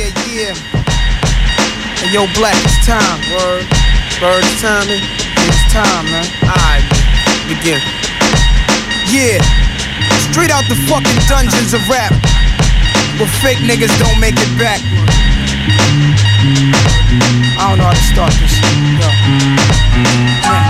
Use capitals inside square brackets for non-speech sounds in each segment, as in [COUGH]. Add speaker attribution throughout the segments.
Speaker 1: Yeah, yeah. Hey, yo, Black, it's time. Word. Bird, it's timing. It's time, man. Alright, begin. Yeah. Straight out the fucking dungeons of rap. Where fake niggas don't make it back. I don't know how to start this. Yo. Man.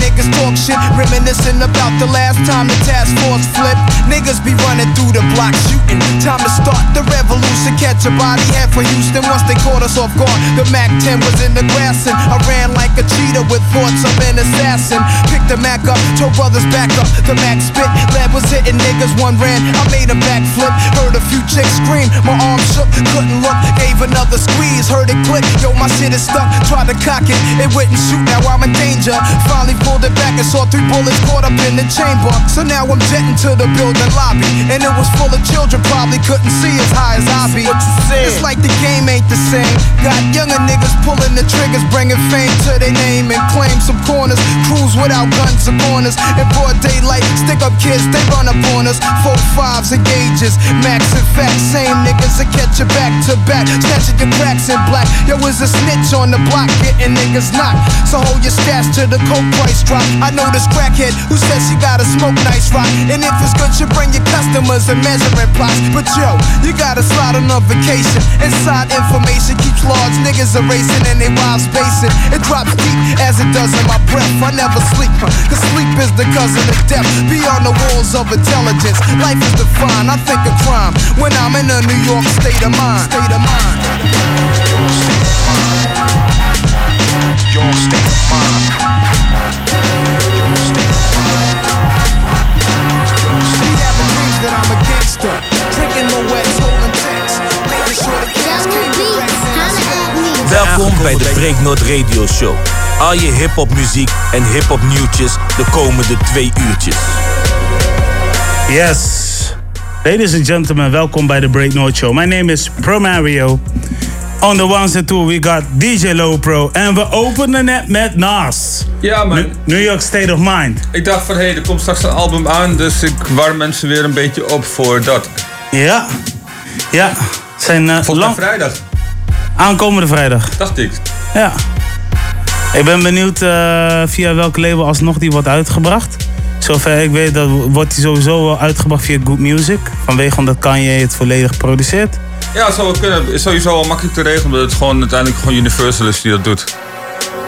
Speaker 1: niggas talk shit, reminiscing about the last time the task force flipped. Niggas be running through the block shooting. Time to start the revolution. Catch a body head for Houston once they caught us off guard. The Mac 10 was in the grass and I ran like a cheetah with thoughts of an assassin. Picked the Mac up, told brothers back up. The Mac spit, lead was hitting niggas. One ran, I made a backflip. Heard a few chicks scream, my arm shook, couldn't look. Gave another squeeze, heard it click. Yo, my shit is stuck. Tried to cock it, it wouldn't shoot. Now I'm in danger. Finally pulled it back and saw three bullets caught up in the chamber. So now I'm jetting to the building lobby. And it was full of children, probably couldn't see as high as I be. It's like the game ain't the same. Got younger niggas pulling the triggers, bringing fame to their name and claim some corners. Crews without guns or corners. In broad daylight, stick up kids, they run up on us. Four fives and gauges, max and fat. Same niggas that catch you back to back. Snatching your cracks in black. Yo, was a snitch on the block, getting niggas knocked. So hold your stash to the coke price drop. I know this crackhead who says she gotta smoke nice rock. And if it's good, you bring your customers and measuring plots. But yo, you gotta slide on a vacation. Inside information keeps large niggas erasing and they wives spacing. It drops deep as it does in my breath. I never sleep, cause sleep is the cousin of death. Beyond the walls of intelligence, life is defined. I think of crime when I'm in a New York state of mind. State of mind. Your state of mind.
Speaker 2: Welkom bij de Breaknote Radio Show. Al je hip-hop muziek en hip-hop nieuwtjes de komende twee uurtjes.
Speaker 3: Yes. Ladies and gentlemen, welkom bij de Breaknote Show. My name is Pro Mario. On the ones and two, we got DJ Low Pro. En we openen net met Nas.
Speaker 4: Ja, man.
Speaker 3: New York State of Mind.
Speaker 4: Ik dacht van, hé, hey, er komt straks een album aan, dus ik warm mensen weer een beetje op voor dat.
Speaker 3: Ja. Ja. Zijn, uh,
Speaker 4: Volgens mij vrijdag.
Speaker 3: Aankomende vrijdag.
Speaker 4: Dacht ik.
Speaker 3: Ja. Ik ben benieuwd uh, via welk label alsnog die wordt uitgebracht. Zover ik weet, dat wordt die sowieso wel uitgebracht via Good Music. Vanwege omdat Kanye het volledig produceert.
Speaker 4: Ja, dat zou wel kunnen. Is sowieso wel makkelijk te regelen, omdat het gewoon uiteindelijk gewoon Universal is die dat doet.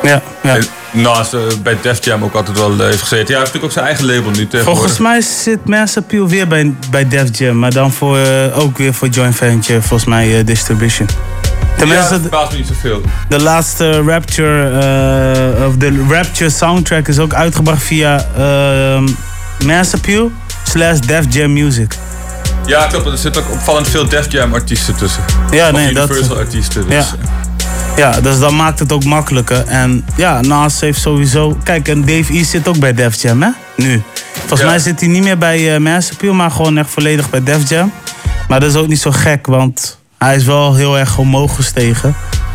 Speaker 3: Ja, ja.
Speaker 4: Uh, bij Def Jam ook altijd wel uh, heeft gezeten. Ja, hij heeft natuurlijk ook zijn eigen label nu
Speaker 3: Volgens mij zit Mass Appeal weer bij, bij Def Jam, maar dan voor, uh, ook weer voor joint venture, volgens mij Distribution.
Speaker 4: Tenminste, ja, dat verbaast me niet zoveel.
Speaker 3: De laatste Rapture, of de Rapture soundtrack is ook uitgebracht via Mass Appeal slash Def Jam Music.
Speaker 4: Ja, klopt. Er zitten ook opvallend veel Def Jam artiesten tussen.
Speaker 3: Ja,
Speaker 4: of
Speaker 3: nee,
Speaker 4: Universal
Speaker 3: dat...
Speaker 4: artiesten. Dus.
Speaker 3: Ja. ja, dus dat maakt het ook makkelijker. En ja, Nas heeft sowieso... Kijk, en Dave East zit ook bij Def Jam, hè? Nu. Volgens ja. mij zit hij niet meer bij uh, Appeal, maar gewoon echt volledig bij Def Jam. Maar dat is ook niet zo gek, want hij is wel heel erg omhoog gestegen.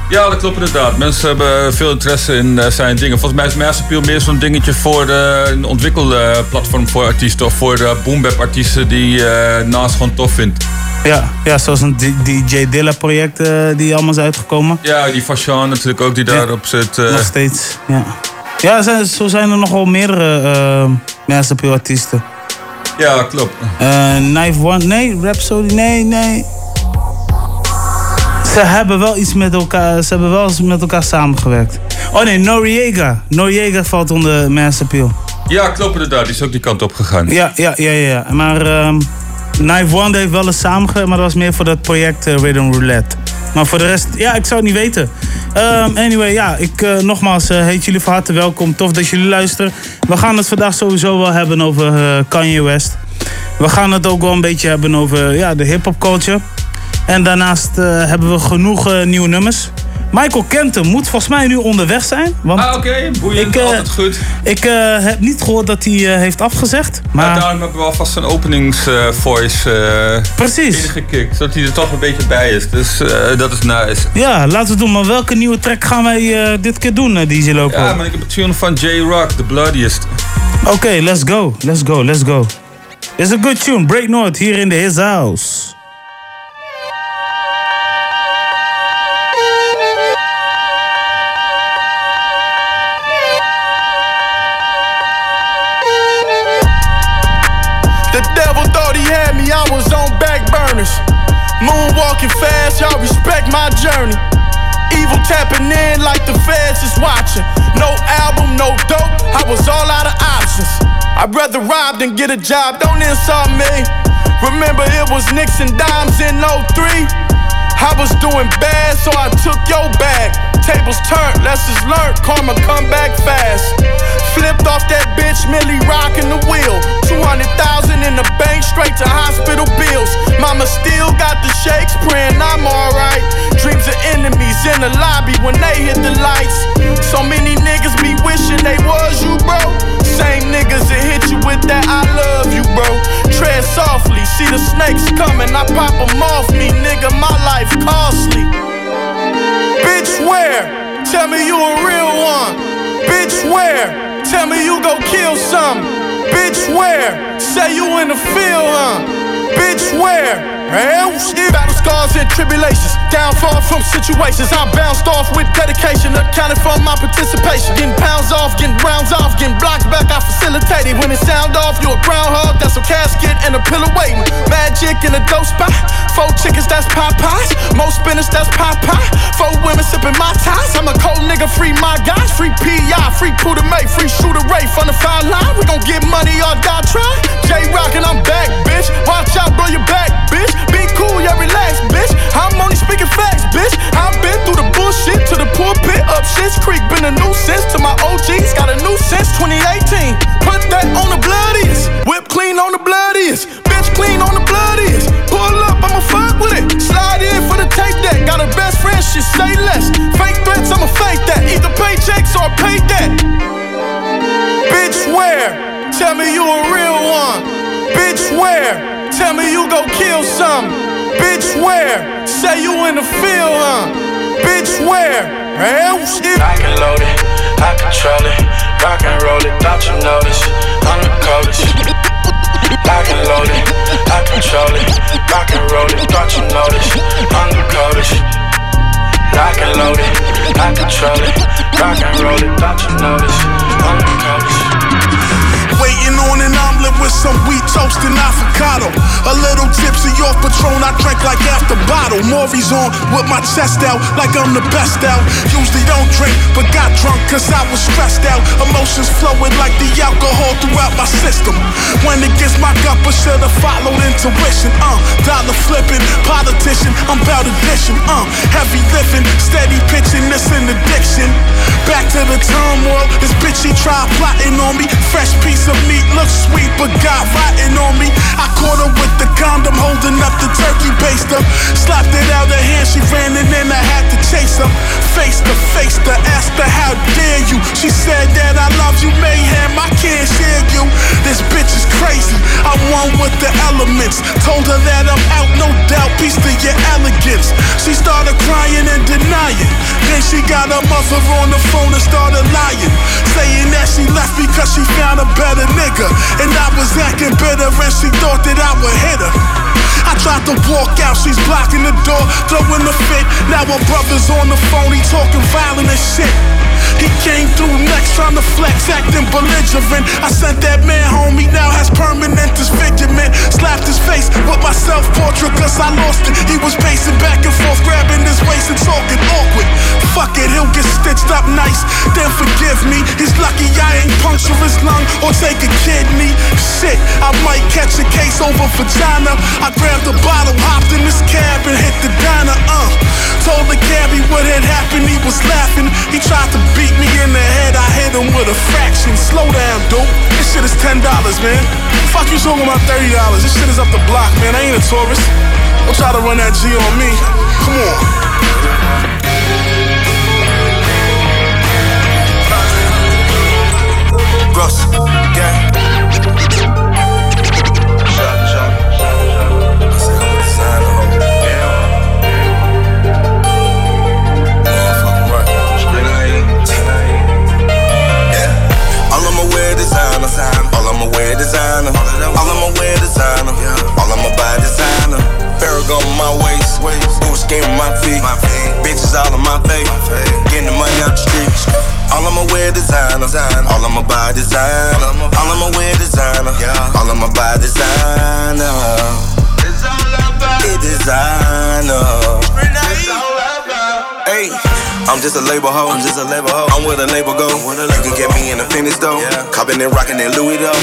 Speaker 4: Ja, dat klopt inderdaad. Mensen hebben veel interesse in uh, zijn dingen. Volgens mij is Master Appeal meer zo'n dingetje voor de, een ontwikkelplatform voor artiesten. Of voor de boombap artiesten die uh, Nas gewoon tof vindt.
Speaker 3: Ja, ja zoals een DJ Dilla project uh, die allemaal is uitgekomen.
Speaker 4: Ja, die Fashion natuurlijk ook die daarop ja, zit.
Speaker 3: Nog steeds, ja. Ja, zijn, zo zijn er nogal meerdere uh, Master Appeal artiesten.
Speaker 4: Ja, klopt.
Speaker 3: Knife One, nee, Rhapsody, nee, nee. Ze hebben wel iets met elkaar, ze hebben wel eens met elkaar samengewerkt. Oh nee, Noriega. Noriega valt onder Master Appeal.
Speaker 4: Ja, klopt inderdaad. Die is ook die kant op gegaan.
Speaker 3: Ja, ja, ja, ja. Maar um, Knife One heeft wel eens samengewerkt, maar dat was meer voor dat project uh, Rhythm Roulette. Maar voor de rest, ja, ik zou het niet weten. Um, anyway, ja, ik uh, nogmaals uh, heet jullie van harte welkom. Tof dat jullie luisteren. We gaan het vandaag sowieso wel hebben over Kanye West. We gaan het ook wel een beetje hebben over ja, de hip-hop culture. En daarnaast eh, hebben we genoeg eh, nieuwe nummers. Michael Kenton moet volgens mij nu onderweg zijn. Want
Speaker 4: Ah, oké. Boeiend.
Speaker 3: Ik, eh,
Speaker 4: altijd goed.
Speaker 3: ik heb niet gehoord dat hij heeft afgezegd.
Speaker 4: Maar daarom hebben we alvast een openingsvoice uh,
Speaker 3: precies.
Speaker 4: ingekikt. Zodat hij er toch een beetje bij is. Dus dat is nice.
Speaker 3: Ja, laten we het doen. Maar welke nieuwe track gaan wij dit keer doen, eh, DJ Loco?
Speaker 4: Ja, maar ik heb een tune van J-Rock, The Bloodiest.
Speaker 3: Oké, let's go. Let's go, let's go. It's a good tune. Break North hier in the His House.
Speaker 5: Moonwalking fast, y'all respect my journey. Evil tapping in like the feds is watching. No album, no dope, I was all out of options. I'd rather rob than get a job, don't insult me. Remember, it was and dimes in 03. I was doing bad, so I took your bag. Tables turned, lessons learned, karma come back fast. Flipped off that bitch, Millie rocking the wheel. 200,000 in the bank, straight to hospital bills. Mama still got the shakes, praying I'm alright. Dreams of enemies in the lobby when they hit the lights. So many niggas be wishing they was you, bro. Same niggas that hit you with that I love you, bro. Tread softly, see the snakes coming, I pop them off me, nigga. My life costly. Bitch, where? Tell me you a real one. Bitch, where? Tell me you go kill some. Bitch, where? Say you in the field, huh? Bitch, where? Battle scars and tribulations. Downfall from situations. I bounced off with dedication. Accounted for my participation. Getting pounds off, getting rounds off, getting blocks back. I facilitated. When it sound off, you a groundhog. That's a casket and a pillow waiting. Magic in a dope spot. Four chickens, that's Popeyes. Most spinach, that's Popeye. Four women sipping my ties. I'm a cold nigga, free my guys. Free P.I., free Puda May, free Shooter Ray
Speaker 2: I can load it, I control it, rock and roll it, thought you noticed. I'm the coldest. I can load it, I control it, rock and roll it, thought you noticed. I'm the coldest. I can load it, I control it, rock and roll it, thought you noticed. I'm the coldest.
Speaker 5: Waiting on an omelet with some wheat toast and avocado. A little tipsy off Patron, I drank like after bottle. Maury's on with my chest out, like I'm the best out. Usually don't drink, but got drunk cause I was stressed out. Emotions flowing like the alcohol throughout my system. When it gets my cup, I should've followed intuition. Uh, dollar flipping, politician, I'm about addition. Uh, heavy lifting, steady pitching, this an addiction. Back to the turmoil, this bitch he tried plotting on me. Fresh piece of meat, looks sweet, but got rotten on me. I caught her with the condom, holding up the turkey baster. Slapped it out of hand, she ran and then I had to chase her. Face to face to ask her, how dare you? She said that I love you, mayhem, I can't share you. This bitch is crazy, I'm one with the elements. Told her that I'm out, no doubt, peace to your elegance. She started crying and denying. Then she got her mother on the phone and started lying. Saying that she left because she found a better nigga. And I was acting bitter and she thought that I would hit her. I tried to walk out, she's blocking the door, throwing a fit. Now her brother's on the phone, he talking violent as shit. He came through next, trying to flex, acting belligerent. I sent that man home, he now has permanent disfigurement. Slapped his face with my self portrait, cause I lost it. He was pacing back and forth, grabbing his waist and talking awkward. Fuck it, he'll get stitched up nice, then forgive me. He's lucky I ain't puncture his lung or take a kidney. Shit, I might catch a case over vagina. I grabbed a bottle, hopped in this cab, and hit the diner. Uh, told the cabbie what had happened, he was laughing. He tried to beat me in the head, I hit him with a fraction. Slow down, dope. This shit is ten dollars, man.
Speaker 6: Fuck you talking about $30. This shit is up the block, man. I ain't a tourist. Don't try to run that G on me. Come on.
Speaker 7: Russ, I'ma wear designer. All I'ma wear designer. All I'ma buy designer. Ferragamo on my waist. Boots game on my feet. Bitches all on my face. Getting the money out the streets. All I'ma wear designer. All I'ma buy designer. All I'ma wear designer. All I'ma buy designer. I'm just a label hoe. I'm just a label hoe. I'm where the label go. You can get me in a finish though. Yeah. Copping and rocking that Louis though.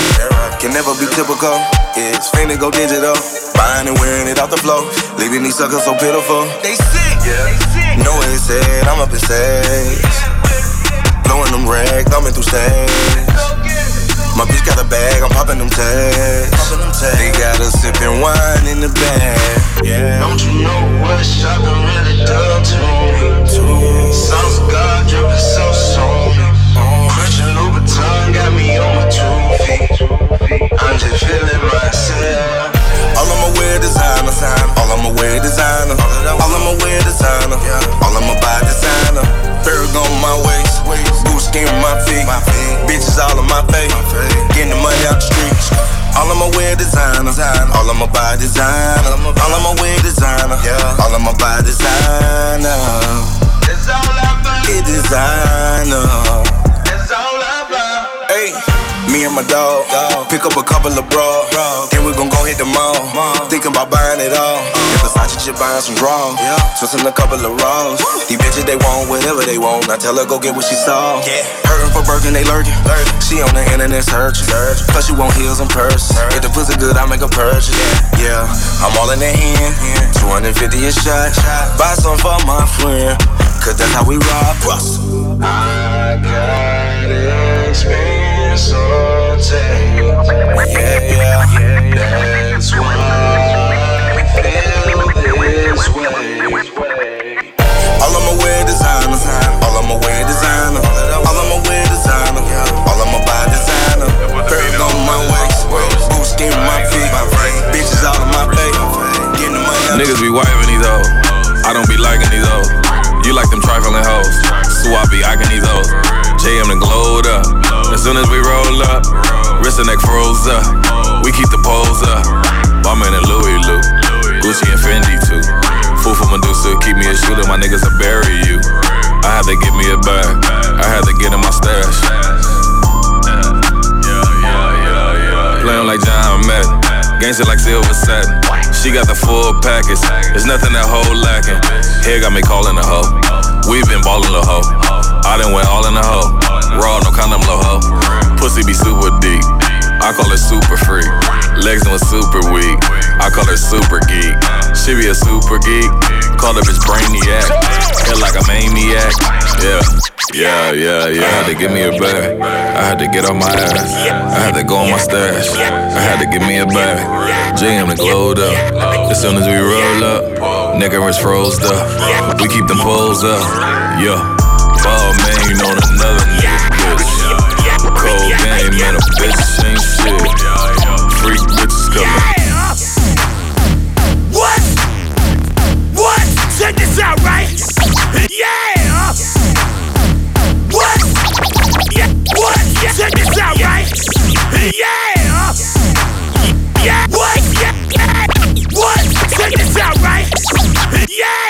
Speaker 7: Can never be typical. It's finna go digital. Buying and wearing it off the floor. Leaving these suckers so pitiful. They sick. Yeah. Know what it said. I'm up in stage. Blowing them rags. Thumbing through stage. My bitch got a bag, I'm popping them tags. They got us sipping wine in the bag. Yeah. Don't you know what shopping really done to me? My wear designer, all all I'ma wear designer, my my bitches all on my wear designer, designer, all I'ma designer, all I'ma buy designer. It's all it designer. Me and my dog, pick up a couple of bras. Then we gon' go hit the mall. Thinking about buying it all. Uh. If Versace shit buying some draws. Twisting a couple of rolls. These bitches, they want whatever they want. I tell her go get what she saw. Hurting for Birkin, they lurking. She on the internet searching. Plus, she want heels and purse. If the pussy good, I make a purchase. Yeah, I'm all in that hand. 250 a shot. Buy some for my friend. Cause that's how we rock. I got experience it's all take. Yeah, yeah, that's why I feel this way. All I'ma wear designer, all I'ma wear designer, all I'ma wear designer, all I'ma buy designer. Bird on my waist, boots skin my feet, bitches all on my face.
Speaker 8: Niggas be wiping these hoes. I don't be liking these hoes. You like them trifling hoes. So I eyeing these hoes. JM done glowed up. As soon as we roll up, wrist and neck froze up. We keep the poles up. I'm in a Louis Lou, Gucci and Fendi too. Fool for Medusa, keep me a shooter, my niggas will bury you. I had to get me a bag, I had to get in my stash. Playing like John Madden, gangster like Silver Satin. She got the full package, there's nothing that hoe lacking. Here got me calling a hoe. We been ballin' a hoe. I done went all in a hoe. Raw, no condom, low hoe. Pussy be super deep. I call her super freak. Legs was super weak. I call her super geek. She be a super geek. Call her bitch brainiac. Head like a maniac. Yeah, yeah, yeah, yeah. I had to give me a bag. I had to get off my ass. I had to go on my stash. I had to give me a bag. JM the glowed up. As soon as we roll up, nigga was froze up. We keep them poles up. Yeah ball, man, know another nigga bitch. Cold game, man, a bitch shit. Freak bitches coming.
Speaker 9: What? What? Check this out, right? Yeah! What? Yeah, what? Yeah. Check this out, right? Yeah! Yeah, what? Yeah, what? Check this out, right? Yeah!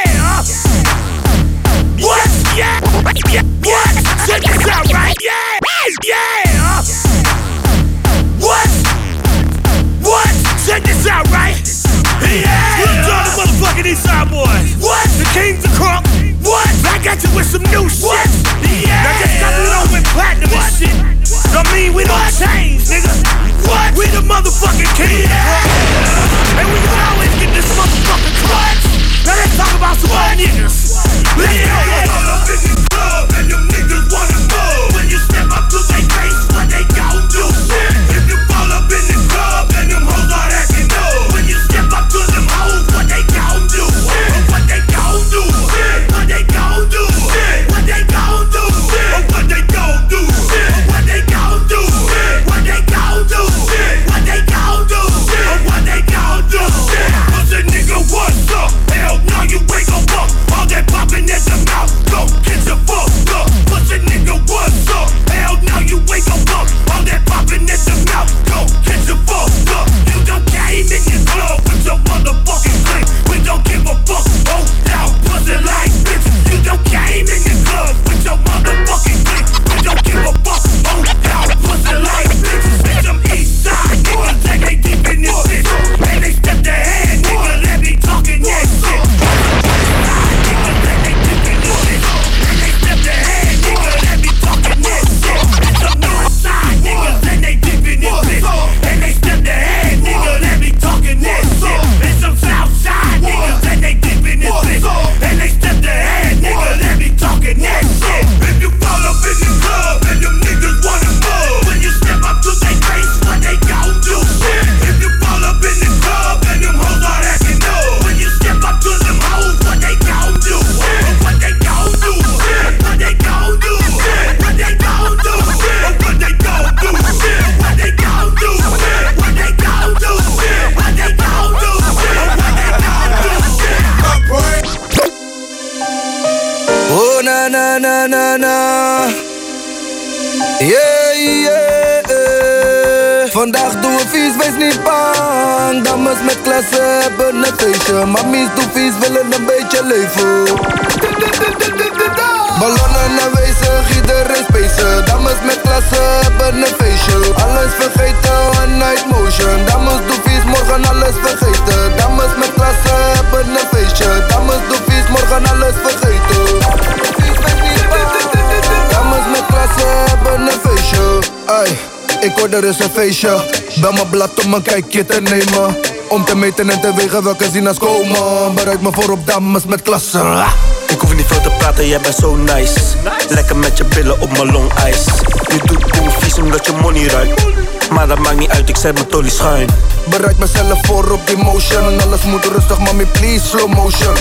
Speaker 10: Om een kijkje te nemen. Om te meten en te wegen welke zina's komen. Bereid me voor op dames met klasse.
Speaker 11: Ik hoef niet veel te praten, jij bent zo nice. Lekker met je billen op mijn long ijs. Je doet boel vies omdat je money ruikt. Maar dat maakt niet uit, ik zet mijn tolly schuin.
Speaker 10: Bereid mezelf voor op die motion. Alles moet rustig, mami, please, slow motion.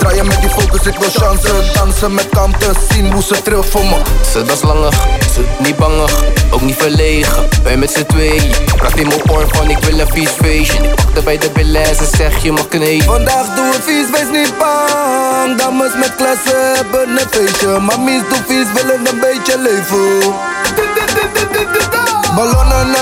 Speaker 10: Draaien met die focus, ik wil chansen. Dansen met kanten, zien hoe ze trilt voor me.
Speaker 12: Ze dat slangig, ze niet bangig, ook niet verlegen. Wij met z'n tweeën, praat in mijn oor van ik wil een vies feestje. Ik pakte bij de billen en ze zeg je mag kneden.
Speaker 10: Vandaag doen we vies, wees niet bang. Dames met klasse hebben een feestje. Mamies doen vies, willen een beetje leven. Ballonnen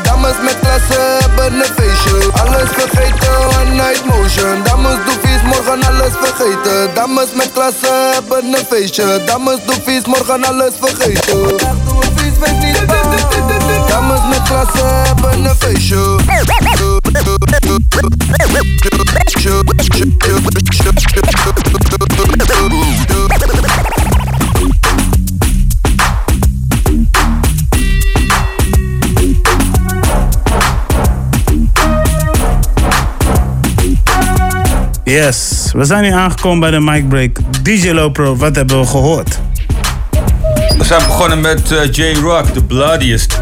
Speaker 10: Dames met klasse hebben een feestje. Alles vergeten, one night motion. Dames doen vies, morgen alles vergeten. Dames met klasse hebben een feestje. Dames doen vies, morgen alles vergeten. Dames met klasse hebben een feestje.
Speaker 3: Yes, we zijn nu aangekomen bij de mic break. DJ Lopro, wat hebben we gehoord?
Speaker 4: We zijn begonnen met eh, J-Rock, The Bloodiest.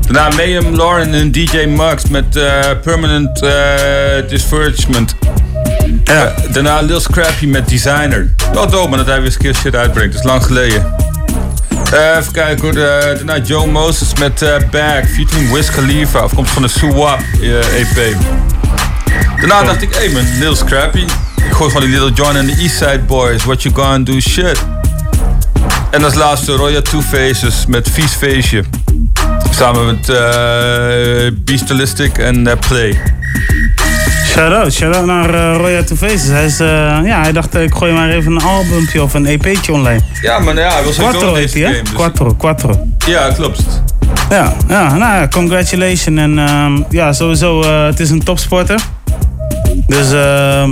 Speaker 4: Daarna Mayhem Lauren en DJ Max met eh, Permanent uh, Discouragement.
Speaker 3: Ja.
Speaker 4: daarna Lil Scrappy met Designer. Wel dope, man, dat hij weer eens een keer shit uitbrengt. Dat is lang geleden. Even kijken hoor. daarna Joe Moses met Bag, featuring Wiz Khalifa. Afkomst van de Suwap EP. Daarna dacht ik, hey man, Lil Scrappy. Ik gooi gewoon die Little John en de Eastside Boys. What you gonna do shit. En als laatste Roya Two Faces met Vies Feestje. Samen met eh Beastalistic en eh, Play.
Speaker 3: Shout-out, shout-out naar uh, Roya Two Faces. Hij, is, eh, ja, hij dacht, eh, ik gooi maar even een albumpje of een EP'tje online.
Speaker 4: Ja, maar ja, hij wil sowieso
Speaker 3: Quattro
Speaker 4: deze
Speaker 3: hij, hè?
Speaker 4: game. dus-
Speaker 3: Quattro, Quattro.
Speaker 4: Ja, klopt.
Speaker 3: Ja, ja, nou ja, congratulations. En ehm, ja, sowieso, eh, het is een topsporter. Dus ehm,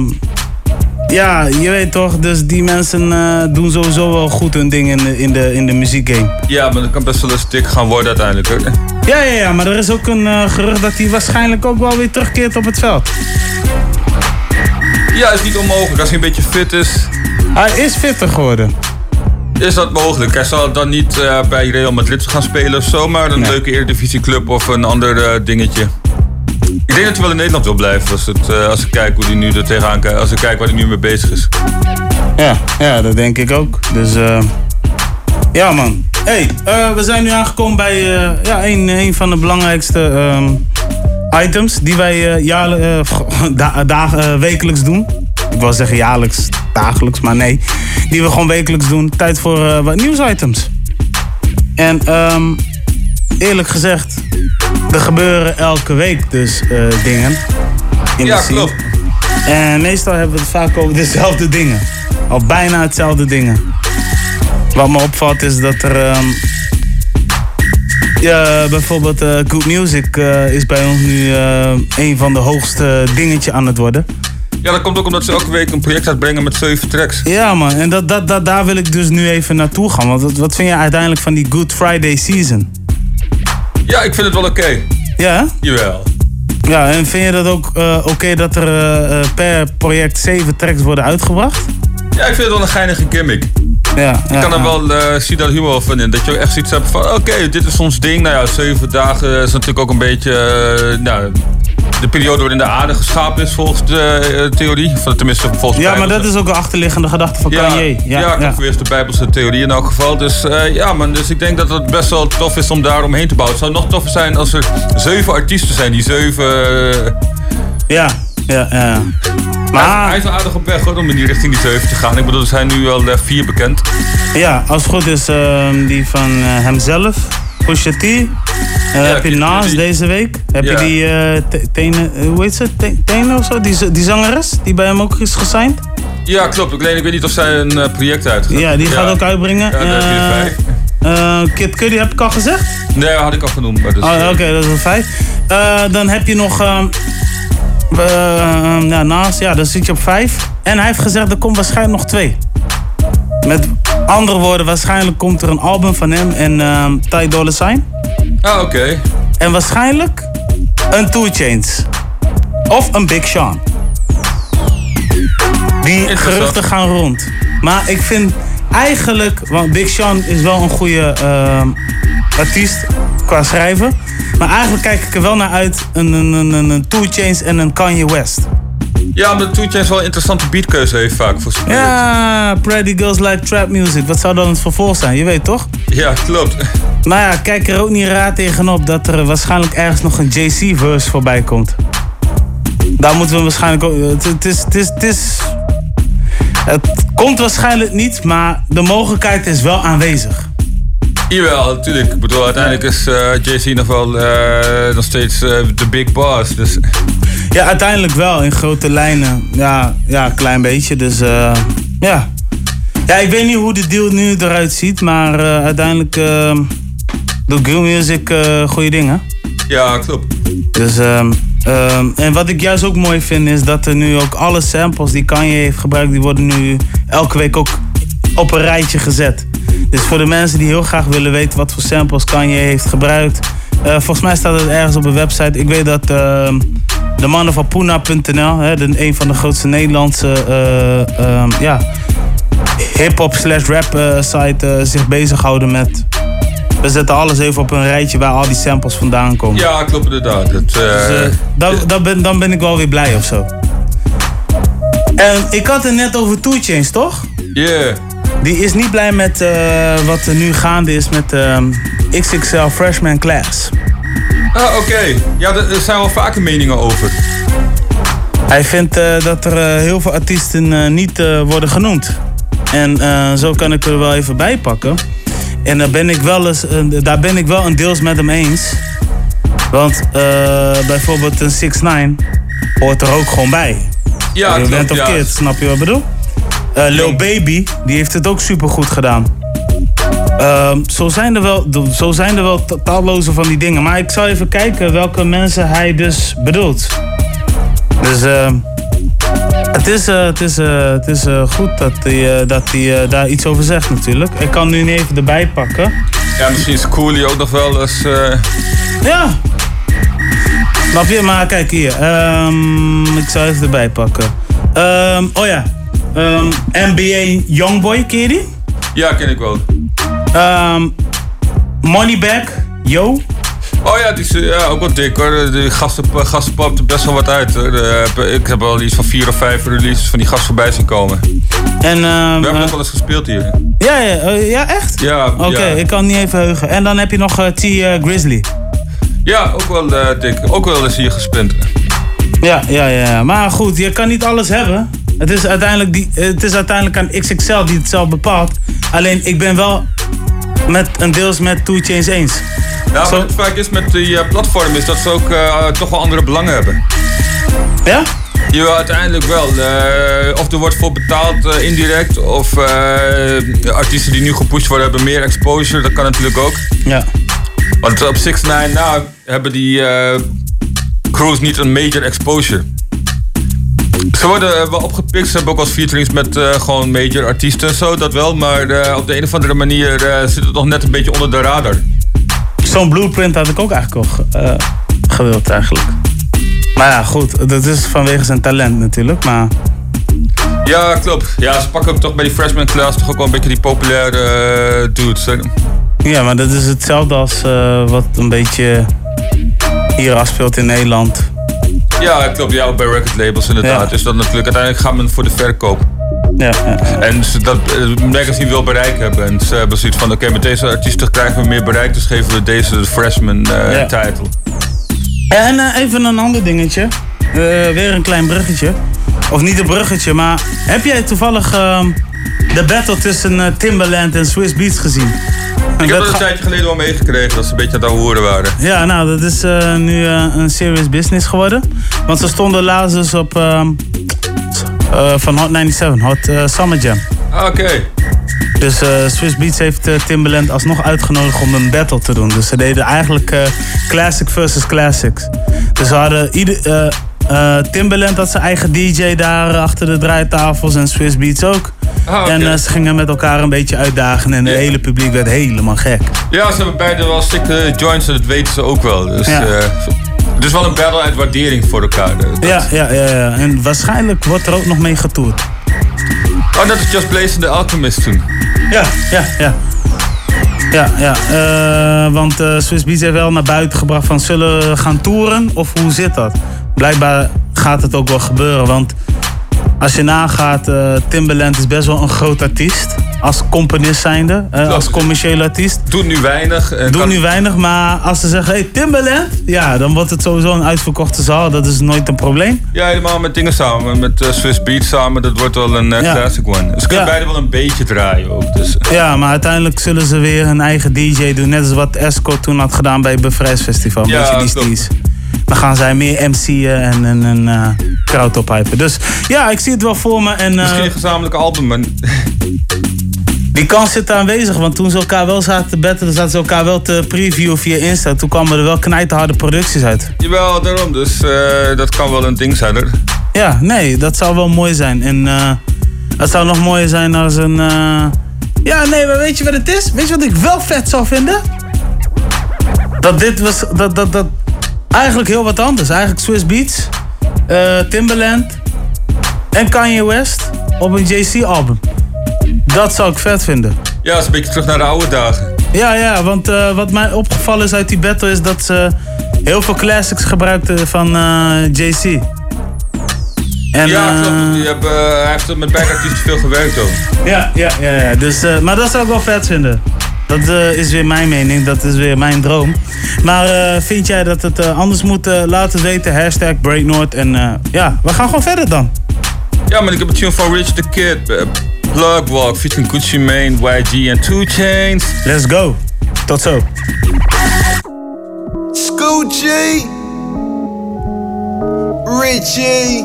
Speaker 3: ja, je weet toch, dus die mensen eh, doen sowieso wel goed hun ding in de, in de, in de muziekgame.
Speaker 4: Ja, maar dat kan best wel een stick gaan worden uiteindelijk. Hoor.
Speaker 3: Ja, ja, ja, maar er is ook een eh, gerucht dat hij waarschijnlijk ook wel weer terugkeert op het veld.
Speaker 4: Ja, is niet onmogelijk. Als hij een beetje fit is,
Speaker 3: Hij is fitter geworden.
Speaker 4: is dat mogelijk. Hij zal dan niet eh, bij Real Madrid gaan spelen of zo, maar een
Speaker 3: Nee.
Speaker 4: leuke Eredivisieclub of een ander dingetje. Denk dat hij wel in Nederland wil blijven als, het, eh, als ik kijk hoe hij nu er tegenaan kijkt. Als ik kijk waar hij nu mee bezig is.
Speaker 3: Ja, ja, dat denk ik ook. Dus eh ja man. hey, eh, we zijn nu aangekomen bij eh, ja, een, een van de belangrijkste ehm, items die wij jaarlijk, eh, [LAUGHS] da- wekelijks doen. Ik wil zeggen jaarlijks, dagelijks, maar nee. Die we gewoon wekelijks doen. Tijd voor wat nieuwsitems. En ehm, eerlijk gezegd, er gebeuren elke week dus eh, dingen. In
Speaker 4: Ja,
Speaker 3: de scene.
Speaker 4: klopt.
Speaker 3: En meestal hebben we het vaak over dezelfde dingen. Of bijna hetzelfde dingen. Wat me opvalt is dat er... ehm, ja, bijvoorbeeld eh, Good Music eh, is bij ons nu een van de hoogste dingetje aan het worden.
Speaker 4: Ja, dat komt ook omdat ze elke week een project uitbrengen met zeven tracks.
Speaker 3: Ja man, en dat, dat, dat, daar wil ik dus nu even naartoe gaan. Want wat, wat vind je uiteindelijk van die Good Friday season?
Speaker 4: Ja, ik vind het wel oké.
Speaker 3: Ja?
Speaker 4: Jawel.
Speaker 3: Ja, en vind je dat ook eh, oké dat er eh, eh, per project zeven tracks worden uitgebracht?
Speaker 4: Ja, ik vind het wel een geinige gimmick.
Speaker 3: Ja,
Speaker 4: Ik kan er wel zie daar humor van in. Dat je ook echt zoiets hebt van, oké, dit is ons ding. Nou ja, zeven dagen is natuurlijk ook een beetje nou, de periode waarin de aarde geschapen is volgens de eh, theorie. Of tenminste volgens
Speaker 3: Ja, maar dat is ook een achterliggende gedachte van
Speaker 4: ja,
Speaker 3: Kanye.
Speaker 4: Ja, ja, klopt. Weer de Bijbelse theorie in elk geval. Dus eh, ja, man. Dus ik denk dat het best wel tof is om daar omheen te bouwen. Het zou nog toffer zijn als er zeven artiesten zijn die zeven. eh,
Speaker 3: Ja, ja, ja. Maar-
Speaker 4: Hij is wel aardig op weg hoor, om in die richting die 7 te gaan. Ik bedoel, er zijn nu al eh, vier bekend.
Speaker 3: Ja, als het goed is ehm, die van eh, hemzelf, Pusha T. Eh, heb je
Speaker 4: Cudi.
Speaker 3: deze week? Heb
Speaker 4: Ja.
Speaker 3: je die eh Te- Tene, eh, hoe heet ze? Te- Tene of zo? Die, zangeres die bij hem ook is gesigned?
Speaker 4: Ja, klopt. Ik, alleen, ik weet niet of zij een project uit
Speaker 3: Ja, die gaat ook uitbrengen.
Speaker 4: Ja,
Speaker 3: eh, Kid Cudi heb ik al gezegd?
Speaker 4: Nee, had ik al genoemd. Maar dus,
Speaker 3: Oh, Oké, dat is een vijf. Dan heb je nog eh, ja, Nas, ja, dan zit je op vijf. En hij heeft gezegd, er komt waarschijnlijk nog twee. Met andere woorden, waarschijnlijk komt er een album van hem en ehm Ty Dolla Sign.
Speaker 4: Ah, oké.
Speaker 3: En waarschijnlijk een Two Chains. Of een Big Sean. Die geruchten gaan rond. Maar ik vind eigenlijk, want Big Sean is wel een goede ehm, artiest qua schrijven. Maar eigenlijk kijk ik er wel naar uit een, een, een, een, een Two Chains en een Kanye West.
Speaker 4: Ja, omdat Chainz wel een interessante beatkeuze heeft vaak voor zijn
Speaker 3: Ja, Pretty Girls Like Trap Music. Wat zou dan het vervolg zijn? Je weet toch?
Speaker 4: Ja, klopt.
Speaker 3: Maar [LAUGHS] ja, kijk er ook niet raar tegenop dat er waarschijnlijk ergens nog een JC-verse voorbij komt. Daar moeten we waarschijnlijk ook. Het, is, het, is, het is. Het komt waarschijnlijk niet, maar de mogelijkheid is wel aanwezig.
Speaker 4: Jawel, natuurlijk. Ik bedoel, uiteindelijk is eh JC nog wel eh, nog steeds eh, de big boss. Dus
Speaker 3: Ja, uiteindelijk wel in grote lijnen. Ja, ja een klein beetje. Dus ja. Ja, ik weet niet hoe de deal nu eruit ziet, maar uiteindelijk eh, doet Grill Music goede dingen.
Speaker 4: ja, klopt.
Speaker 3: Dus, ehm, ehm, en wat ik juist ook mooi vind is dat er nu ook alle samples die Kanye heeft gebruikt, die worden nu elke week ook op een rijtje gezet. Dus voor de mensen die heel graag willen weten wat voor samples Kanye heeft gebruikt, eh, volgens mij staat het ergens op een website. Ik weet dat ehm, de mannen van Puna.nl, een van de grootste Nederlandse eh, ehm, ja, hip-hop slash rap eh, site, eh, zich bezighouden met. We zetten alles even op een rijtje waar al die samples vandaan komen.
Speaker 4: Ja, klopt inderdaad. Het, eh,
Speaker 3: Dus, eh, dan, dan, ben, dan ben ik wel weer blij of zo. En ik had het net over Two Chainz, toch?
Speaker 4: Yeah.
Speaker 3: Die is niet blij met eh, wat er nu gaande is met ehm, XXL Freshman Class.
Speaker 4: Ah, oké. Ja, er zijn wel vaker meningen over.
Speaker 3: Hij vindt eh, dat er eh, heel veel artiesten eh, niet eh, worden genoemd. En eh, zo kan ik er wel even bij pakken. En daar ben ik wel, eens, eh, daar ben ik wel een deels met hem eens. Want eh, bijvoorbeeld een 6 9 hoort er ook gewoon bij.
Speaker 4: Ja,
Speaker 3: je bent of
Speaker 4: ja.
Speaker 3: Snap je wat ik bedoel? Eh Lil Baby, die heeft het ook super goed gedaan. Ehm, zo, zijn er wel, zo zijn er wel ta- talloze van die dingen. Maar ik zal even kijken welke mensen hij dus bedoelt. Dus ehm, het is, eh, het is, eh, het is goed dat hij, eh, dat hij eh, daar iets over zegt natuurlijk. Ik kan nu niet even erbij pakken.
Speaker 4: Ja, misschien is Cooley ook nog wel eens... eh,
Speaker 3: Ja. Snap je? Maar kijk hier. ehm, ik zal even erbij pakken. Ehm, oh ja. Ehm, NBA Youngboy, ken die?
Speaker 4: Ja, ken ik wel.
Speaker 3: Ehm Moneybag, Yo.
Speaker 4: Oh ja, die is eh, ja, ook wel dik hoor. Die gasten, gasten er best wel wat uit hoor. Eh, Ik heb al iets van vier of vijf releases van die gasten voorbij zien komen.
Speaker 3: En, ehm,
Speaker 4: We hebben
Speaker 3: eh,
Speaker 4: nog wel eens gespeeld hier.
Speaker 3: ja, ja, eh, ja, echt?
Speaker 4: Ja,
Speaker 3: Oké,
Speaker 4: ja.
Speaker 3: ik kan niet even heugen. En dan heb je nog eh, T eh, Grizzly.
Speaker 4: Ja, ook wel eh, dik. Ook wel eens hier gespint.
Speaker 3: Ja, ja, ja, ja. Maar goed, je kan niet alles hebben. Het is uiteindelijk, die, het is uiteindelijk aan XXL die het zelf bepaalt. Alleen, ik ben wel met een deels met Two Chains eens.
Speaker 4: Nou, wat het vaak is met die eh, platform is dat ze ook eh, toch wel andere belangen hebben.
Speaker 3: Ja?
Speaker 4: Ja, uiteindelijk wel. Eh, of er wordt voor betaald indirect. Of artiesten die nu gepusht worden hebben meer exposure. Dat kan natuurlijk ook.
Speaker 3: Ja.
Speaker 4: Want op 6 9 nou, hebben die crews niet een major exposure. Ze worden wel opgepikt. Ze hebben ook eens featurings met eh, gewoon major artiesten en zo, dat wel. Maar eh, op de een of andere manier eh, zit het nog net een beetje onder de radar.
Speaker 3: Zo'n blueprint had ik ook eigenlijk al ge- gewild eigenlijk. Maar ja, goed, dat is vanwege zijn talent natuurlijk. Maar
Speaker 4: Ja, klopt. Ja, ze pakken ook toch bij die freshman class toch ook wel een beetje die populaire dudes. hè.
Speaker 3: ja, maar dat is hetzelfde als wat een beetje hier afspeelt in Nederland.
Speaker 4: Ja, klopt. Ja, ook bij record labels inderdaad.
Speaker 3: Ja.
Speaker 4: Dus dat natuurlijk uiteindelijk gaat men voor de verkoop.
Speaker 3: Ja, ja.
Speaker 4: En ze, dat eh, magazine wil bereik hebben. En ze hebben zoiets van, oké, met deze artiesten krijgen we meer bereik. Dus geven we deze de freshman
Speaker 3: Ja.
Speaker 4: title.
Speaker 3: En eh, even een ander dingetje. Weer een klein bruggetje. Of niet een bruggetje, maar heb jij toevallig ehm, de battle tussen eh, Timbaland en Swiss Beats gezien?
Speaker 4: Ik heb
Speaker 3: Dat
Speaker 4: een tijdje geleden wel meegekregen dat ze een beetje aan het horen waren.
Speaker 3: Ja, nou, dat is eh, nu eh, een serious business geworden. Want ze stonden laatst dus op ehm, eh, van Hot 97, Hot Summer Jam.
Speaker 4: Ah, Oké.
Speaker 3: Dus Swiss Beats heeft Timbaland alsnog uitgenodigd om een battle te doen. Dus ze deden eigenlijk classic versus classics. Dus ze hadden ieder, eh, Timbaland had zijn eigen DJ daar achter de draaitafels en Swiss Beats ook.
Speaker 4: Ah.
Speaker 3: En eh, ze gingen met elkaar een beetje uitdagen en het hele publiek werd helemaal gek.
Speaker 4: Ja, ze hebben beide wel stikke joints en dat weten ze ook wel. Dus
Speaker 3: Ja.
Speaker 4: het is wel een battle uit waardering voor elkaar. Dat-
Speaker 3: Ja, ja, ja, ja. En waarschijnlijk wordt er ook nog mee getoerd.
Speaker 4: Oh, dat is Just Blaze en The Alchemist toen.
Speaker 3: Ja, ja, ja. Ja, ja. want Swiss Beats heeft wel naar buiten gebracht van zullen we gaan toeren of hoe zit dat? Blijkbaar gaat het ook wel gebeuren, want als je nagaat, eh Timbaland is best wel een groot artiest. Als componist zijnde, eh, als commerciële artiest.
Speaker 4: Doet nu weinig. en
Speaker 3: Doet nu weinig, maar als ze zeggen, hey Timbaland, ja, dan wordt het sowieso een uitverkochte zaal. Dat is nooit een probleem.
Speaker 4: Ja, helemaal met dingen samen. Met eh, Swiss Beats samen. Dat wordt wel een eh,
Speaker 3: Ja.
Speaker 4: classic one. Dus ze kunnen
Speaker 3: Ja.
Speaker 4: beide wel een beetje draaien ook. Dus, eh,
Speaker 3: Ja, maar uiteindelijk zullen ze weer een eigen DJ doen. Net als wat Esco toen had gedaan bij het Bevrijdsfestival. Een
Speaker 4: Ja,
Speaker 3: Dan gaan zij meer MC'en en een en, eh, crowd ophypen. Dus ja, ik zie het wel voor me. En, eh,
Speaker 4: Misschien een gezamenlijk album. Maar... [LAUGHS]
Speaker 3: die kans zit aanwezig. Want toen ze elkaar wel zaten te betten, zaten ze elkaar wel te previewen via Insta. Toen kwamen er wel knijterharde producties uit.
Speaker 4: Jawel, daarom. Dus eh, dat kan wel een ding zijn. Er.
Speaker 3: Ja, nee, dat zou wel mooi zijn. En het zou nog mooier zijn als een... Ja, nee, maar weet je wat het is? Weet je wat ik wel vet zou vinden? Dat dit was... Dat, dat, dat, eigenlijk heel wat anders. Eigenlijk Swiss Beats, eh, Timbaland en Kanye West op een JC-album. Dat zou ik vet vinden.
Speaker 4: Ja, dat is een beetje terug naar de oude dagen.
Speaker 3: Ja, ja, want eh, wat mij opgevallen is uit die battle is dat ze heel veel classics gebruikten van eh, JC. En,
Speaker 4: ja, klopt. Je hebt, hij heeft met artiesten veel gewerkt ook.
Speaker 3: Ja, ja, ja. ja. Dus, maar dat zou ik wel vet vinden. Dat eh, is weer mijn mening, dat is weer mijn droom. Maar eh, vind jij dat het eh, anders moet? laat het weten. Hashtag BreakNoord. En eh, ja, we gaan gewoon verder dan.
Speaker 4: Ja, maar ik heb een tune van Rich the Kid. Plug Walk, featuring Gucci Mane, YG en 2 Chains.
Speaker 3: Let's go. Tot zo.
Speaker 13: Scoochie. Richie. [LAUGHS]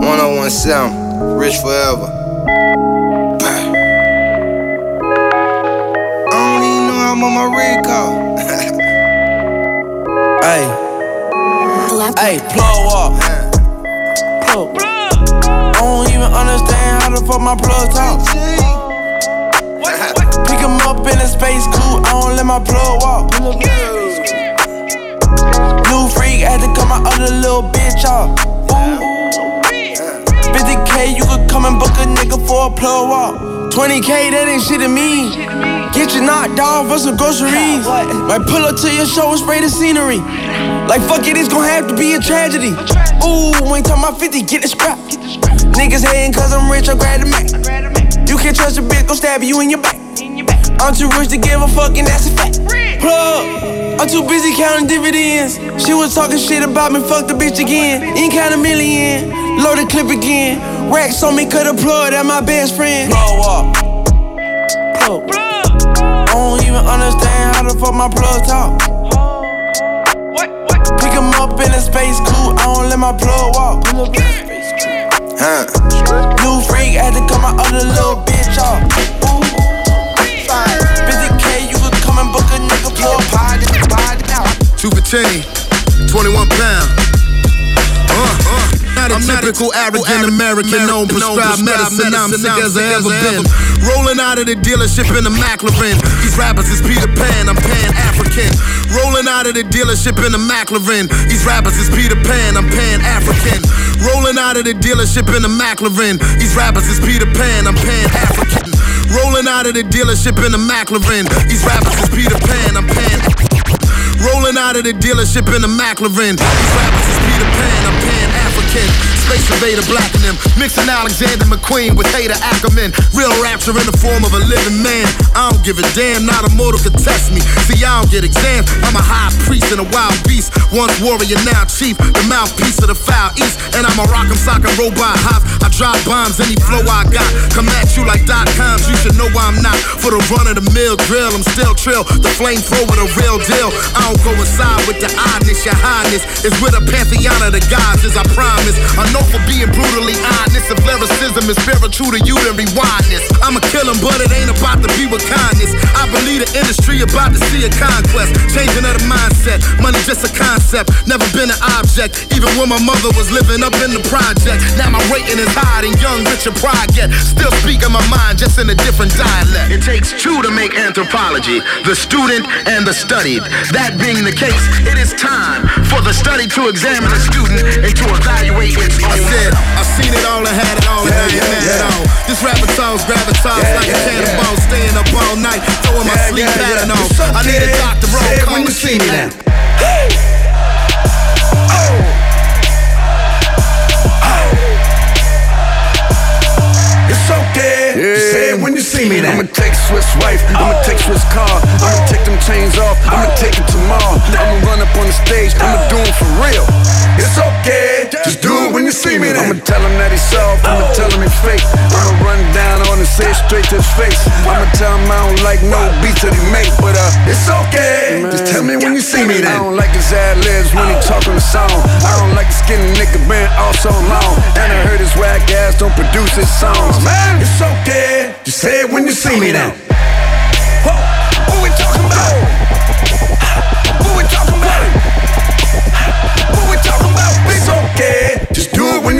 Speaker 13: 1017. Rich forever. I'm on my Rico. Hey. Hey, plug walk. Plug. I don't even understand how the fuck my plug talk. Pick him up in a space coupe, I don't let my plug walk. New freak had to cut my other little bitch off. 50k, you could come and book a nigga for a plug walk. 20k, that ain't shit to me. Get you knocked off for some groceries. Might pull up to your show and spray the scenery. Like fuck it, it's gonna have to be a tragedy. Ooh, ain't talking about 50, get the scrap. Niggas hating cause I'm rich, I grab the Mac. You can't trust a bitch, gon' stab you in your back. I'm too rich to give a fuck, and that's a fact. Plug, I'm too busy counting dividends. She was talking shit about me, fuck the bitch again. Ain't count a million, load the clip again. Racks on me, cut a plug, that my best friend. Plug walk. Plug. I don't even understand how the fuck my plug talk. Pick him up in a space coupe, I don't let my plug walk. Huh. New freak I had to cut my other little bitch off. Ooh. 50k, you could come and book a nigga party, party now.
Speaker 14: Two for 10, 21 pound. Uh, uh. Not a typical arrogant American, known prescribed medicine. I'm sick as I ever been. Rolling out of the dealership in a McLaren. These rappers is Peter Pan, I'm Pan African. Rolling out of the dealership in a McLaren. These rappers is Peter Pan, I'm Pan African. Rolling out of the dealership in a McLaren. These rappers is Peter Pan, I'm Pan African. Rolling out of the dealership in a McLaren. These rappers is Peter Pan, I'm Pan. Rolling out of the dealership in a McLaren. These rappers is Peter Pan, I'm Pan African. Space Vader blacking them. Mixing Alexander McQueen with Haider Ackermann. Real rapture in the form of a living man. I don't give a damn, not a mortal could test me. See, I don't get exams. I'm a high priest and a wild beast. Once warrior, now chief. The mouthpiece of the foul east. And I'm a rock'em sock'em robot hop. I drop bombs, any flow I got. Come at you like dot coms. You should know I'm not. For the run of the mill drill, I'm still trill. The flamethrower, the real deal. I don't go inside with the oddness, your highness. Is with a pantheon of the gods, as I promise. I know for being brutally honest. If lyricism is spiritual to you, then rewind this. I'ma kill him, but it ain't about to be with kindness. I believe the industry about to see a conquest. Changing of the mindset. Money just a concept, never been an object. Even when my mother was living up in the project. Now my rating is high and young, rich and pride get. Still speaking my mind, just in a different dialect. It takes two to make anthropology, the student and the studied. That being the case, it is time for the study to examine the student and to evaluate its own. I said, I've seen it all and had it all and I ain't mad at all. This rapper talks gravitas like a cannonball, staying up all night, throwing my sleep pattern on. I need a doctor roll, come and see me now.
Speaker 15: You see me now.
Speaker 16: I'ma take Swiss wife, I'ma take Swiss car, I'ma take them chains off, I'ma take it tomorrow. I'ma run up on the stage, I'ma do it for real.
Speaker 15: It's okay. Just do it when you see me now.
Speaker 16: I'ma tell him that he's soft, I'ma tell him he's fake. I'ma run down on him, say it straight to his face. I'ma tell him I don't like no beats that he make, but uh,
Speaker 15: It's okay. Just tell me when you see me then.
Speaker 16: I don't like his ad libs when he talking the song. I don't like the skinny nigga been all so long. And I heard his whack ass don't produce his songs.
Speaker 15: Man, it's okay. Just say it when you see me now. Whoa, what we talking about? What we talking about?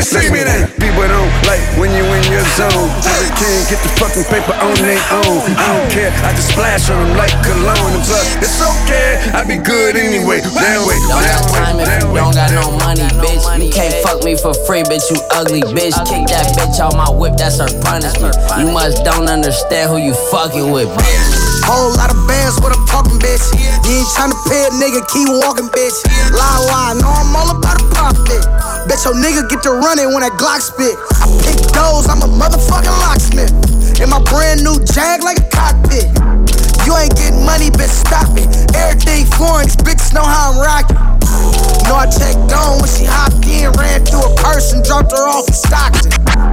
Speaker 15: You see me then.
Speaker 16: People don't like when you in your zone. They can't get the fucking paper on their own. I don't care, I just splash on them like cologne. And plus, it's okay, I be good anyway. That way,
Speaker 17: Don't
Speaker 16: that
Speaker 17: got
Speaker 16: way,
Speaker 17: time if
Speaker 16: that
Speaker 17: you
Speaker 16: way.
Speaker 17: don't got no money, bitch. You can't fuck me for free, bitch. You ugly, bitch. Kick that bitch out my whip, that's her punishment. You must don't understand who you fucking with, bitch.
Speaker 1: Whole lot of bands with a talking bitch. You ain't tryna pay a nigga, keep walking, bitch. Lie, lie, know I'm all about a profit. Bet your nigga get to running when that Glock spit. I pick those, I'm a motherfucking locksmith. In my brand new Jag like a cockpit. You ain't getting money, bitch, stop it. Everything foreign, these bitches know how I'm rocking. Know I checked on when she hopped in, ran through a person, dropped her off in Stockton.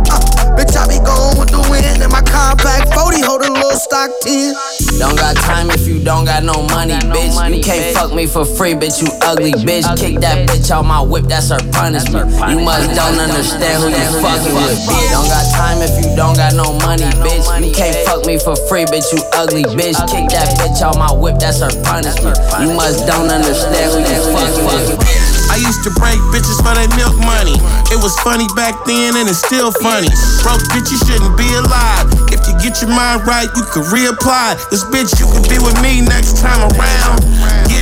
Speaker 1: Uh, bitch, I be going with the wind, and my compact 40 hold a little stock 10.
Speaker 17: Don't got time if you don't got no money, bitch. You can't fuck me for free, bitch. You ugly, bitch. Kick that bitch out my whip, that's her punishment. You must don't understand who you fucking with, bitch. Don't got time if you don't got no money, bitch. You can't fuck me for free, bitch. You ugly, bitch. Kick that bitch out my whip, that's her punishment. You must don't understand who you fucking with, bitch.
Speaker 18: I used to break bitches for their milk money. It was funny back then and it's still funny. Broke bitch, you shouldn't be alive. If you get your mind right, you could reapply. This bitch, you could be with me next time around.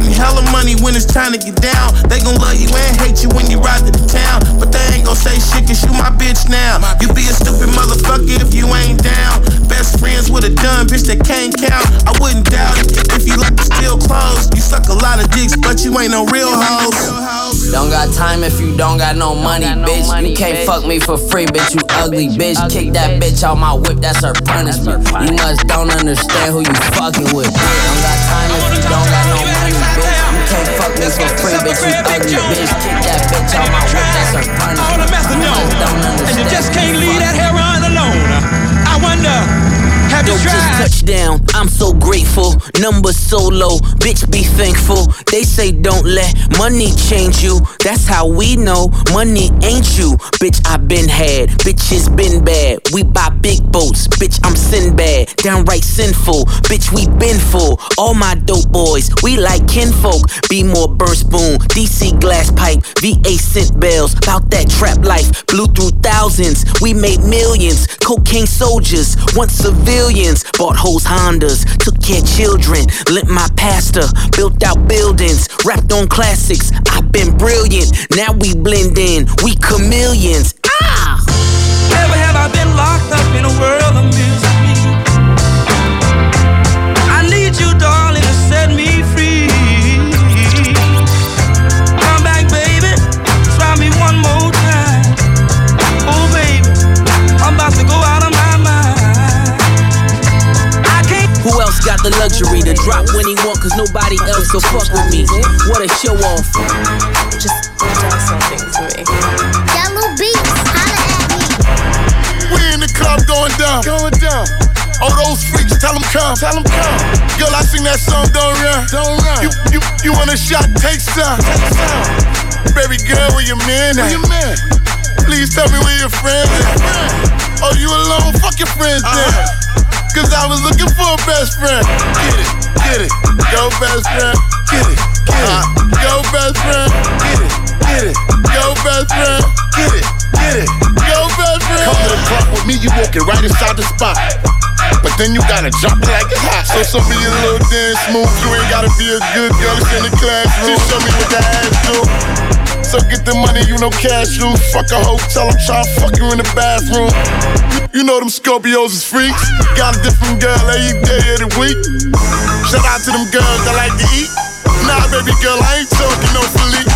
Speaker 18: Getting hella money when it's time to get down. They gon' love you and hate you when you ride to the town. But they ain't gon' say shit cause you my bitch now. You be a stupid motherfucker if you ain't down. Best friends with a dumb bitch that can't count. I wouldn't doubt it if you like to steal clothes. You suck a lot of dicks, but you ain't no real hoes.
Speaker 17: Don't got time if you don't got no money, bitch. You can't fuck me for free, bitch. You ugly, bitch. Kick that bitch out my whip, that's her punishment. You must don't understand who you fucking with. bitch. Don't got time if you don't got no money, bitch. Can't fuck me for free, bitch. You ugly, bitch. Kick that bitch out my whip, that's her punishment.
Speaker 13: All the methadone,
Speaker 17: You must don't
Speaker 13: and you just can't leave that on alone. I wonder, have
Speaker 19: Yo, just touchdown. I'm so grateful. Numbers so low. Bitch, be thankful. They say don't let money change you. That's how we know money ain't you. Bitch, I been had. Bitches been bad. We buy big boats. Bitch, I'm Sinbad. Downright sinful. Bitch, we been full. All my dope boys, we like kinfolk. Be more burn spoon. DC glass pipe. VA scent bells. Bout that trap life. Blew through thousands. We made millions. Cocaine soldiers. Once civilians. Bought hoes Hondas. Took care children. Lent my pastor. Built out buildings. Rapped on classics. I've been brilliant. Now we blend in. We chameleons. Ah!
Speaker 13: Never have I been locked up in a world of misery.
Speaker 20: Luxury to drop when he want, cause nobody else will fuck with me. What a show off.
Speaker 21: Just do something to me.
Speaker 22: Yellow beats, holla at me.
Speaker 6: We in the club going down, going down. All those freaks, tell them come, tell them come. Girl, I sing that song, don't run, don't run. You, you, you want a shot? Take some, take some. Baby girl, where your man at? Where your man? Please tell me where your friends at. Oh, you alone? Fuck your friends uh-huh. then. Cause I was looking for a best friend. Get it, get it. Go best friend. Get it, get it. Go best friend. Get it, get it. Go best friend. Get it, get it. Go best friend.
Speaker 23: Come to the club with me, you walking right inside the spot. But then you gotta jump it like it's hot.
Speaker 6: So some of your little dance moves, you ain't gotta be a good girl it's in the classroom. Just show me what the ass do. So get the money, you know cash rules. Fuck a hotel, I'm tryna fuck you in the bathroom. You, you know them Scorpios is freaks. Got a different girl every day of the week. Shout out to them girls that like to eat. Nah, baby girl, I ain't talking no Philippe.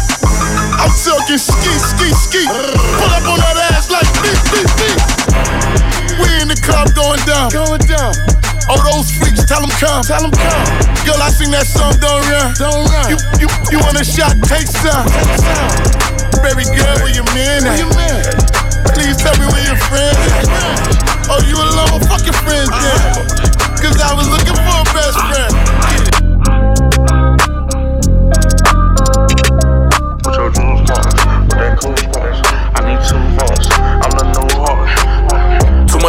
Speaker 6: I'm talking ski, ski, ski. Pull up on that ass like beep, beep, beep. We in the club going down, going down. All those freaks, tell them come, tell them come. Girl, I sing that song, don't run, don't run. You, you, you want a shot? Take some. Take some. Baby girl, where your man at? Where your man? Please tell me where your friends at. Oh, you alone? Fuck your friends uh-huh. then. Cause I was looking for a best uh-huh. friend.
Speaker 7: Put your jewels boss, with that cool boss. I need two votes.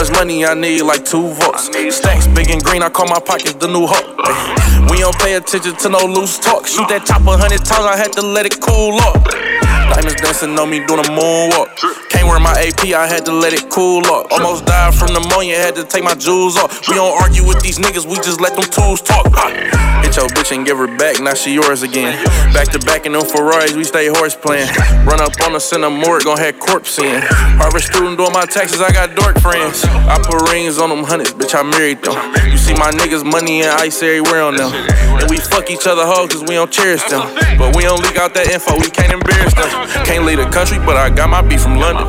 Speaker 11: Much money, I need like two votes. Stacks big and green, I call my pockets the new hawk. We don't pay attention to no loose talk. Shoot that chopper hundred times, I had to let it cool up. Diamonds dancing on me doing a moonwalk. Can't wear my AP, I had to let it cool up. Almost died from pneumonia, had to take my jewels off. We don't argue with these niggas, we just let them tools talk. Hit your bitch and give her back, now she yours again. Back to back in them Ferraris, we stay horse playing. Run up on the center morgue, gon' have corpse in. Harvard student doing my taxes, I got dork friends. I put rings on them hundreds, bitch, I married them. You see my niggas money and ice everywhere on them. And we fuck each other hoes cause we don't cherish them. But we don't leak out that info, we can't embarrass them. Can't leave the country, but I got my beef from London.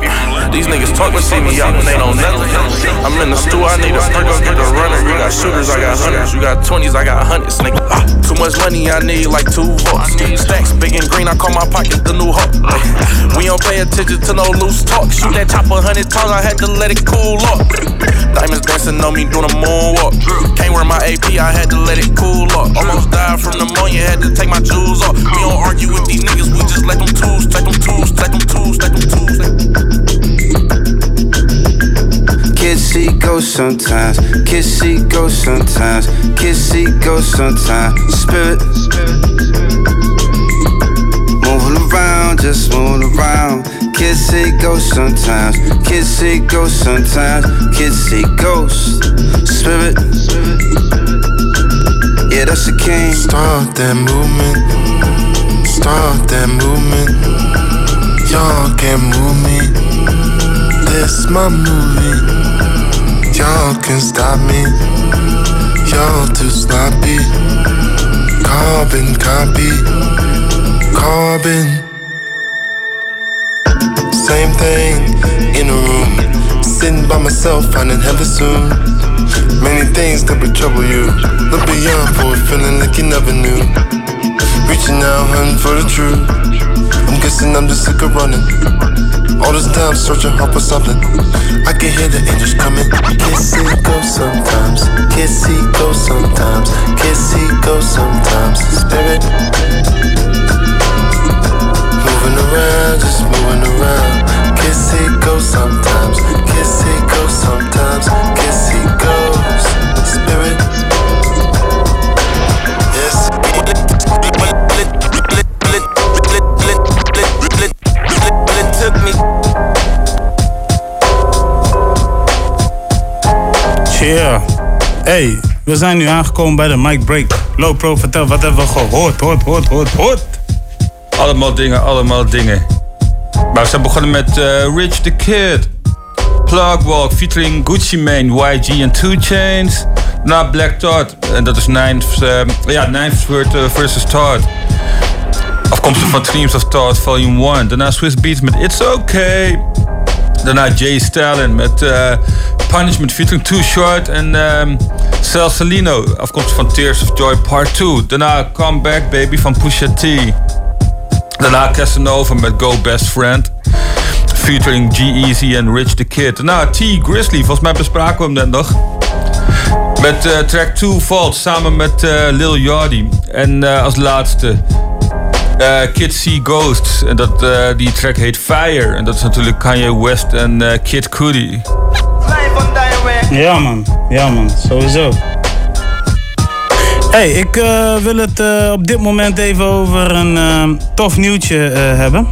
Speaker 11: These niggas talk but see me out and they don't know nothing. I'm in the stew, I need a sprint, go get the runner. You got shooters, I got hundreds. You got 20s, I got hundreds, nigga. Ah, too much money, I need like two votes. Stacks big and green, I call my pockets the new hawk. We don't pay attention to no loose talk. Shoot that top chopper hundred times, I had to let it cool off. Diamonds dancing on me doing a moonwalk. Can't wear my AP, I had to let it cool up. Almost died from pneumonia, had to take my jewels off. We don't argue with these niggas, we just let them tools, take them tools, take them tools, take them tools.
Speaker 24: Kids see ghosts sometimes, kids see ghosts sometimes, kids see ghosts sometimes. Spirit moving around, just moving around. Kids see ghosts sometimes, kids see ghosts sometimes, kids see ghosts. Spirit, yeah, that's the king.
Speaker 7: Start that movement. Start that movement. Y'all can't move me. This my movie. Y'all can stop me. Y'all too sloppy. Carbon copy. Carbon. Same thing in a room. Sitting by myself, finding heaven soon. Many things that would trouble you. Look beyond for it, feeling like you never knew. Reaching out, hunting for the truth. I'm guessing I'm just sick of running. All this time searching hard for something. I can hear the angels coming.
Speaker 25: Kiss see go sometimes. Kiss see go sometimes. Kiss see go sometimes. Spirit
Speaker 7: Moving around, just moving around.
Speaker 25: Kiss see go sometimes. Kiss see go sometimes. Kiss see goes.
Speaker 3: Yeah. Hey, we zijn nu aangekomen bij de mic break. Low Pro, vertel, wat hebben we gehoord? Hoort, hoort, hoort, hoort.
Speaker 4: Allemaal dingen, allemaal dingen. Maar we zijn begonnen met eh, Rich the Kid. Plug Walk featuring Gucci Mane, YG en 2 Chains. Na Black Thought. En dat is Ninth, eh, ja, Ninth eh, versus Thought. Afkomstig van Streams of Thought Volume 1. Daarna Swiss Beats met It's Okay. Daarna Jay Stalin met Punishment featuring Too Short en um. Afkomstig van Tears of Joy Part 2. Daarna Come Back Baby van Pusha T. Daarna Casanova met Go Best Friend. Featuring G-Eazy en Rich the Kid. Daarna T Grizzly, volgens mij bespraken we hem net nog. Met eh, track 2 Fault samen met eh, Lil Yachty. En eh, als laatste Kid See Ghosts. En dat, die track heet Fire. En dat is natuurlijk Kanye West en Kid Cudi.
Speaker 3: Ja man, ja man, sowieso. Hey, ik eh, wil het eh, op dit moment even over een eh, tof nieuwtje eh, hebben.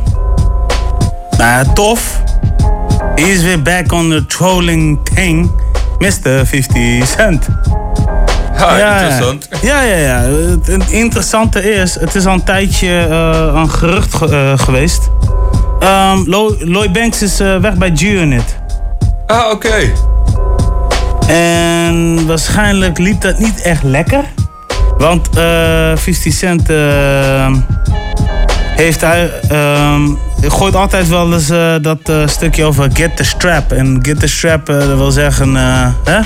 Speaker 3: Nou, tof. He is weer back on the trolling thing. Mr. 50 Cent.
Speaker 4: Ja, interessant.
Speaker 3: Ja, ja, ja. Het, het interessante is, het is al een tijdje eh, een gerucht ge- eh, geweest. Ehm, Lo- Lloyd Banks is eh, weg bij G-Unit.
Speaker 4: Ah, oké.
Speaker 3: En waarschijnlijk liep dat niet echt lekker. Want eh 50 Cent eh, heeft hij, ehm, gooit altijd wel eens eh, dat stukje over get the strap. En get the strap, dat wil zeggen, hè?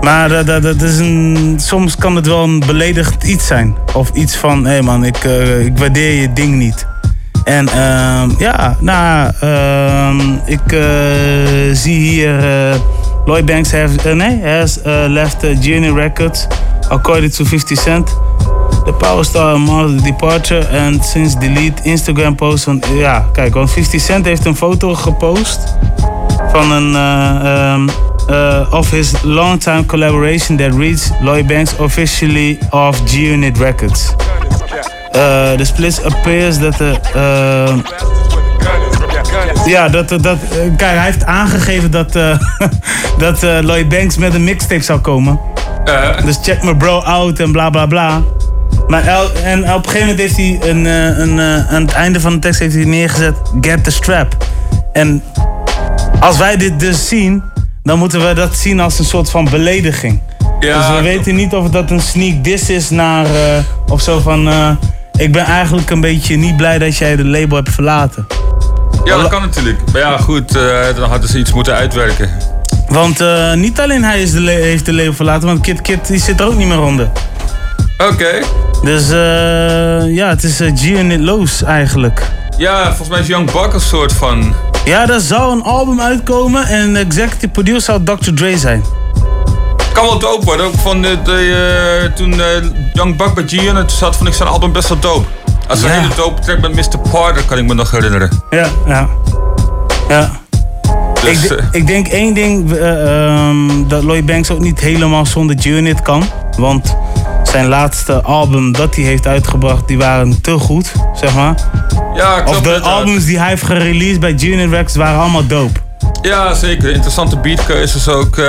Speaker 3: Maar dat, dat is een, soms kan het wel een beledigend iets zijn. Of iets van, hé man, ik, ik waardeer je ding niet. En ehm, ja, nou, ehm, ik zie hier Lloyd Banks have, eh, nee, has eh, left uh, G-Unit Records according to 50 Cent. The power star announced the departure and since delete Instagram post van, ja, kijk, want 50 Cent heeft een foto gepost van een uh, um, uh, of his longtime collaboration that reads Lloyd Banks officially off G-Unit Records. Uh, the split appears that the uh, ja, dat, dat, dat, eh, kijk, hij heeft aangegeven dat, eh, [LAUGHS] dat eh, Lloyd Banks met een mixtape zou komen. Dus check my bro out en bla bla bla. Maar el- en op een gegeven moment heeft hij een, eh, een, eh, aan het einde van de tekst heeft hij neergezet: Get the strap. En als wij dit dus zien, dan moeten we dat zien als een soort van belediging.
Speaker 4: Ja,
Speaker 3: dus we weten niet of dat een sneak diss is naar. eh, of zo van. eh, ik ben eigenlijk een beetje niet blij dat jij de label hebt verlaten.
Speaker 4: Ja, dat kan natuurlijk. Maar ja, goed, eh, dan hadden ze iets moeten uitwerken.
Speaker 3: Want eh, niet alleen hij is de heeft de label verlaten, want Kid Kid die zit er ook niet meer onder.
Speaker 4: Oké.
Speaker 3: Dus eh, ja, het is uh, G-Unit Loos eigenlijk.
Speaker 4: Ja, volgens mij is Young Buck een soort van...
Speaker 3: Ja, er zou een album uitkomen en de executive producer zou Dr. Dre zijn.
Speaker 4: Kan wel dope worden. Ook van de, de, eh, toen eh, Young Buck bij G-Unit zat, vond ik zijn album best wel dope. Als een
Speaker 3: Ja.
Speaker 4: hele dope track met Mr. Parter, kan ik me nog herinneren.
Speaker 3: Ja, ja. Ja.
Speaker 4: Dus,
Speaker 3: ik,
Speaker 4: eh,
Speaker 3: ik denk één ding, eh, ehm, dat Lloyd Banks ook niet helemaal zonder G-Unit kan. Want zijn laatste album dat hij heeft uitgebracht, die waren te goed, zeg maar.
Speaker 4: Ja, klopt.
Speaker 3: Of de albums die hij heeft gereleased bij G-Unit Records waren allemaal dope.
Speaker 4: Ja, zeker. Interessante beatkeuzes ook. eh,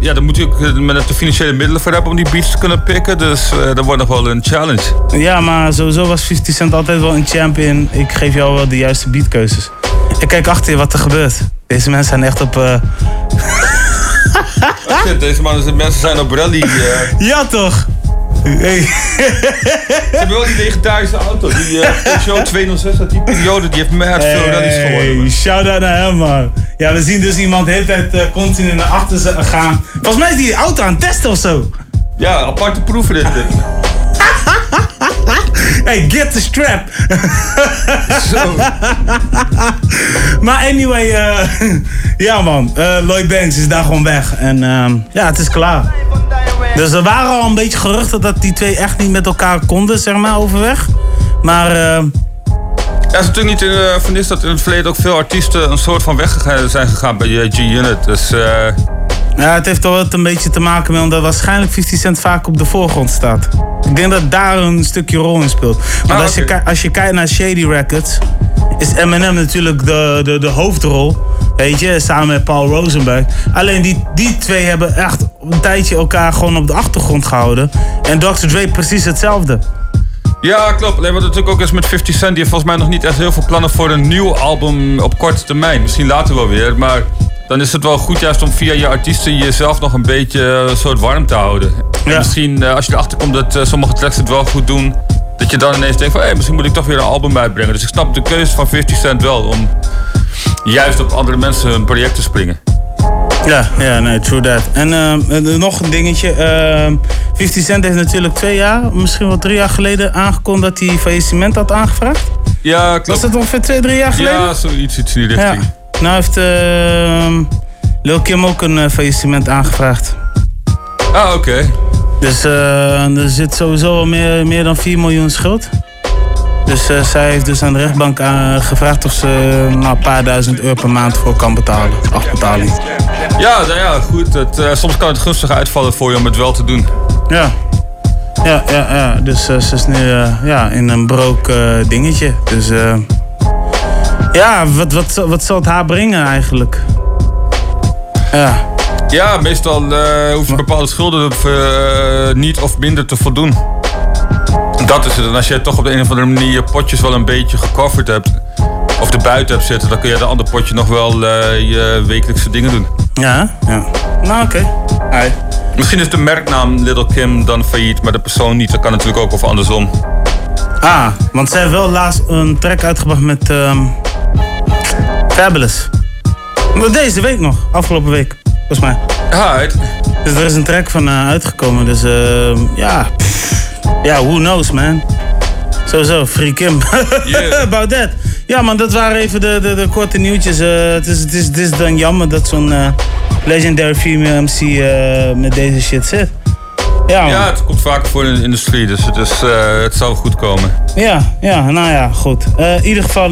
Speaker 4: ja, daar moet je ook eh, met de financiële middelen voor hebben om die beats te kunnen pikken. Dus eh, dat wordt nog wel een challenge.
Speaker 3: Ja, maar sowieso was 50 Cent altijd wel een champion. Ik geef jou wel de juiste beatkeuzes. En kijk achter je wat er gebeurt. Deze mensen zijn echt op... [LAUGHS]
Speaker 4: Oh shit, deze mannen, mensen zijn op rally.
Speaker 3: Ja, toch? Hey.
Speaker 4: Ze hebben wel die legendarische auto. Die Peugeot [LAUGHS] 206 uit die periode, die heeft mad veel rallies gewonnen.
Speaker 3: Hey, shout-out naar hem, man. Ja, we zien dus iemand de hele tijd eh, continu naar achter gaan. Volgens mij is die auto aan het testen of zo.
Speaker 4: Ja, aparte proeven dit.
Speaker 3: Hey, get the strap. [LAUGHS]
Speaker 4: Zo.
Speaker 3: maar anyway, eh, ja man, eh, Lloyd Banks is daar gewoon weg. En ehm, ja, het is klaar. Dus er waren al een beetje geruchten dat die twee echt niet met elkaar konden, zeg maar, overweg. Maar ehm,
Speaker 4: Ja, het is natuurlijk niet in, eh, van is dat in het verleden ook veel artiesten een soort van weggegaan zijn gegaan bij eh, G-Unit. Dus eh,
Speaker 3: ja, het heeft toch wel een beetje te maken met omdat waarschijnlijk 50 Cent vaak op de voorgrond staat. Ik denk dat daar een stukje rol in speelt. Want
Speaker 4: Ah,
Speaker 3: als, je, als je kijkt naar Shady Records, is Eminem natuurlijk de, de, de hoofdrol. Weet je, samen met Paul Rosenberg. Alleen die, die twee hebben echt een tijdje elkaar gewoon op de achtergrond gehouden. En Dr. Dre precies hetzelfde.
Speaker 4: Ja, klopt. Alleen wat natuurlijk ook is met 50 Cent, die heeft volgens mij nog niet echt heel veel plannen voor een nieuw album op korte termijn. Misschien later wel weer, maar dan is het wel goed juist om via je artiesten jezelf nog een beetje eh, een soort warm te houden. En misschien eh, als je erachter komt dat eh, sommige tracks het wel goed doen, dat je dan ineens denkt van hé, misschien moet ik toch weer een album uitbrengen. Dus ik snap de keuze van 50 Cent wel om juist op andere mensen hun project te springen.
Speaker 3: Ja, ja, nee, true that. En nog een dingetje. 50 Cent heeft natuurlijk twee jaar, misschien wel drie jaar geleden aangekondigd dat hij faillissement had aangevraagd.
Speaker 4: Ja, klopt.
Speaker 3: Was dat ongeveer twee, drie jaar geleden?
Speaker 4: Ja, zoiets iets in die
Speaker 3: Ja.
Speaker 4: richting.
Speaker 3: Nou heeft ehm Lil Kim ook een eh, faillissement aangevraagd.
Speaker 4: Ah, oké.
Speaker 3: Dus eh, er zit sowieso al meer, meer dan 4 miljoen schuld. Dus eh, zij heeft dus aan de rechtbank gevraagd of ze nou, een paar duizend euro per maand voor kan betalen. Afbetaling.
Speaker 4: Ja, nou ja, goed. Het, soms kan het gunstig uitvallen voor je om het wel te doen.
Speaker 3: Ja. Ja, ja, ja. Dus eh, ze is nu eh, ja, in een brook eh, dingetje. Dus eh, ja, wat, wat, zal- wat zal het haar brengen eigenlijk? Ja.
Speaker 4: Ja, meestal hoef je bepaalde schulden niet of minder te voldoen. Dat is het. En als je toch op de een of andere manier je potjes wel een beetje gecoverd hebt, of er buiten hebt zitten, dan kun je de andere potje nog wel eh, je wekelijkse dingen doen.
Speaker 3: Ja, ja. Nou, oké. Hi.
Speaker 4: Misschien is de merknaam Little Kim dan failliet, maar de persoon niet. Dat kan natuurlijk ook of andersom.
Speaker 3: Ah, want zij heeft wel laatst een track uitgebracht met ehm Fabulous. Deze week nog, afgelopen week, volgens mij.
Speaker 4: Ja,
Speaker 3: Dus er is een track van eh, uitgekomen, dus ehm, ja. pff, Ja, who knows, man. Sowieso, Free Kim. [LAUGHS] About that. Ja, man, dat waren even de, de, de korte nieuwtjes. Eh, het, is, het, is, het is dan jammer dat zo'n eh, legendary female MC eh, met deze shit zit. Ja, man.
Speaker 4: Ja, het komt vaker voor in de industrie, dus het, is, het zal goed komen.
Speaker 3: Ja, ja, nou ja, goed. In ieder geval,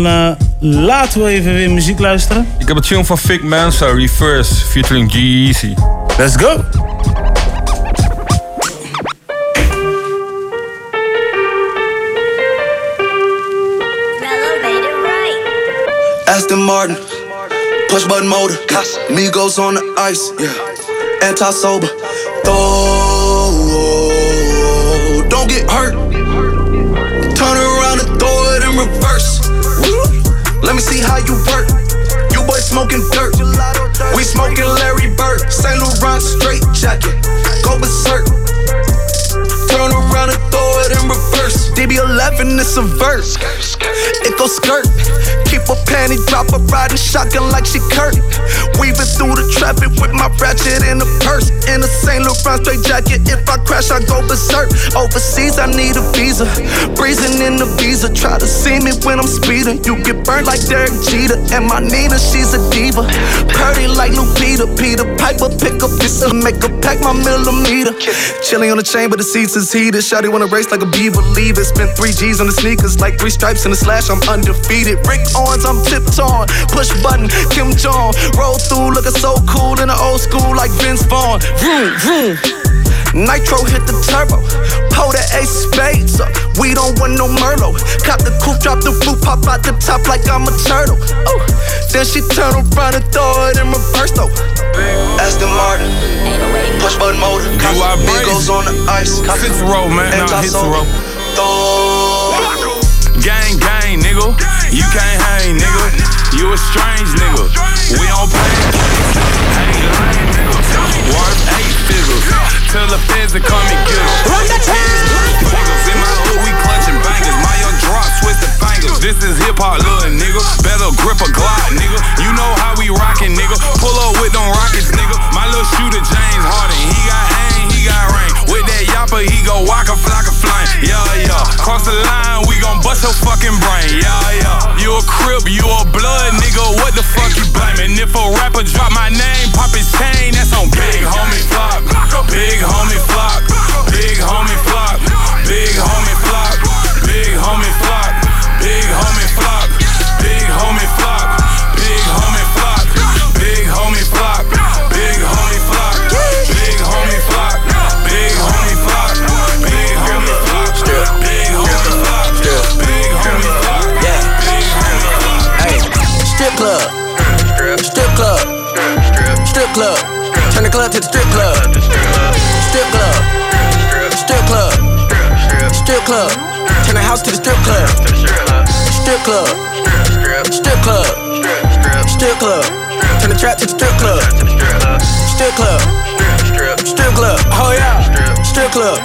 Speaker 3: laten we even weer muziek luisteren.
Speaker 4: Ik heb een tune van Fake Mansa, Reverse, featuring G-Eazy.
Speaker 3: Let's go!
Speaker 1: Aston Martin, push button motor, Migos on the ice, yeah. Anti sober, throw, don't get hurt. Turn around and throw it in reverse. Let me see how you work. You boys smoking dirt, we smoking Larry Bird. Saint Laurent straight jacket, go berserk. Turn around and throw it in reverse. DB11 is a verse. It goes skirt. Keep a panty dropper riding shotgun like she Kurt. Weaving through the traffic with my ratchet in a purse. In a Saint Laurent straight jacket. If I crash, I go berserk. Overseas, I need a visa. Breezing in the visa. Try to see me when I'm speeding. You get burned like Derek Jeter. And my Nina, she's a diva. Purdy like Lupita. Peter Piper, pick up this and make her pack my millimeter. Chilling on the chain, but the seats is heated. Shotty wanna race like a beaver. Leave it. Spent three G's on the sneakers. Like three stripes in the slash. I'm undefeated. Rick Owens, I'm tiptoeing. Push button, Kim Jong. Roll through, looking so cool in the old school like Vince Vaughn. Vroom, vroom. Nitro hit the turbo, pull the ace spades up. We don't want no Merlot. Cop the coupe, drop the roof, pop out the top like I'm a turtle. Ooh. Then she turn around and throw it in reverse though. Aston Martin, push button motor. Migos on the ice.
Speaker 2: The road, man. Nah, hit the road. Gang, gang, nigga. You can't hang, nigga. You a strange nigga. We don't play. Lame nigga. Worth eight figures. Tell the feds to come and get us. Run the Fingers in my your fucking brain. Yeah, yeah. You a crib, you a blood, nigga. What the fuck you blaming? If a rapper drop my name, pop his chain, that's on big homie flop. Big homie
Speaker 26: club. Turn the club to the strip club. Strip club. Strip club. Strip club. Turn the house to the strip club. Strip club. Strip club. Strip club. Turn the trap to the strip club. Strip club. Strip club. Oh yeah. Strip club.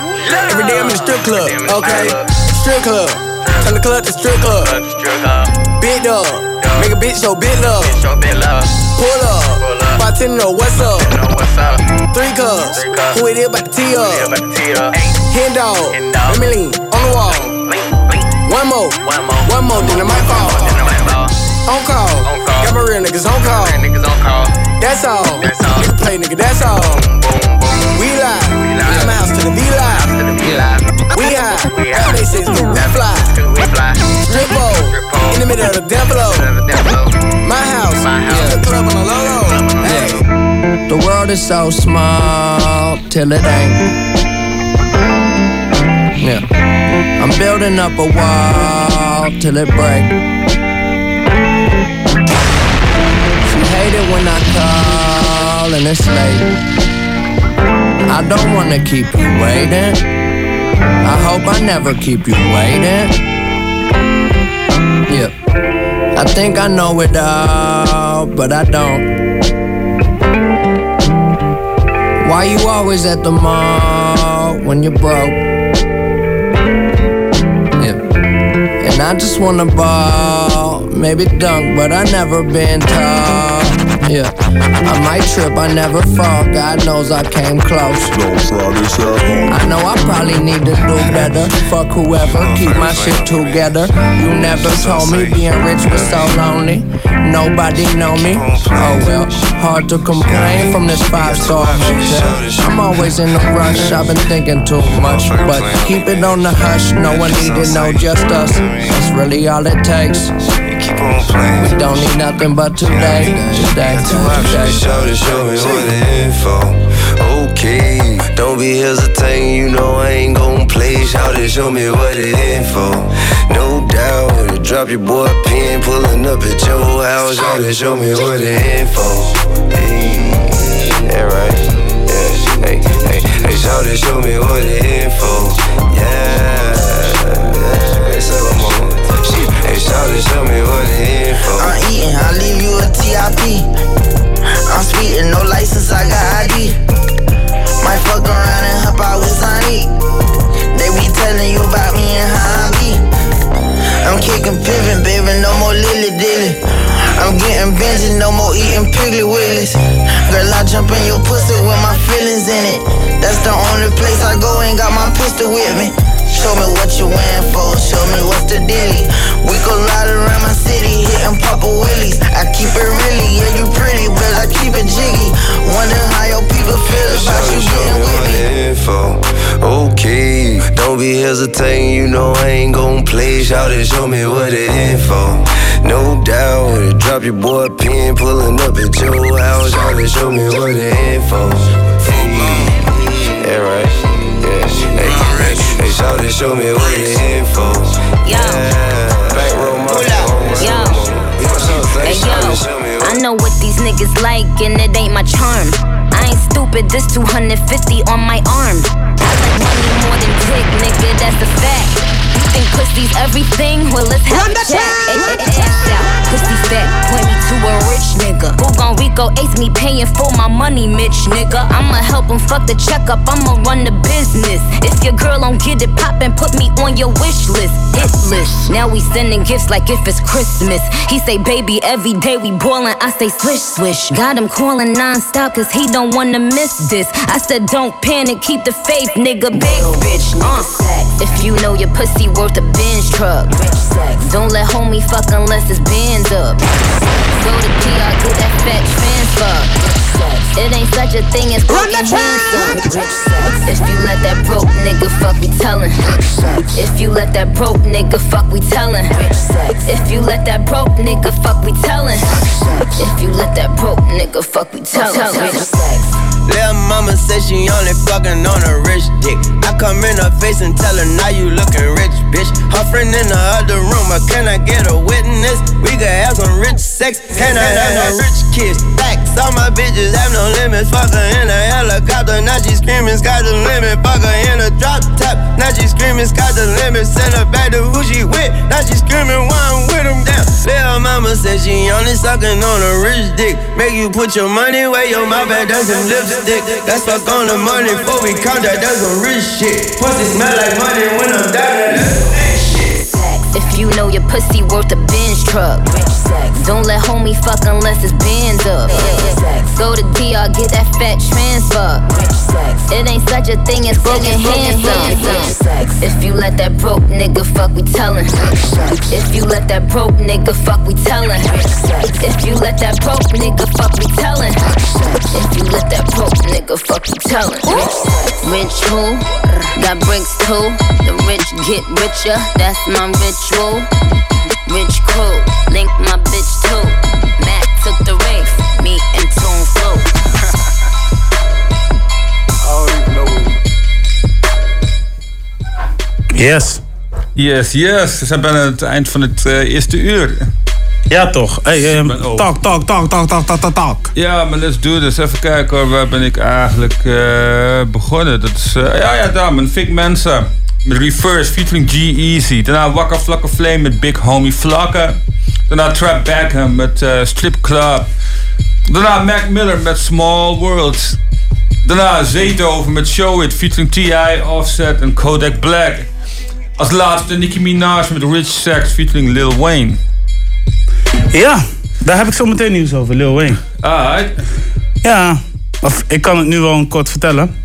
Speaker 26: Every day I'm in the strip club. Okay. Strip club. Turn the club to strip club. Big dog. Make a bitch show big love. Pull up. By
Speaker 12: Ten know what's up. Three cups. Who it is about the tee up? Hen dog. Let me lean on the wall. One more. One more, One more. then it might fall. On call. Got my real niggas on call. That's all. Nigga play, nigga, that's all. We live. I'm house to the V live. We high. They say it's good, we fly. Strip. In the middle of the devil. My house. Strip club on the low
Speaker 27: The world is so small till it ain't. Yeah. I'm building up a wall till it break. She hate it when I call and it's late. I don't wanna keep you waiting. I hope I never keep you waiting. Yeah. I think I know it all, but I don't. Why you always at the mall when you're broke? Yeah. And I just wanna ball, maybe dunk, but I never been tall. Yeah. I might trip, I never fall. God knows I came close. I know I probably need to do better. Fuck whoever, keep my shit together. You never told me being rich was so lonely. Nobody know me. Oh well, hard to complain from this five star hotel. I'm always in a rush, I've been thinking too much. But keep it on the hush, no one need to know, just us. That's really all it takes. We don't need nothing but today, today, today.
Speaker 24: Show to show me what the info. Okay, don't be hesitating, you know I ain't gon' play. Shout to show me what the info. No doubt, drop your boy pin, pulling up at your house. Shout to show me what the info. Hey, yeah, right. Yeah, hey, hey, hey, shout to show me what the info. Yeah, yeah, so on. Hey, to show me what the info.
Speaker 28: I'm eating, I leave you a TIP. I'm speeding, no license, I got ID. Might fuck around and hop out with Sonic. They be telling you about me and how I be. I'm kicking pivot, baby, no more lily dilly. I'm getting vengeance, no more eating piggly willies. Girl, I jump in your pussy with my feelings in it. That's the only place I go, ain't got my pistol with me. Show me what you wearing for, show me what's the dealie. We go ride around my city, hitting Papa Willies. I keep it really, yeah, you pretty, but I keep it jiggy. Wonder how your people feel about you getting with me.
Speaker 24: info. Okay, oh, don't be hesitating, you know I ain't gon' play. Shout it, show me what the info. No doubt, drop your boy pin, pulling up at your house. Shout it, show me what the info. Hey, yeah, right. Yeah, hey, hey, shout it, show me what the info. Yeah, bankroll my
Speaker 29: Yo. Hey yo, I know what these niggas like and it ain't my charm. I ain't stupid, this 250 on my arm. I like money more than dick, nigga, that's a fact. You think pussy's everything? Well, let's have a chat. ass out. Pussy fat, point me to a rich nigga. Who gon' Rico ace me paying for my money, Mitch nigga? I'ma help him fuck the checkup, I'ma run the business. If your girl don't get it poppin', put me on your wish list. Hit list. Now we sending gifts like if it's Christmas. He say, baby, every day we boilin'. I say, swish, swish. Got him calling non-stop cause he don't wanna miss this. I said, don't panic, keep the faith, nigga. Big bitch, uh. If you know your pussy worth a Benz truck. Don't let homie fuck unless it's bands up. Go to PR, get that fat transfer. It ain't such a thing as broken handsome. If you let that broke nigga fuck, we tellin'. If you let that broke nigga fuck, we tellin'. If you let that broke nigga fuck, we tellin'. If you let that broke nigga fuck, we tellin'.
Speaker 12: Little mama said she only fucking on a rich dick. I come in her face and tell her, now you looking rich, bitch. Her friend in the other room, but can I get a witness? We could have some rich sex, can I have no rich kids? All my bitches have no limits. Fuck her in a helicopter, now she screaming, sky's the limit. Fuck her in a drop top, now she screaming, sky's the limit. Send her back to who she with, now she screaming, why I'm with him down. Little mama said she only sucking on a rich dick. Make you put your money where your mouth at, that's some lipstick. Let's fuck on the money before we count that, that's some rich shit. Pussy smell like money when I'm down, that's shit.
Speaker 29: If you know your pussy worth a Benz truck. Don't let homie fuck unless it's bands up. Sex Go to DR, get that fat transfer. It ain't such a thing as getting handsome. If you let that broke nigga fuck, we tellin'. If you let that broke nigga fuck, we tellin'. If you let that broke nigga fuck, we tellin'. If you let that broke nigga fuck, we tellin'. Rich who? Got bricks too. The rich get richer, that's my ritual. Rich cool, link my bitch too. Matt took the race, me and Tune flew. [LAUGHS]
Speaker 3: Yes.
Speaker 4: Yes, yes. We zijn bijna aan het eind van het eh, eerste uur.
Speaker 3: Ja, toch? Hey, um, talk, talk, talk, talk, talk, talk, talk.
Speaker 4: Ja, maar let's do this. Even kijken waar ben ik eigenlijk uh, begonnen? Dat is, eh, ja, ja, dames, mijn Fik Mensen. Met Reverse featuring G-Eazy. Daarna Wakka Flakka Flame met Big Homie Flakka. Daarna Trap Beckham met eh, Strip Club. Daarna Mac Miller met Small Worlds. Daarna Zaytoven met Show It featuring T.I., Offset en Kodak Black. Als laatste Nicki Minaj met Rich Sex featuring Lil Wayne.
Speaker 3: Ja, daar heb ik zo meteen nieuws over, Lil Wayne.
Speaker 4: Ah,
Speaker 3: Ja, of ik kan het nu wel kort vertellen.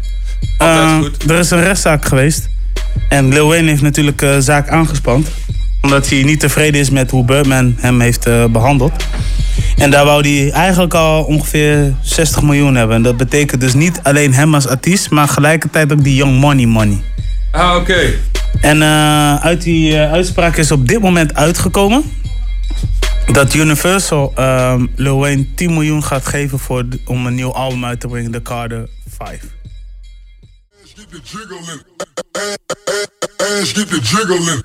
Speaker 3: Eh, Er is een rechtszaak geweest. En Lil Wayne heeft natuurlijk de zaak aangespand. Omdat hij niet tevreden is met hoe Birdman hem heeft eh, behandeld. En daar wou hij eigenlijk al ongeveer 60 miljoen hebben. En dat betekent dus niet alleen hem als artiest, maar gelijkertijd ook die Young Money Money.
Speaker 4: Ah, oké.
Speaker 3: En eh, uit die eh, uitspraak is op dit moment uitgekomen dat Universal ehm, Lil Wayne 10 miljoen gaat geven voor, om een nieuw album uit te brengen, The Carter 5.
Speaker 30: Ass get the jiggling.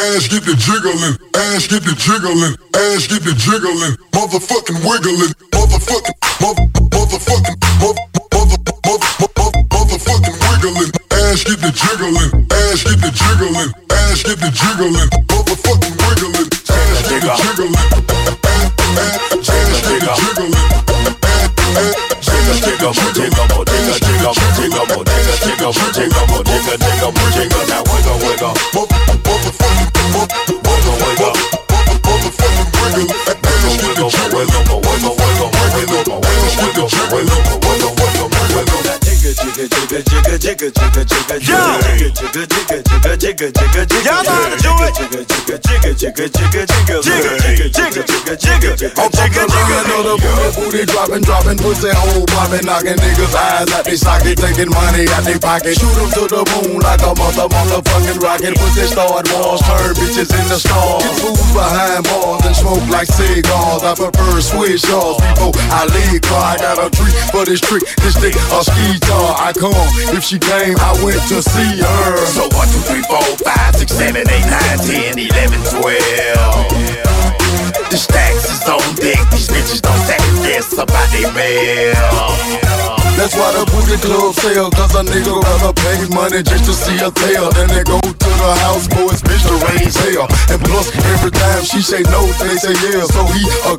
Speaker 30: Ass get the jiggling. Ass get the jiggling. Ass get the jiggling. Motherfucking wiggling. Motherfucking mother motherfucking mother mother mother mother motherfucking wiggling. Ass get the jiggling. Ass get the jiggling. Ass get the jiggling. Motherfucking wiggling. Ass get the jiggling. Ass get the jiggling
Speaker 3: jiggle, jiggle, jiggle, jiggle, jiggle, jiggle, jiggle, jiggle, jiggle, now wiggle, wiggle, move
Speaker 1: Y'all know how to do it.
Speaker 6: Another booty, booty dropping, dropping, pussy hole popping, knocking niggas' eyes out they socket, taking money out they pocket. Shoot 'em to the moon like a mother, motherfucking rocket. Pussy start wars, turn bitches into stars. Get fools behind bars and smoke like cigars. I prefer switch shots before I leave car. I got a treat for this trick, this thing a ski tar. I come if she came, I went to see her.
Speaker 1: So one, two, three, four, five, six, seven, eight, nine, ten, eleven, twelve. The stacks is on deck. These bitches don't second guess about they mail.
Speaker 6: That's why the booty club sell, cause a nigga rather pay money just to see a tail. Then they go to the house for his bitch to raise hell. And plus, every time she say no, they say yeah, so he a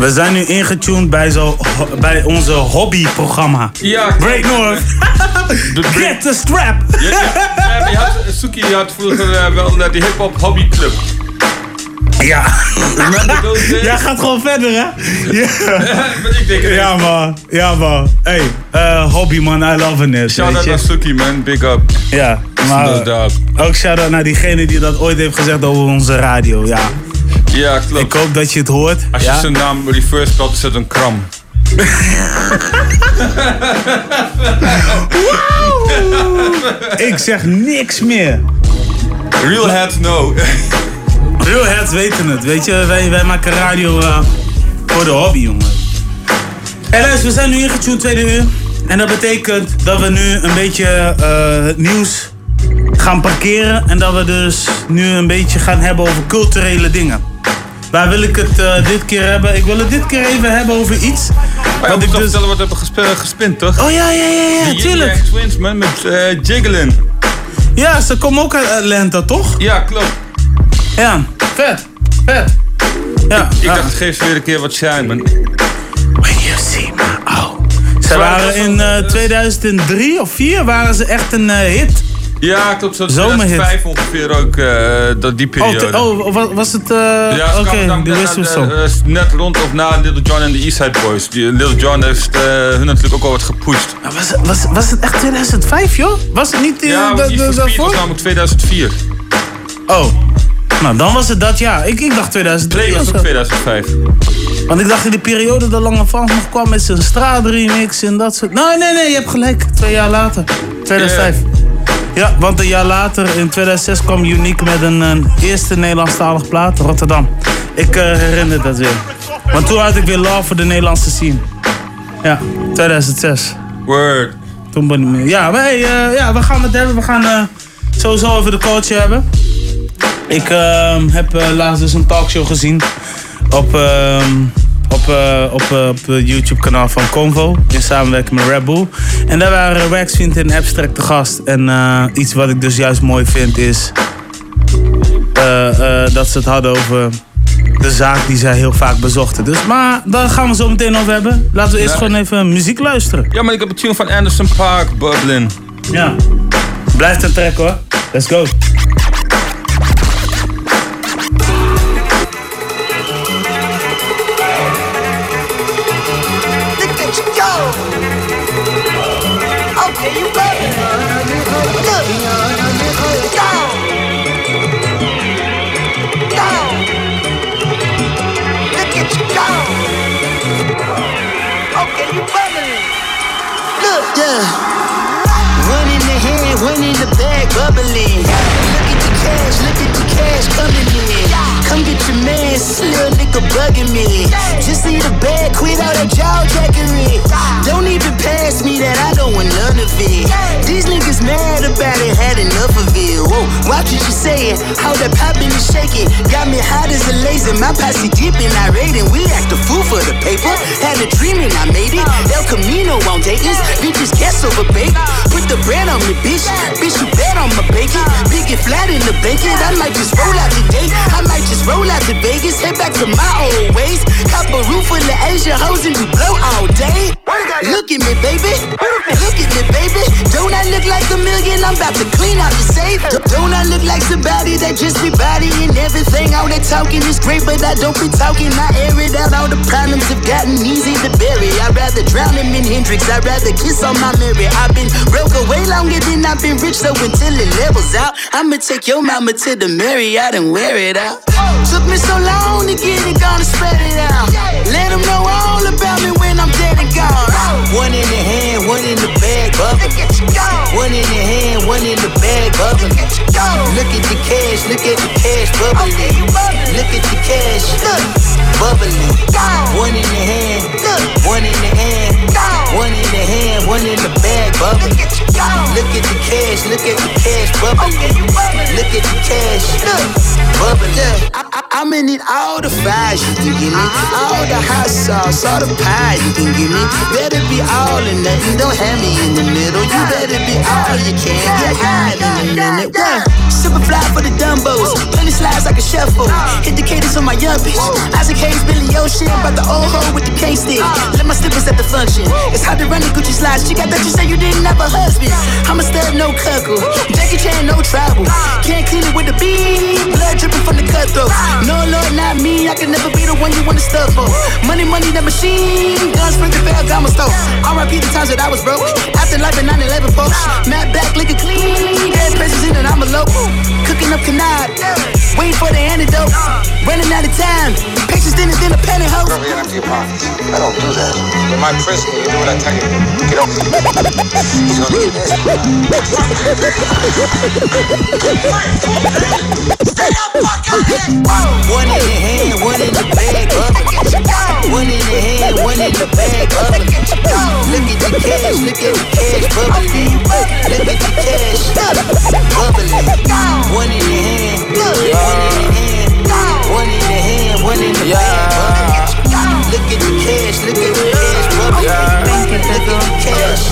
Speaker 3: We zijn nu ingetuned bij, zo, bij onze hobbyprogramma.
Speaker 4: Ja,
Speaker 3: Break North. [LAUGHS] Get the strap.
Speaker 4: Ja, ja. Ja, maar je had, Suki had vroeger eh, wel eh, die hip-hop hobbyclub.
Speaker 3: Ja. [LAUGHS] Jij gaat gewoon verder, hè? [LAUGHS] Ja, ja man. Ja, man. Hey, eh, hobby, man. I love it.
Speaker 4: Shout out
Speaker 3: weet je.
Speaker 4: naar Suki, man. Big up.
Speaker 3: Ja, maar ook shout-out naar diegene die dat ooit heeft gezegd over onze radio. Ja.
Speaker 4: Ja, klopt.
Speaker 3: Ik hoop dat je het hoort.
Speaker 4: Als je zijn naam reverse spelt, is het een kram.
Speaker 3: Ik zeg niks meer.
Speaker 4: Real heads know.
Speaker 3: Real heads weten het. Weet je, wij, wij maken radio eh, voor de hobby, jongen. En luister, we zijn nu ingetuned tweede uur. En dat betekent dat we nu een beetje eh, het nieuws gaan parkeren. En dat we dus nu een beetje gaan hebben over culturele dingen. Waar wil ik het eh, dit keer hebben? Ik wil het dit keer even hebben over iets.
Speaker 4: Maar
Speaker 3: Wat
Speaker 4: ik
Speaker 3: ik dus...
Speaker 4: vertellen wat we hebben gespe- gespint, toch?
Speaker 3: Oh ja, ja, ja, ja, tuurlijk.
Speaker 4: Twins, man, met eh Jiggling.
Speaker 3: Ja, ze komen ook uit Atlanta, toch?
Speaker 4: Ja, klopt.
Speaker 3: Ja, vet. Vet. Ja,
Speaker 4: Ik
Speaker 3: ja.
Speaker 4: dacht, geef ze weer een keer wat shine, man.
Speaker 3: When you see my oh. Ze waren in eh, 2003 of 4 waren ze echt een eh, hit.
Speaker 4: Ja, klopt. Zo
Speaker 3: Zomerhit.
Speaker 4: 2005 ongeveer ook, eh, dat, die
Speaker 3: Oh,
Speaker 4: periode.
Speaker 3: te- oh, wa- was het... eh
Speaker 4: Ja,
Speaker 3: Oké, de
Speaker 4: net,
Speaker 3: Whistle Song.
Speaker 4: eh, net rond of na Little John en de Eastside Boys. Die, Little John heeft hun natuurlijk ook al wat gepusht.
Speaker 3: Was, was, was het echt 2005, joh? Was het niet
Speaker 4: Ja,
Speaker 3: da-
Speaker 4: want die
Speaker 3: da-
Speaker 4: van Speed
Speaker 3: daarvoor?
Speaker 4: was namelijk 2004.
Speaker 3: Oh. Nou, dan was het dat jaar. Ik, ik dacht 2003
Speaker 4: Play was ook
Speaker 3: zo.
Speaker 4: 2005.
Speaker 3: Want ik dacht in die periode dat Lange Frans nog kwam met zijn straatremix en dat soort... Nee, nee, nee, je hebt gelijk. Twee jaar later. 2005. Ja, want een jaar later, in 2006, kwam Unique met een, een eerste Nederlandstalig plaat, Rotterdam. Ik eh, herinner dat weer. Want toen had ik weer love voor de Nederlandse scene. Ja, 2006.
Speaker 4: Word.
Speaker 3: Toen ben ik meer. Ja, hey, eh, ja, we gaan het hebben. We gaan eh, sowieso over de coach hebben. Ik ehm, heb laatst dus een talkshow gezien op, ehm, op, eh, op, eh, op het YouTube kanaal van Convo in samenwerking met Red Bull. En daar waren Waxfiend en Abstract te gast. En eh, iets wat ik dus juist mooi vind is dat ze het hadden over de zaak die zij heel vaak bezochten. Dus, maar daar gaan we zo meteen over hebben. Laten we eerst gewoon even muziek luisteren.
Speaker 4: Ja, maar ik heb een tune van Anderson Park, Bubbling.
Speaker 3: Ja. Blijft een track hoor. Let's go.
Speaker 28: Yeah. One in the hand, one in the bag, bubbling. Look at the cash, look at the cash coming in. Come get man, this nigga bugging me. Just need a bag, quit all that jaw jackery. Don't even pass me that, I don't want none of it. These niggas mad about it, had enough of it. Whoa, watch what you say it? how that popping and shaking. Got me hot as a laser, my posse deep and irate, and we act a fool for the paper. Had a dream and I made it. El Camino on Dayton's, bitches guess over bacon. Put the bread on me, bitch. Bitch, you bet on my bacon. Big it flat in the bacon. I might just roll out today. I might just roll out to Vegas. Head back to my old ways. Cop a roof full of Asian hoes and we blow all day. Look at me, baby. Look at me, baby. Don't I look like a million? I'm about to clean out the safe. Don't I look like somebody that just be bodying everything? All that talking is great, but I don't be talking. I air it out. All the problems have gotten easy to bury. I'd rather drown him in Hendrix. I'd rather kiss on my mirror. I've been broke away longer than I've been rich, so until it levels out, I'ma take your mama to the Marriott and wear it out. Took me so long to get it, gonna spread it out. Let them know all about me when I'm dead and gone. One in the hand, one in the bag, bubbling. One in the hand, one in the bag, bubbling. Look at the cash, look at the cash, bubbling. Look at the cash, bubbling. One in the hand, one in the hand, one in the hand, one in the bag, bubbling. Look at the cash, look at the cash, bubbling. Look at the cash, bubbling. I, I, I'ma need all the fries you can give me, uh-huh. all the hot sauce, all the pie you can give me. Uh-huh. Better be all or nothing, don't have me in the middle. You better be all you can, get high in a minute. Yeah. Super fly for the dumbos, plenty slides like a shuffle. Uh. Hit the cadence on my young bitch. Isaac Hayes, Billy Ocean, about the old hoe with the K stick. Uh. Let my slippers at the function. It's hard to run the Gucci slides. She got that you say you didn't have a husband. I'm a stud, no cuckoo. Jackie Chan, no travel. Can't clean it with the beat. Blood dripping from the cutthroat. No, Lord, not me. I can never be the one you wanna stuff for. Money, money, the machine. Guns, spring the Ferragamo store. RIP the times that I was broke. After life in 9 11, folks. Matt back, looking clean. Gas prices in and I'm a local. Cooking up canard. Waiting for the antidote. Running out of time. Patience thinner than a pantyhose.
Speaker 31: I don't do that. In my prison, you do I tell you. Get off. He's gonna get
Speaker 28: One in the hand, one in the bag, bubbling. One in the hand, one in the bag, bubbling. Look at the cash, look at the cash, bubbling. Look at the cash, bubbling. One in the hand, one in the hand, one in the hand,
Speaker 17: Money in the bag, Look at the cash, look at the cash, bubble. Look at the cash,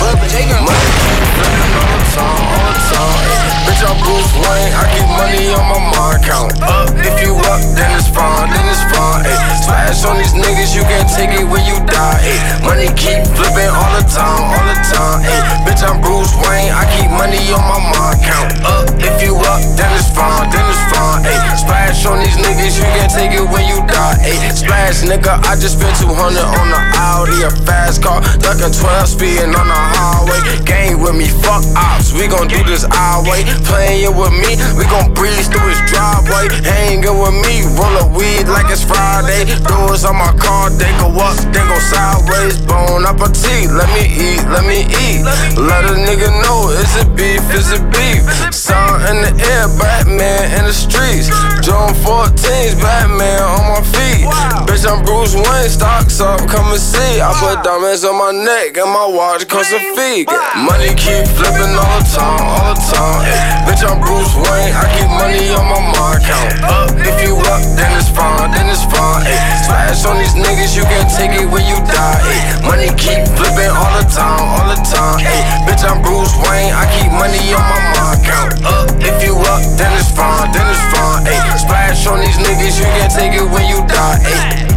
Speaker 17: bubble.
Speaker 24: Money all the time, all the time. Bitch, I'm Bruce Wayne. I keep money on my mind count. Up, if you up, then it's fine, then it's fine. Ay. Smash on these niggas, you can't take it when you die. Ay. Money keep flipping all the time, all the time. Ay. Bitch, I'm Bruce Wayne. I keep money on my mind count. Up, if you up, then it's fine, then it's fine. Ay. Splash on these niggas, you can't take it when you die. Ay. Splash, nigga, I just spent 200 on the Audi, a fast car, ducking 12 speeding on the highway. Gang with me, fuck ops, we gon' do this our way. Playing with me, we gon' breeze through his driveway. Hanging with me, roll a weed like it's Friday. Doors on my car, they go up, they go sideways. Bone up a teeth, let me eat, let me eat. Let a nigga know it's a beef, it's a beef. Sound in the air, Batman in the streets. John 14's Batman on my feet. Bitch, I'm Bruce Wayne, stocks up, come and see. I put diamonds on my neck and my watch cost a fee. Money keep flipping all the time, all the time. Bitch, I'm Bruce Wayne, I keep money on my mind count. Up, if you up, then it's fine, then it's fine. Ay, Smash on these niggas, you can't take it when you die. Ay, Money keep flipping all the time, all the time. Ay, Bitch, I'm Bruce Wayne, I keep money on my mind count. Up, if you up, then it's fine, then it's fine. Ay, Splash on these niggas, you can't take it when you die. Ay.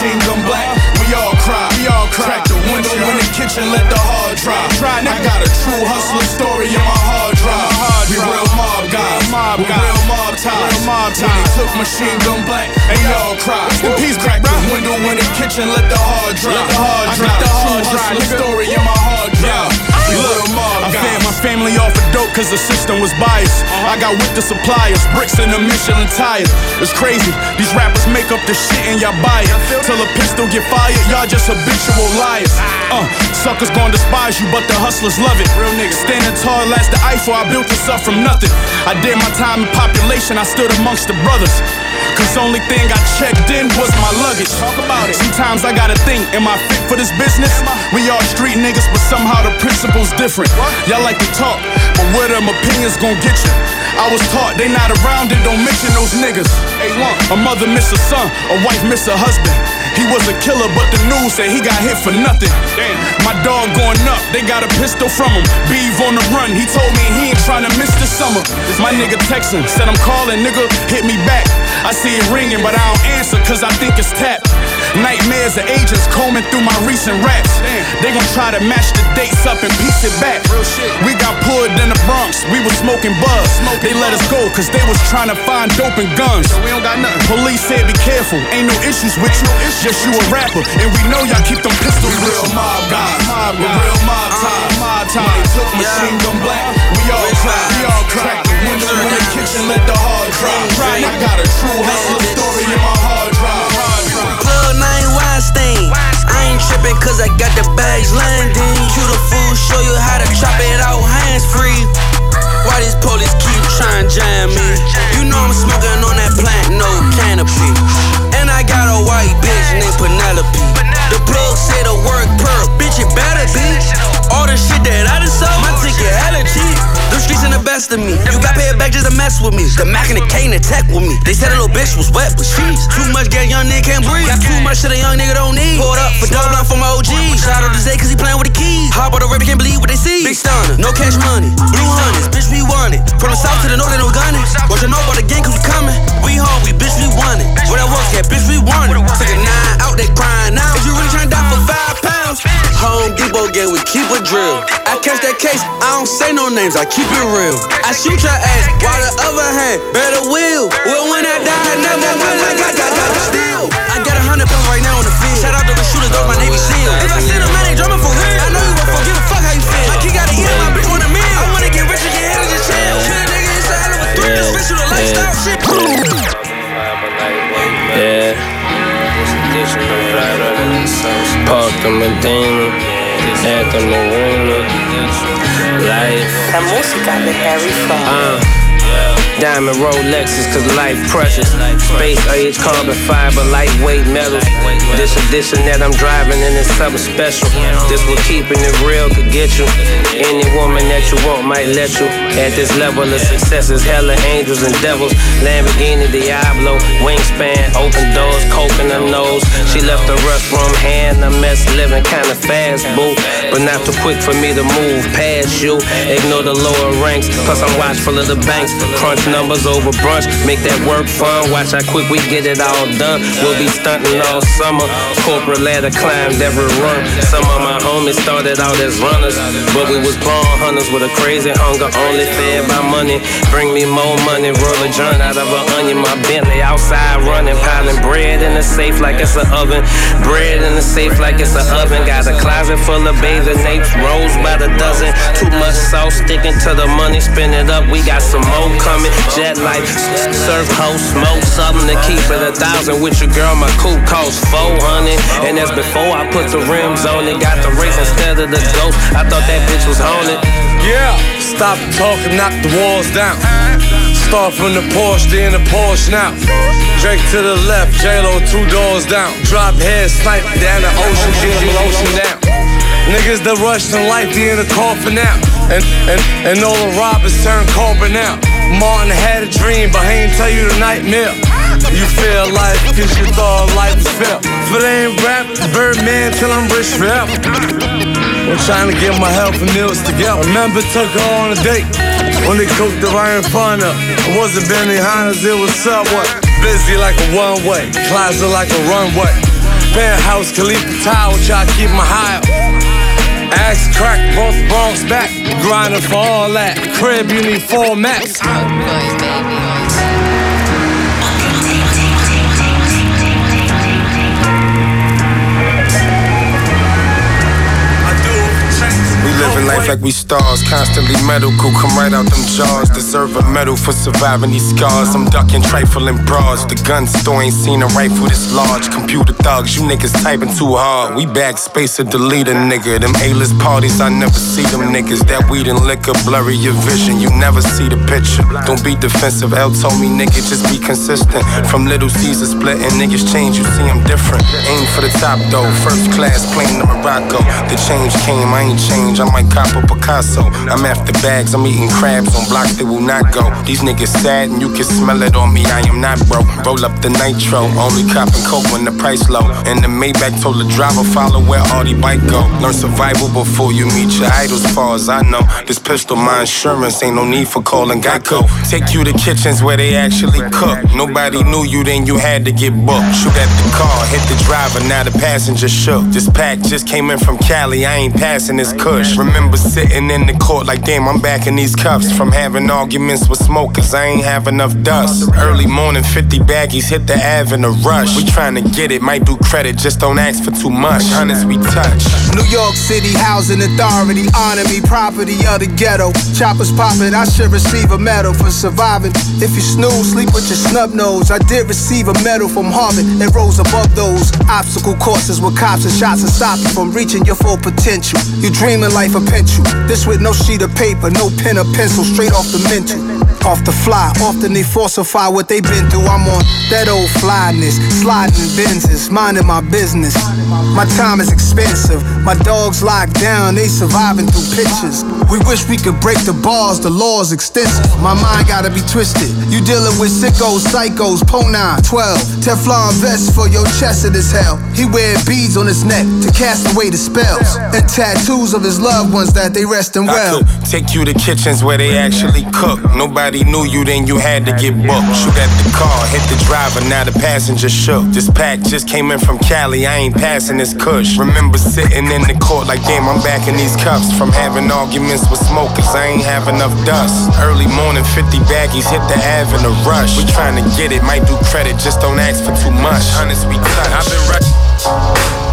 Speaker 5: Machine gun black, we all cry, we all cry. Crack the window in the kitchen, let the hard drive. I got a true hustler story in my hard drive. We real mob guys, mob guys. real mob ties, mob ties. Money took machine gun black, and we all cry. In peace, crack the window in the kitchen, let the hard drive. Let the hard drive. I got the hard drive, nigga. story in my hard drive. Real mob I fed my family off of dope cause the system was biased. I got with the suppliers, bricks and the Michelin tires. It's crazy, these rappers make up the shit and y'all buy it. Till a pistol get fired, y'all just habitual liars. Uh, suckers gon' despise you, but the hustlers love it. Real niggas standing tall, last the Eiffel, I built this up from nothing. I did my time in population, I stood amongst the brothers. Cause only thing I checked in was my luggage. Talk about it. Sometimes I gotta think, am I fit for this business? We all street niggas, but somehow the principle's different. Y'all like to talk, but where them opinions gon' get you? I was taught they not around and don't mention those niggas. A mother miss a son, a wife miss a husband. He was a killer, but the news said he got hit for nothing. My dog going up, they got a pistol from him. Beeve on the run, he told me he ain't trying to miss the summer. My nigga texting, said I'm calling, nigga, hit me back. I see it ringing, but I don't answer cause I think it's tapped. Nightmares of agents combing through my recent raps. They gon' try to match the dates up and piece it back. We got pulled in the Bronx, we was smoking buzz. They let us go cause they was trying to find dope and guns. we don't got nothing. Police said be careful, ain't no issues with you. Just you a rapper, and we know y'all keep them pistols. We real mob guys, mob guys. real mob ties, mob ties. They took machine gun black, we all cry, we all In the kitchen, let the hard drive. I got a true hustler story in my hard drive.
Speaker 20: Plug nine Weinstein. I ain't tripping cause I got the bags landing. Cue the fool, show you how to chop it out hands free. Why these police keep trying to jam me? You know I'm smoking on that plant, no canopy. And I got a white bitch named Penelope. The plug said the work per bitch, it better be. All the shit that I done sold, my ticket hella cheap. The streets in the best of me. You got paid back just to mess with me. The Mac and the K and the tech with me. They said a little bitch was wet, but she's too much gas, young nigga can't breathe. Got too much shit a young nigga don't need. Pulled up for double blunt for my OG. Shout out to Zay cause he playing with the keys. Hop on the rap, can't believe what they see. Big stunner, no cash money. Blue hundreds, bitch, we want it. From the south to the north, they no gunning. What you know about the gang cause we coming. We hungry, bitch, we want it. Where that work at, bitch, we want it. Took a nine out, they crying now. If you really trying to die for five pounds. Home Depot gang, we keep a drill. I catch that case, I don't say no names, I keep it real. I shoot your ass, while the other hand, better will. Well, when I die, never will I got, got, got, still. I got a hundred pounds right now on the field. Shout out to the shooters, those my Navy SEAL. If I see them, man, they drumming for real. I know you won't give a fuck how you feel. Like you gotta eat it, my bitch want a meal. I wanna get rich and get hit and just chill. Kill a nigga inside of a threat, this bitch with a lifestyle shit.
Speaker 24: Yeah. Park the Medina at the Marina.
Speaker 20: life.
Speaker 32: La música de Harry
Speaker 20: Fraud. Diamond Rolexes, cause life precious. Space age, carbon fiber, lightweight metals. This edition that I'm driving and it's something special. This what keeping it real could get you. Any woman that you want might let you. At this level of success is hella angels and devils. Lamborghini Diablo, wingspan, open doors, coke in her nose. She left the restroom hand, a mess living kinda fast, boo. But not too quick for me to move past you. Ignore the lower ranks, plus I'm watchful of the banks. Crunch numbers over brunch, make that work fun. Watch how quick we get it all done. We'll be stunting all summer. Corporate ladder climbed every run. Some of my homies started out as runners, but we was born hunters with a crazy hunger, only fed by money. Bring me more money, roll a joint out of an onion. My Bentley outside running, piling bread in the safe like it's an oven. Bread in the safe like it's an oven. Got a closet full of bathing apes, rolls by the dozen. Too much sauce sticking to the money, spin it up. We got some more coming. Jet life, surf house, smoke something to keep it a thousand. With your girl, my coupe cost 400. And that's before I put the rims on it. Got the race instead of the ghost. I thought that bitch was haunted.
Speaker 13: Yeah, stop talking, knock the walls down. Start from the Porsche, then the Porsche now. Drake to the left, J-Lo two doors down. Drop head, snipe down the ocean, the ocean down. Niggas that rush in life, they in the coffin now. And, and, and all the robbers turn corporate now. Martin had a dream, but he ain't tell you the nightmare. You feel life cause you thought life was fair. If it ain't rap, Birdman till I'm rich forever. I'm trying to get my health and meals together. Remember, took her on a date when they cooked the Ryan Fun up. It wasn't Benihana, it was Subway. Busy like a one way, closet like a runway. Penthouse, Khalifa Tower, try to keep my high up. Axe crack, both Bronx back. Grinding for all that. Crib, you need four maps.
Speaker 33: We living life like we stars, constantly medical, come right out them jaws. Deserve a medal for surviving these scars. I'm ducking trifling bras. The gun store ain't seen a rifle this large. Computer thugs, you niggas typing too hard. We backspace or delete a nigga. Them A-list parties, I never see them niggas. That weed and liquor blurry your vision. You never see the picture. Don't be defensive. L told me, nigga, just be consistent. From Little Caesar splitting, niggas change. You see I'm different. Aim for the top though. First class plane to Morocco. The change came, I ain't changed. I might cop a Picasso. I'm after bags, I'm eating crabs on blocks they will not go. These niggas sad and you can smell it on me. I am not broke. Roll up the nitro, only copping coke when the price low. And the Maybach told the driver follow where all the bike go. Learn survival before you meet your idols. Far as I know, this pistol my insurance ain't no need for calling Geico. Take you to kitchens where they actually cook. Nobody knew you, then you had to get booked. Shoot at the car, hit the driver, now the passenger shook. This pack just came in from Cali, I ain't passing this kush. Remember sitting in the court like, damn, I'm back in these cuffs. From having arguments with smokers, I ain't have enough dust. Early morning, 50 baggies hit the Ave in a rush. We trying to get it, might do credit, just don't ask for too much. Honest, we touch.
Speaker 1: New York City Housing Authority honor me property of the ghetto. Choppers popping, I should receive a medal for surviving. If you snooze, sleep with your snub nose. I did receive a medal from Harvard and rose above those obstacle courses with cops and shots to stop you from reaching your full potential. You dreaming life. This with no sheet of paper, no pen or pencil, straight off the mental. Off the fly, often they falsify what they been through. I'm on that old flyness, sliding in Benzes, minding my business. My time is expensive. My dogs locked down, they surviving through pictures. We wish we could break the bars, the law's extensive. My mind gotta be twisted. You dealing with sickos, psychos, Pona 12. Teflon vest for your chest it is hell. He wearing beads on his neck to cast away the spells. And tattoos of his loved ones that they resting well.
Speaker 33: I could take you to kitchens where they actually cook. Nobody knew you, then you had to get booked. Shoot at the car, hit the driver, now the passenger shook. This pack just came in from Cali, I ain't passing this kush. Remember sitting in the court like, damn, I'm back in these cuffs. From having arguments with smokers, I ain't have enough dust. Early morning, 50 baggies hit the Ave in a rush. We trying to get it, might do credit, just don't ask for too much. Honest, we touch. I've been right.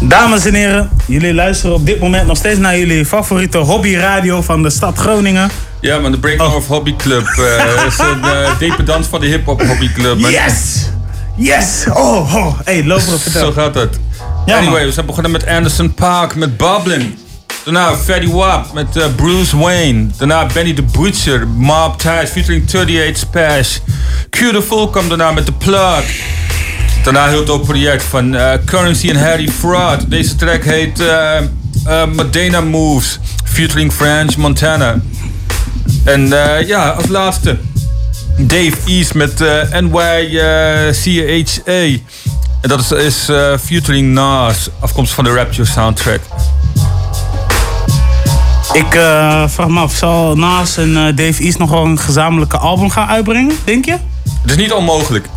Speaker 3: Dames en heren, jullie luisteren op dit moment nog steeds naar jullie favoriete hobbyradio van de stad Groningen.
Speaker 4: Ja, man, de Breakdown of Hobby Club. eh, [LAUGHS] is een uh, dependant van de hip-hop hobbyclub. man.
Speaker 3: Yes! Yes! Oh, oh. Hey, lopen, [LAUGHS] vertel.
Speaker 4: Zo gaat het.
Speaker 3: Ja,
Speaker 4: anyway, we zijn begonnen met Anderson Park, met Bublin. Daarna Fatty Wap met eh, Bruce Wayne. Daarna Benny the Butcher, Mob Ties featuring 38 Spash. Q the Fool kwam daarna met The Plug. Daarna heel dope project van eh, Currency en Harry Fraud. Deze track heet Medina Moves featuring French Montana. En ja, als laatste Dave East met NYCHA. En dat is, is eh, featuring Nas, afkomstig van de Rapture soundtrack.
Speaker 3: Ik eh, vraag me af, zal Nas en eh, Dave East nog wel een gezamenlijke album gaan uitbrengen, denk je?
Speaker 4: Het is niet onmogelijk.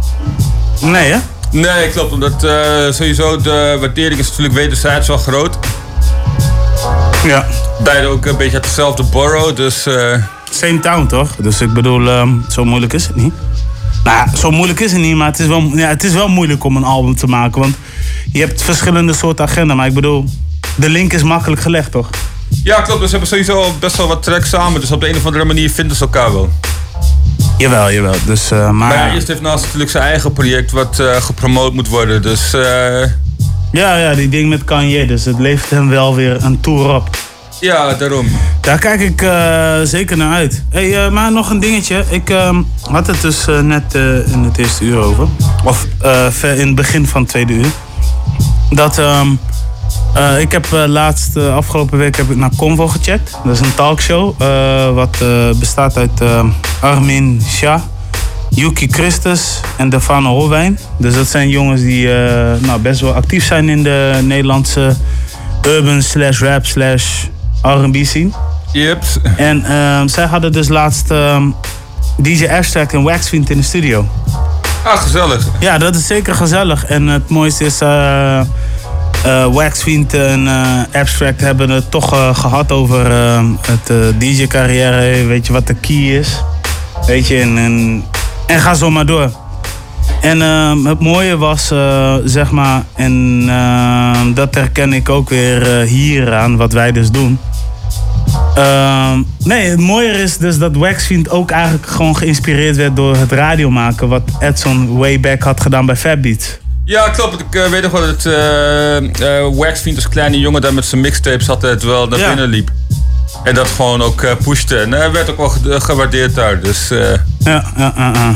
Speaker 3: Nee, hè?
Speaker 4: Nee, klopt. Omdat sowieso de waardering is natuurlijk wederzijds wel groot.
Speaker 3: Ja.
Speaker 4: Beide ook een beetje uit dezelfde borough, dus...
Speaker 3: Same town, toch? Dus ik bedoel, ehm, zo moeilijk is het niet. Nou, ja, zo moeilijk is het niet, maar het is, wel, ja, het is wel moeilijk om een album te maken. Want je hebt verschillende soorten agenda. Maar ik bedoel, de link is makkelijk gelegd, toch?
Speaker 4: Ja, klopt. Dus ze hebben sowieso best wel wat tracks samen. Dus op de een of andere manier vinden ze elkaar wel.
Speaker 3: Jawel, jawel. Dus, eh, maar...
Speaker 4: Eerst heeft Nas natuurlijk zijn eigen project wat eh, gepromoot moet worden. Dus eh,
Speaker 3: Ja, ja, die ding met Kanye. Dus het levert hem wel weer een tour op.
Speaker 4: ja, daarom.
Speaker 3: Daar kijk ik eh, zeker naar uit. Hey, eh, maar nog een dingetje. Ik ehm, had het dus eh, net in het eerste uur over. Of in het begin van het tweede uur. Dat ehm, eh, ik heb laatst, afgelopen week heb ik naar Convo gecheckt. Dat is een talkshow. wat bestaat uit Armin Shah, Yuki Christus en Defano Holwijn. Dus dat zijn jongens die nou, best wel actief zijn in de Nederlandse urban slash rap slash R&B scene.
Speaker 4: Yep.
Speaker 3: En ehm, zij hadden dus laatst ehm, DJ Abstract en Waxfiend in de studio.
Speaker 4: Ah, gezellig.
Speaker 3: Ja, dat is zeker gezellig. En het mooiste is, eh, Waxfiend en eh, Abstract hebben het toch eh, gehad over ehm, het DJ-carrière. Weet je wat de key is? Weet je, en, en, en ga zo maar door. En het mooie was, zeg maar, en dat herken ik ook weer hier aan, wat wij dus doen. Ehm, nee, het mooier is dus dat Waxfiend ook eigenlijk gewoon geïnspireerd werd door het radiomaken. Wat Edson way back had gedaan bij Fab Beats.
Speaker 4: Ja, klopt. Ik eh, weet nog wel dat eh eh, Waxfiend als kleine jongen daar met zijn mixtapes altijd wel naar
Speaker 3: Ja.
Speaker 4: binnen liep. En dat gewoon ook pushte. En hij werd ook wel ge- gewaardeerd daar. Dus
Speaker 3: Ja, ja, ja, ja.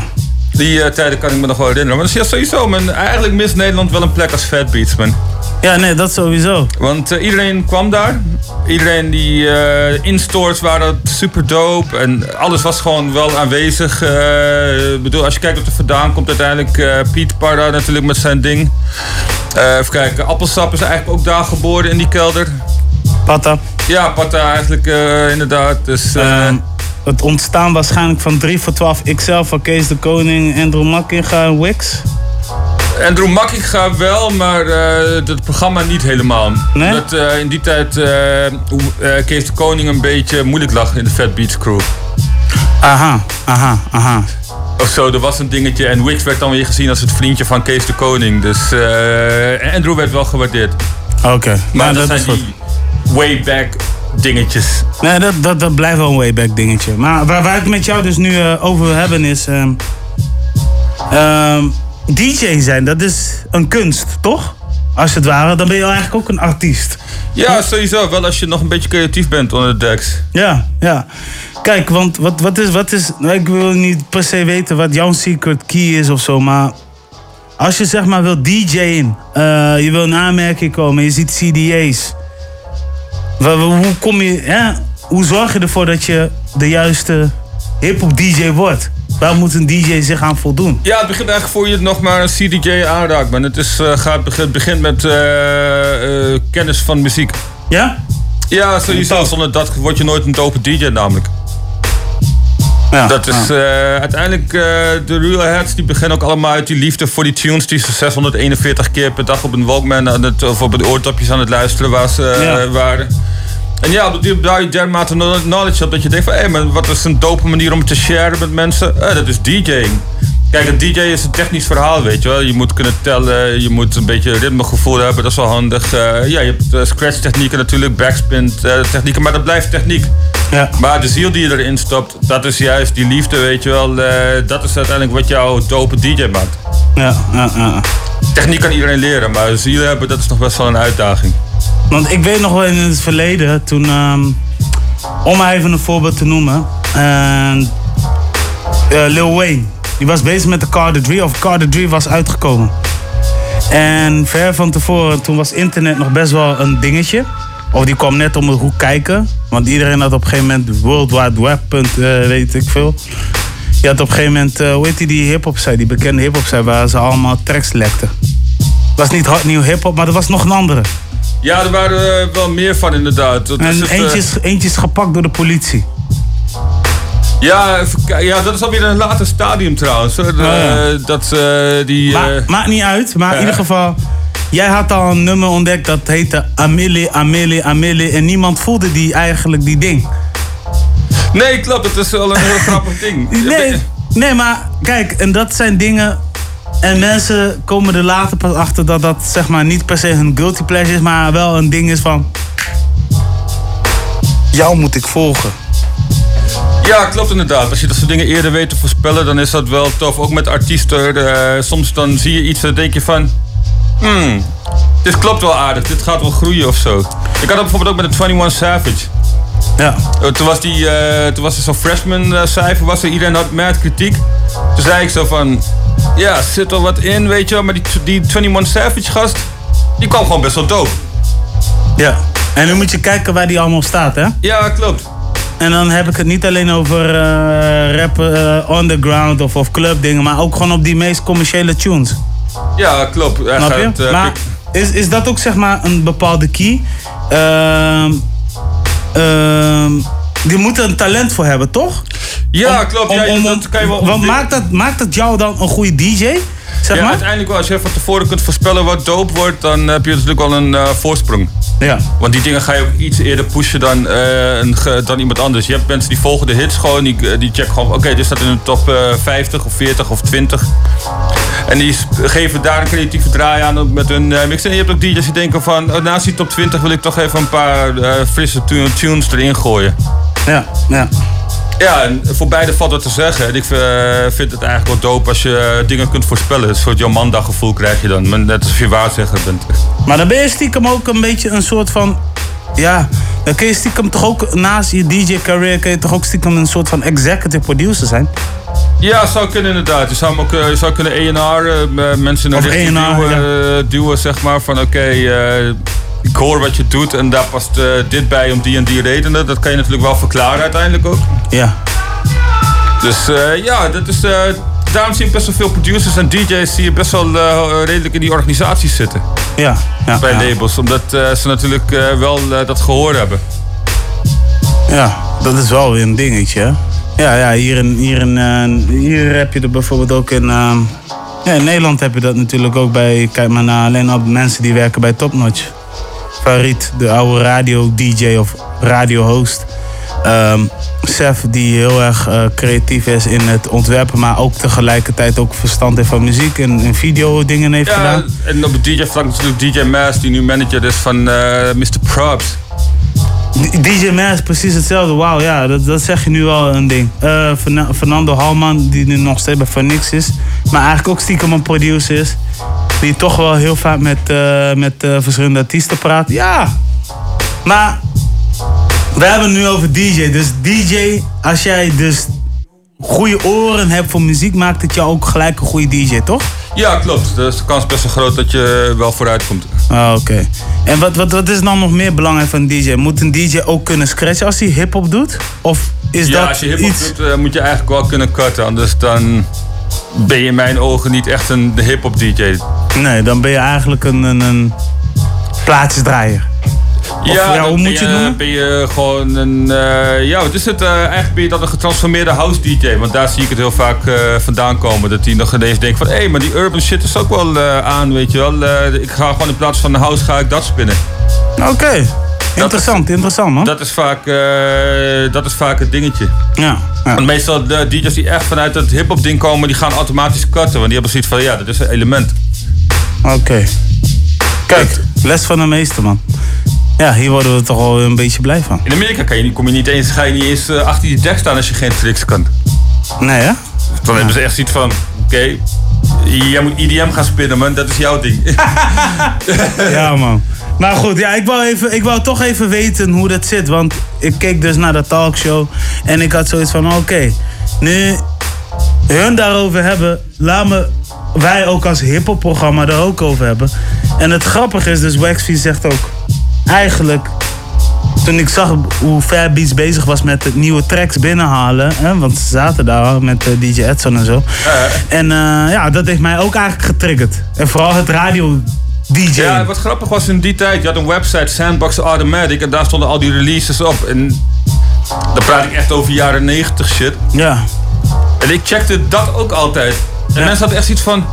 Speaker 4: Die eh, tijden kan ik me nog wel herinneren. Maar dus ja, sowieso, man. Eigenlijk mist Nederland wel een plek als Fat Beats, man.
Speaker 3: Ja, nee, dat sowieso.
Speaker 4: Want eh, iedereen kwam daar. Iedereen die eh in-stores waren super dope. En alles was gewoon wel aanwezig. Ik bedoel, als je kijkt wat er vandaan komt uiteindelijk. Piet Parra natuurlijk met zijn ding. Even kijken, Appelsap is eigenlijk ook daar geboren in die kelder.
Speaker 3: Patta.
Speaker 4: Ja, Patta eigenlijk inderdaad. Dus,
Speaker 3: het ontstaan waarschijnlijk van 3 voor 12 XL van Kees de Koning, Andrew Makkinga en Wix.
Speaker 4: Andrew Makkinga wel, maar eh, het programma niet helemaal.
Speaker 3: Nee?
Speaker 4: Dat eh, in die tijd eh, Kees de Koning een beetje moeilijk lag in de Fat Beats crew.
Speaker 3: Aha, aha, aha.
Speaker 4: Of zo, er was een dingetje. En Wix werd dan weer gezien als het vriendje van Kees de Koning. Dus Andrew werd wel gewaardeerd.
Speaker 3: Oké,
Speaker 4: Maar
Speaker 3: nou,
Speaker 4: dat,
Speaker 3: dat is
Speaker 4: zijn
Speaker 3: goed.
Speaker 4: die way back dingetjes.
Speaker 3: Nee, dat, dat, dat blijft wel een wayback dingetje. Maar waar, waar ik het met jou dus nu eh, over wil hebben is... ehm, ehm, DJ zijn, dat is een kunst, toch? Als het ware, dan ben je eigenlijk ook een artiest.
Speaker 4: Ja, sowieso. Wel als je nog een beetje creatief bent onder de decks.
Speaker 3: Ja, ja. Kijk, want wat, wat is, wat is... nou, Ik wil niet per se weten wat jouw secret key is of zo, maar... Als je zeg maar wil DJ'en, eh, je wil in aanmerking komen, je ziet CDA's. Hoe kom je... Hè? Hoe zorg je ervoor dat je de juiste hip-hop DJ wordt? Waar moet een DJ zich aan voldoen?
Speaker 4: Ja, het begint eigenlijk voor je nog maar een CDJ aanraakt. Man. Het, is, eh, gaat, begint- het begint met eh, eh, kennis van muziek.
Speaker 3: Ja?
Speaker 4: Ja, sowieso. Zonder dat word je nooit een dope DJ namelijk.
Speaker 3: Ja,
Speaker 4: dat is uiteindelijk de real heads die beginnen ook allemaal uit die liefde voor die tunes die ze 641 keer per dag op een Walkman aan het, of op de oordopjes aan het luisteren
Speaker 3: Ja.
Speaker 4: waren. En ja, op die je dermate knowledge op dat je denkt van hé, maar wat is een dope manier om te sharen met mensen? Eh, dat is DJing. Kijk, een DJ is een technisch verhaal, weet je wel. Je moet kunnen tellen, je moet een beetje ritmegevoel hebben, dat is wel handig. Eh, ja, je hebt eh, scratch technieken natuurlijk, backspin eh, technieken, maar dat blijft techniek.
Speaker 3: Ja.
Speaker 4: Maar de ziel die je erin stopt, dat is juist die liefde, weet je wel. dat is uiteindelijk wat jouw dope DJ maakt.
Speaker 3: Ja, ja, ja.
Speaker 4: Techniek kan iedereen leren, maar zielen hebben, dat is nog best wel een uitdaging.
Speaker 3: Want ik weet nog wel in het verleden, toen, ehm, om even een voorbeeld te noemen, en, eh, Lil Wayne, die was bezig met de Carter 3, of Carter 3 was uitgekomen. En ver van tevoren, toen was internet nog best wel een dingetje. Of die kwam net om de hoek kijken. Want iedereen had op een gegeven moment World Wide Web, punt, eh, weet ik veel. Je had op een gegeven moment, eh, hoe heet die, die hip-hop site, die bekende hip-hop site, waar ze allemaal tracks lekten. Het was niet hard nieuw hip-hop, maar er was nog een andere.
Speaker 4: Ja, er waren er wel meer van inderdaad. Dat is
Speaker 3: En
Speaker 4: het, eh,
Speaker 3: eentje is, eentje is gepakt door de politie.
Speaker 4: Ja, ja, dat is alweer een later stadium trouwens. hoor.
Speaker 3: Oh, ja.
Speaker 4: Eh, dat eh, die...
Speaker 3: Ma-
Speaker 4: eh,
Speaker 3: maakt niet uit, maar in ieder geval. Jij had al een nummer ontdekt dat heette Amelie, Amelie, Amelie. En niemand voelde die eigenlijk die ding.
Speaker 4: Nee, klopt. Het is wel een heel [LAUGHS] grappig ding.
Speaker 3: Nee, nee, maar kijk, en dat zijn dingen. En mensen komen er later pas achter dat dat zeg maar niet per se hun guilty pleasure is, maar wel een ding is van. Jou moet ik volgen.
Speaker 4: Ja, klopt inderdaad. Als je dat soort dingen eerder weet te voorspellen, dan is dat wel tof. Ook met artiesten. eh, soms dan zie je iets en denk je van... Hmm, dit klopt wel aardig. Dit gaat wel groeien of zo. Ik had dat bijvoorbeeld ook met de 21 Savage.
Speaker 3: Ja.
Speaker 4: toen was, die, eh, toen was er zo'n freshman eh, cijfer, was er, iedereen had mad kritiek. Toen zei ik zo van, ja, zit er wat in, weet je wel. Maar die, die 21 Savage gast, die kwam gewoon best wel dope.
Speaker 3: Ja. En nu moet je kijken waar die allemaal staat, hè?
Speaker 4: Ja, klopt.
Speaker 3: En dan heb ik het niet alleen over eh rap eh, underground of, of club dingen, maar ook gewoon op die meest commerciële tunes.
Speaker 4: Ja, klopt. Hij
Speaker 3: Snap je?
Speaker 4: gaat, eh,
Speaker 3: maar is, is dat ook zeg maar een bepaalde key? Ehm ehm die moeten een talent voor hebben, toch?
Speaker 4: Ja, klopt. Ja, dat kan je wel
Speaker 3: Want maakt dat, maakt dat jou dan een goede DJ? Zeg
Speaker 4: ja,
Speaker 3: maar?
Speaker 4: uiteindelijk wel. Als je van tevoren kunt voorspellen wat dope wordt, dan heb je natuurlijk wel een eh, voorsprong.
Speaker 3: Ja.
Speaker 4: Want die dingen ga je ook iets eerder pushen dan, eh, een ge- dan iemand anders. Je hebt mensen die volgen de hits gewoon, die, eh, die checken gewoon, oké, dit staat in de top eh, 50 of 40 of 20. En die geven daar een creatieve draai aan met hun mix. En je hebt ook DJ's die denken van, oh, naast die top 20 wil ik toch even een paar frisse tu- tunes erin gooien.
Speaker 3: Ja, ja.
Speaker 4: Ja, en voor beide valt wat te zeggen. En ik eh, vind het eigenlijk wel dope als je eh, dingen kunt voorspellen. Een soort Jomanda gevoel krijg je dan. Net alsof je waarzegger bent.
Speaker 3: Maar dan ben je stiekem ook een beetje een soort van. Ja, dan kun je stiekem toch ook naast je DJ-carrière. kun je toch ook stiekem een soort van executive producer zijn.
Speaker 4: Ja, zou kunnen inderdaad. Je zou, hem ook, eh, je zou kunnen eh, m- mensen
Speaker 3: Of
Speaker 4: richting duwen, duwen, zeg maar. Van oké, ik hoor wat je doet en daar past eh, dit bij om die en die redenen. Dat kan je natuurlijk wel verklaren uiteindelijk ook.
Speaker 3: Ja.
Speaker 4: Dus eh, ja, dat is, eh, daarom zie ik best wel veel producers en DJ's die best wel redelijk in die organisaties zitten.
Speaker 3: Ja, ja,
Speaker 4: bij
Speaker 3: ja.
Speaker 4: labels, omdat ze natuurlijk wel dat gehoor hebben.
Speaker 3: Ja, dat is wel weer een dingetje. Ja, ja hier, in, hier, in, hier heb je er bijvoorbeeld ook in. ja, in Nederland heb je dat natuurlijk ook bij. Kijk maar naar alleen al mensen die werken bij Topnotch. Farid, de oude radio-DJ of radio-host. Ehm Sef, die heel erg eh, creatief is in het ontwerpen, maar ook tegelijkertijd ook verstand heeft van muziek en, en video dingen heeft
Speaker 4: Ja,
Speaker 3: gedaan.
Speaker 4: en op het DJ-vlak natuurlijk DJ Maas, die nu manager is van eh, Mr. Props.
Speaker 3: DJ Maas, precies hetzelfde. Wauw, ja, dat, dat zeg je nu wel een ding. Eh, Ferna- Fernando Halman, die nu nog steeds bij Phoenix is. Maar eigenlijk ook stiekem een producer is. Die toch wel heel vaak met, eh, met eh, verschillende artiesten praat. Ja, maar we hebben het nu over DJ. Dus DJ, als jij dus goede oren hebt voor muziek, maakt het jou ook gelijk een goede DJ, toch?
Speaker 4: Ja, klopt. Dus de kans is best wel groot dat je wel vooruit komt.
Speaker 3: Ah, oké. En wat, wat, wat is dan nog meer belangrijk van een DJ? Moet een DJ ook kunnen scratchen als hij hip-hop doet? Of is
Speaker 4: ja,
Speaker 3: dat
Speaker 4: als je hip-hop
Speaker 3: iets.
Speaker 4: doet, eh, moet je eigenlijk wel kunnen cutten. Anders dan ben je in mijn ogen niet echt een hip-hop DJ.
Speaker 3: Nee, dan ben je eigenlijk een, een, een plaatjesdraaier. Of, ja, hoe moet je het noemen?
Speaker 4: Ben je gewoon een. eh, ja, wat is het? eh, eigenlijk ben je dan een getransformeerde house DJ. Want daar zie ik het heel vaak eh, vandaan komen. Dat die nog ineens denkt van hé, maar die urban shit is ook wel aan, weet je wel. Ik ga gewoon in plaats van de house ga ik dat spinnen.
Speaker 3: Oké. Interessant, interessant man.
Speaker 4: Dat is vaak, eh, dat is vaak het dingetje.
Speaker 3: Ja.
Speaker 4: Want meestal de DJ's die echt vanuit het hip-hop ding komen, die gaan automatisch cutten. Want die hebben zoiets van ja, dat is een element.
Speaker 3: Oké. Kijk, les van de meester man. Ja, hier worden we toch wel een beetje blij van.
Speaker 4: In Amerika kan je, kom je niet eens, ga je niet eens eh, achter je deck staan als je geen tricks kan.
Speaker 3: Nee hè?
Speaker 4: Dan hebben ze echt zoiets van, oké, Jij moet IDM gaan spinnen, man. Dat is jouw ding. [LAUGHS]
Speaker 3: ja, man. Maar goed, ja, ik, wou even, ik wou toch even weten hoe dat zit. Want ik keek dus naar de talkshow. En ik had zoiets van: oké, nu hun daarover hebben, laat me wij ook als hiphop-programma er ook over hebben. En het grappige is dus, Waxfie zegt ook, eigenlijk toen ik zag hoe Fair Beats bezig was met het nieuwe tracks binnenhalen. Hè, want ze zaten daar met eh, DJ Edson en zo. En eh, ja, dat heeft mij ook eigenlijk getriggerd. En vooral het radio DJ.
Speaker 4: Ja, wat grappig was in die tijd, je had een website, Sandbox Automatic, en daar stonden al die releases op. En dan praat ik echt over jaren 90 shit.
Speaker 3: Ja.
Speaker 4: En ik checkte dat ook altijd. En mensen hadden echt iets van.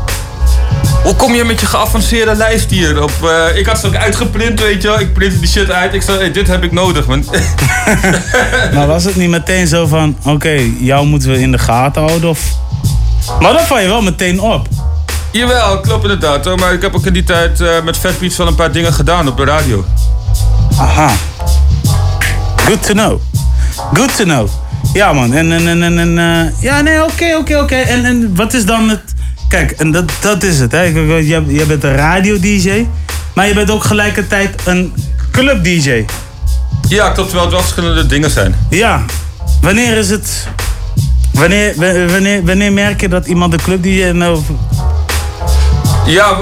Speaker 4: Hoe kom je met je geavanceerde lijst hier? Op, eh, ik had ze ook uitgeprint, weet je wel. Ik printte die shit uit. Ik zei, hey, dit heb ik nodig, man. [LAUGHS] [LAUGHS]
Speaker 3: Maar was het niet meteen zo van, oké, jou moeten we in de gaten houden? Of... Maar dat val je wel meteen op.
Speaker 4: Jawel, klopt inderdaad. Hoor. Maar ik heb ook in die tijd eh, met Fat Beats wel een paar dingen gedaan op de radio.
Speaker 3: Aha. Good to know. Good to know. Ja, man. En, en, en, en, en, eh, ja, nee, oké, oké, oké. En, en wat is dan het... Kijk, en dat, dat is het, hè. Je, je bent een radio-dj, maar je bent ook gelijkertijd een club-dj.
Speaker 4: Ja, klopt. Terwijl het wel verschillende dingen zijn.
Speaker 3: Ja. Wanneer is het... Wanneer, wa- wanneer, wanneer merk je dat iemand een club-dj...
Speaker 4: Ja,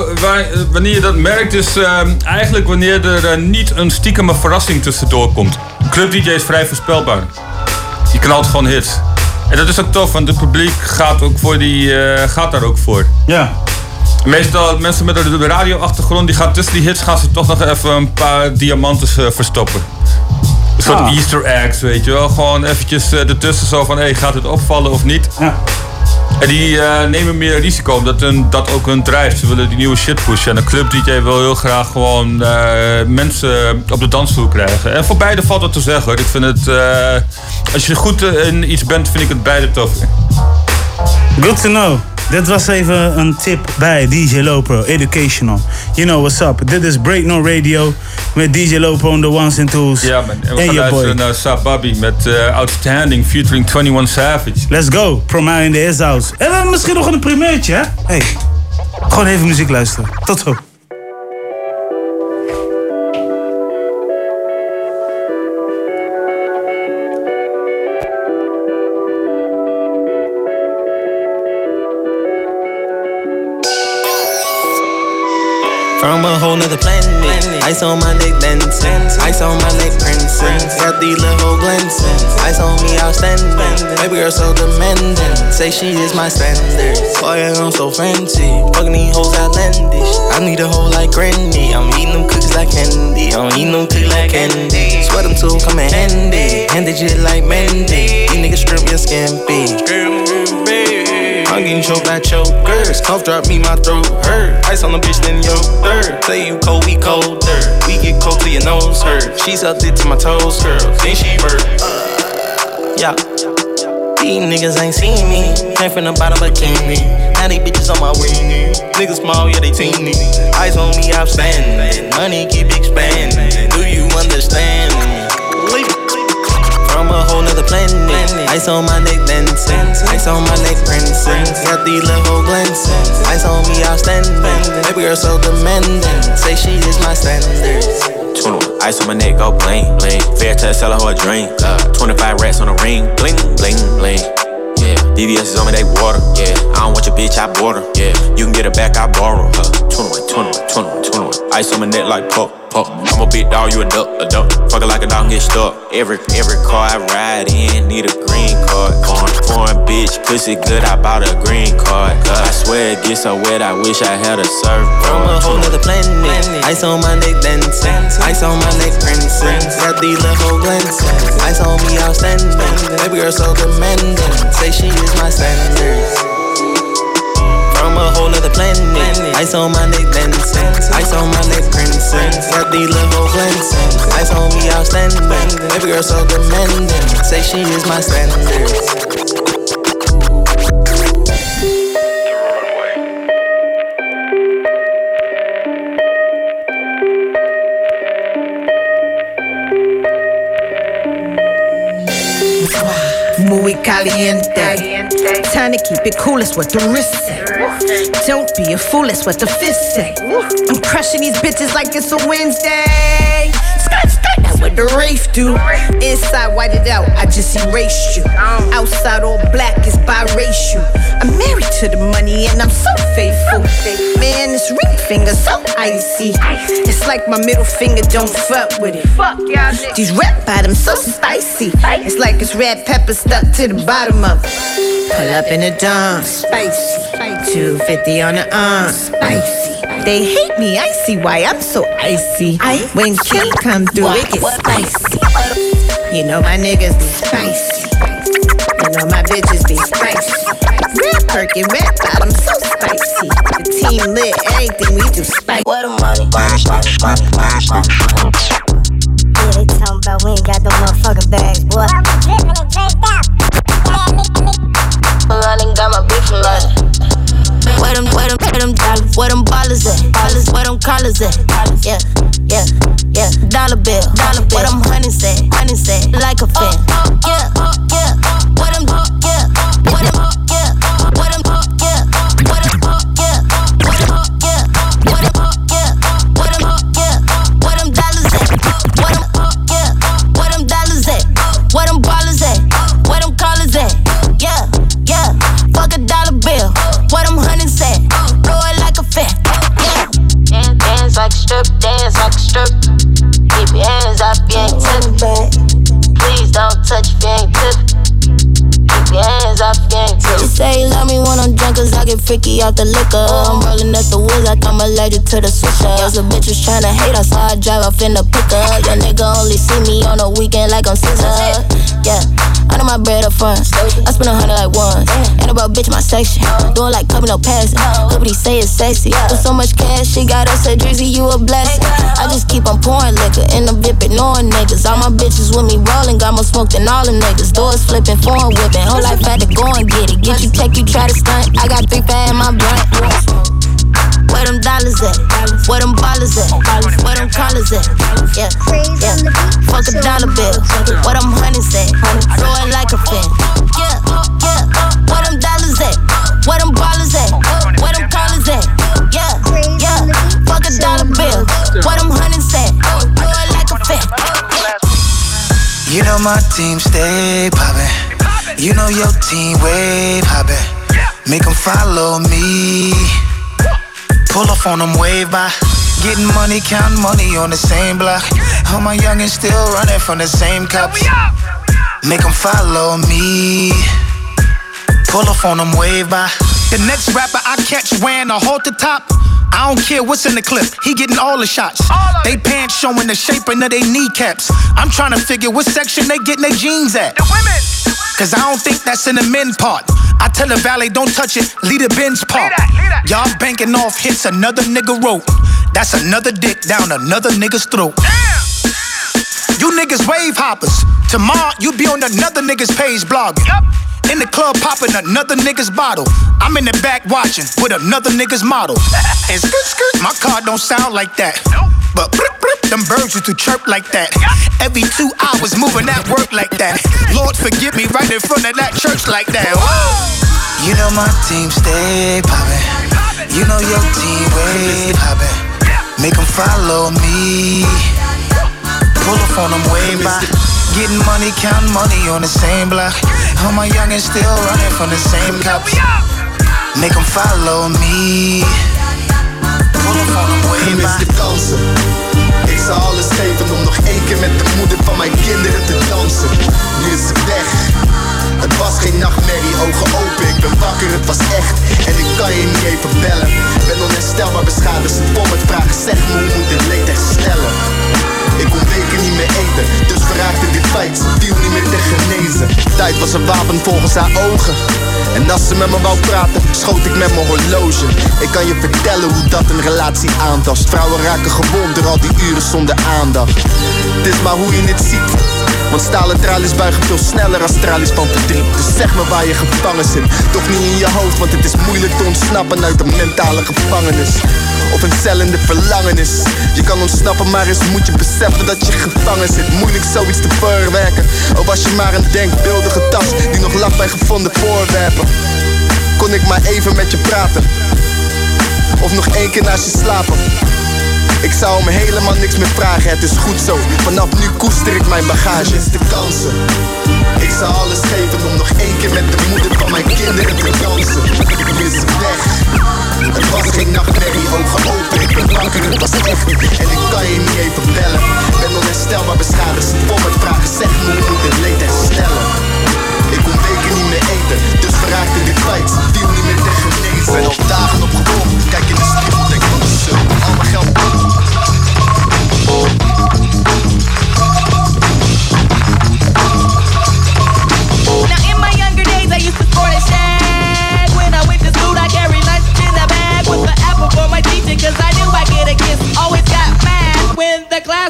Speaker 4: wanneer je dat merkt is eh, eigenlijk wanneer er eh, niet een stiekeme verrassing tussendoor komt. Club DJ is vrij voorspelbaar. Die knalt gewoon hits. En dat is ook tof, want het publiek gaat, ook voor die, eh, gaat daar ook voor.
Speaker 3: Ja.
Speaker 4: Meestal mensen met een radioachtergrond, die gaan tussen die hits gaan ze toch nog even een paar diamanten eh, verstoppen. Een soort
Speaker 3: Ah.
Speaker 4: easter eggs, weet je wel. Gewoon eventjes ertussen zo van, hé, gaat het opvallen of niet?
Speaker 3: Ja.
Speaker 4: En die eh, nemen meer risico, omdat hun, dat ook hun drijft. Ze willen die nieuwe shit pushen. En een club DJ wil heel graag gewoon eh, mensen op de dansvloer krijgen. En voor beide valt wat te zeggen. Ik vind het, eh, als je goed in iets bent, vind ik het beide tof.
Speaker 3: Good to know. Dit was even een tip bij DJ Lopo, educational. You know what's up. Dit is Break No Radio met DJ Lopo on the ones and twos.
Speaker 4: Ja man, en we gaan luisteren naar Sababi met eh, Outstanding featuring 21 Savage.
Speaker 3: Let's go. Proma in the Is House. En dan misschien nog een primeurtje, hè? Hey, gewoon even muziek luisteren. Tot zo.
Speaker 34: From a whole nother planet. Ice on my neck dancing. Ice on my neck prancing. Got these little glancing. Ice on me outstanding. Baby girl so demanding. Say she is my standard. Boy, I'm so fancy. Fucking these hoes outlandish. I need a hoe like Granny. I'm eating them cookies like candy. I'm eating them cookies like candy. Sweat them too, come in handy. Handed you like Mandy. These niggas strip your skin, skimpy. I'm getting choked by chokers. Cough drop me, my throat hurt. Ice on the bitch, then yo third. Say you cold, we colder. We get cold till your nose hurt. She's up there to my toes, girl. Then she hurt. Yeah. These niggas ain't seen me. Came from the bottom bikini. Now they bitches on my weenie. Niggas small, yeah, they teeny. Eyes on me, outstanding. Money keep expanding. Do you understand? A whole nother planet. Ice on my neck dancing. Ice on my neck prancing. Got little hoe glancing. Ice on me outstanding. Baby girl so demanding. Say she is my standard.
Speaker 35: 21. Ice on my neck, go bling, bling. Fair touch, sell her a drink. Uh, 25 rats on a ring, bling, bling, bling. Yeah, DVS is on me, they water. Yeah, I don't want your bitch, I bought her. Yeah, you can get her back, I borrow her. 21, 21, 21, 21. Ice on my neck like pop, pop. I'm a big dog, you a duck, a duck. Fuck it like a dog, get stuck. Every every car I ride in need a green card. Foreign, foreign bitch, pussy good, I bought a green card. Cause I swear it gets so wet, I wish I had a surfboard.
Speaker 34: From a whole nother planet. Ice on my neck dancing. Ice on my neck prancing. Got these little hoe glancing. Ice on me outstanding. Baby girl so demanding. Say she is my standard. From a whole nother planet. Ice on my neck dancing. Ice on my neck prancing. Got these little glancing. Ice on me outstanding. Baby girl so demanding. Say she is my standard.
Speaker 36: muy caliente. Time to keep it cool, that's what the wrist say. Don't be a fool, that's what the fist say. I'm crushing these bitches like it's a Wednesday. Skirt, skirt, that's what the Wraith do. Inside, white it out, I just erased you. Outside, all black is biracial. I'm married to the money and I'm so faithful. Man, this ring finger so icy. It's like my middle finger don't fuck with it. These red bottoms so spicy. It's like it's red pepper stuck to the bottom of it. Pull up in a dump, spicy. 250 on the arm, spicy. They hate me, I see why I'm so icy. When Kim come through, it gets spicy. You know my niggas be spicy. You know my bitches be spicy. Red perky, red bottom, so spicy. The team lit, everything we do spicy. What a money.
Speaker 37: Yeah, they talking about we ain't got no motherfucking bags, boy.
Speaker 38: Running got my beef from London. Where them, where them, where them dollars, where them ballers at? Ballers, where them collars at? Yeah, yeah, yeah. Dollar bill, dollar bill. Where them hundreds at? Hundreds at? Like a fan. Oh, oh, oh, yeah, yeah. Where them, freaky off the liquor. I'm rolling up the woods like I'm allergic to the switcher. Cause a bitch was tryna hate us, so I drive off in the pickup. Your nigga only see me on the weekend like I'm scissor. Yeah. I know my bread up front. I spend a hundred like once. Ain't about bitch my section. Doing like coming no passing. Nobody say it's sexy. With so much cash, she got us a drizzy, you a blessing. I just keep on pouring liquor in the VIP, ignoring niggas. All my bitches with me rolling, got more smoke than all them niggas. Doors flipping, foreign whipping. Whole life had to go and get it. Get you check, you try to stunt. I got three fat in my blunt. Where them dollars at? Where them ballers at? Where them collars at? Yeah, yeah. Fuck a dollar bill. Where them hundreds at? Throw it like a fan. Yeah, yeah. Where them dollars at? Where them ballers at? Where them collars at? Yeah, yeah. Fuck a dollar bill. Where them hundreds at? Throw it like a fan.
Speaker 28: You know my team stay poppin'. You know your team wave hoppin'. Make 'em follow me. Pull up on them wave by. Getting money, counting money on the same block. All my youngins still running from the same cops. Make 'em follow me. Pull up on them wave by.
Speaker 39: The next rapper I catch wearing a halter top. I don't care what's in the clip, he getting all the shots. They pants showing the shaping of their kneecaps. I'm trying to figure what section they getting their jeans at. The women. Cause I don't think that's in the men part. I tell the valet, don't touch it, leave the bins part. Y'all banking off hits another nigga wrote. That's another dick down another nigga's throat. Damn. You niggas wave hoppers. Tomorrow you be on another nigga's page blogging. In the club popping another nigga's bottle. I'm in the back watching with another nigga's model. And skirt skirt, my car don't sound like that. But them birds used to chirp like that. Every two hours moving at work like that. Lord forgive me right in front of that church like that.
Speaker 28: You know my team stay poppin'. You know your team way poppin'. Make them follow me. Pull up on them way by. Getting money, counting money on the same block. All my youngins still running from the same cops. Make them follow me.
Speaker 40: Mis
Speaker 28: by.
Speaker 40: de kansen. Ik zou alles geven om nog één keer met de moeder van mijn kinderen te dansen. Nu is ze weg. Het was geen nachtmerrie, ogen open, ik ben wakker, het was echt. En ik kan je niet even bellen. Ben onherstelbaar beschadigd, vol met vragen. Zeg me, hoe moet dit leed herstellen? Niet meer dus verraakte dit feit, viel niet meer te genezen. Tijd was een wapen volgens haar ogen. En als ze met me wou praten, schoot ik met mijn horloge. Ik kan je vertellen hoe dat een relatie aantast. Vrouwen raken gewond door al die uren zonder aandacht. Het is maar hoe je het ziet.
Speaker 14: Want stalen tralies buigen veel sneller als tralies van verdriet. Dus zeg me waar je gevangen zit. Toch niet in je hoofd, want het is moeilijk te ontsnappen uit een mentale gevangenis. Of een cel in de verlangenis. Je kan ontsnappen, maar eens moet je beseffen dat je gevangen zit. Moeilijk zoiets te verwerken. Of was je maar een denkbeeldige tas die nog lag bij gevonden voorwerpen. Kon ik maar even met je praten. Of nog één keer naast je slapen. Ik zou hem helemaal niks meer vragen, het is goed zo. Vanaf nu koester ik mijn bagage. De kansen. Ik zou alles geven om nog één keer met de moeder van mijn kinderen te dansen. Nu is ze weg. Het was geen nachtmerrie, ogen open. Ik ben wakker, het was echt. En ik kan je niet even bellen. Ben onherstelbaar beschadigd, vol met vragen. Zeg me hoe dit leed herstellen. Ik kon weken niet meer eten, dus geraakte de kwijt. Viel niet meer te genezen. Ben al dagen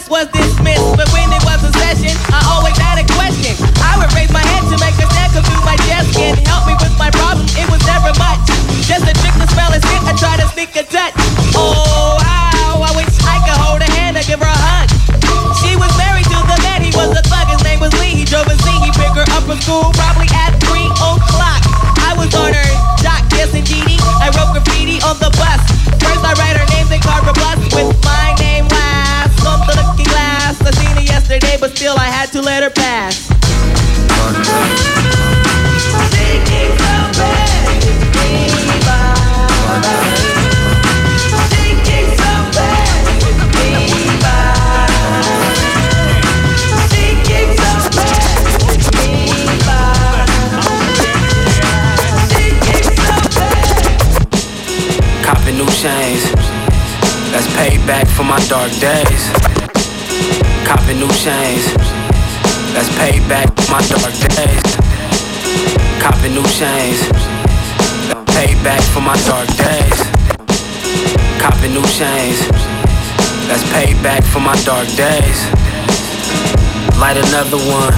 Speaker 41: was dismissed. But when it was a session, I always had a question. I would raise my hand to make a snap come through my desk and help me with my problem. It was never much. Just a trick to spell a stick, I try to sneak a touch. Oh, how I wish I could hold her hand or give her a hug. She was married to the man, he was a thug, his name was Lee. He drove a Z, he picked her up from school, probably still I had to let her pass.
Speaker 42: Copping new chains. That's payback for my dark days. Copping new chains. That's payback for my dark days. Copping new chains. Payback for my dark days. Copping new chains. That's payback for my dark days. Light another one.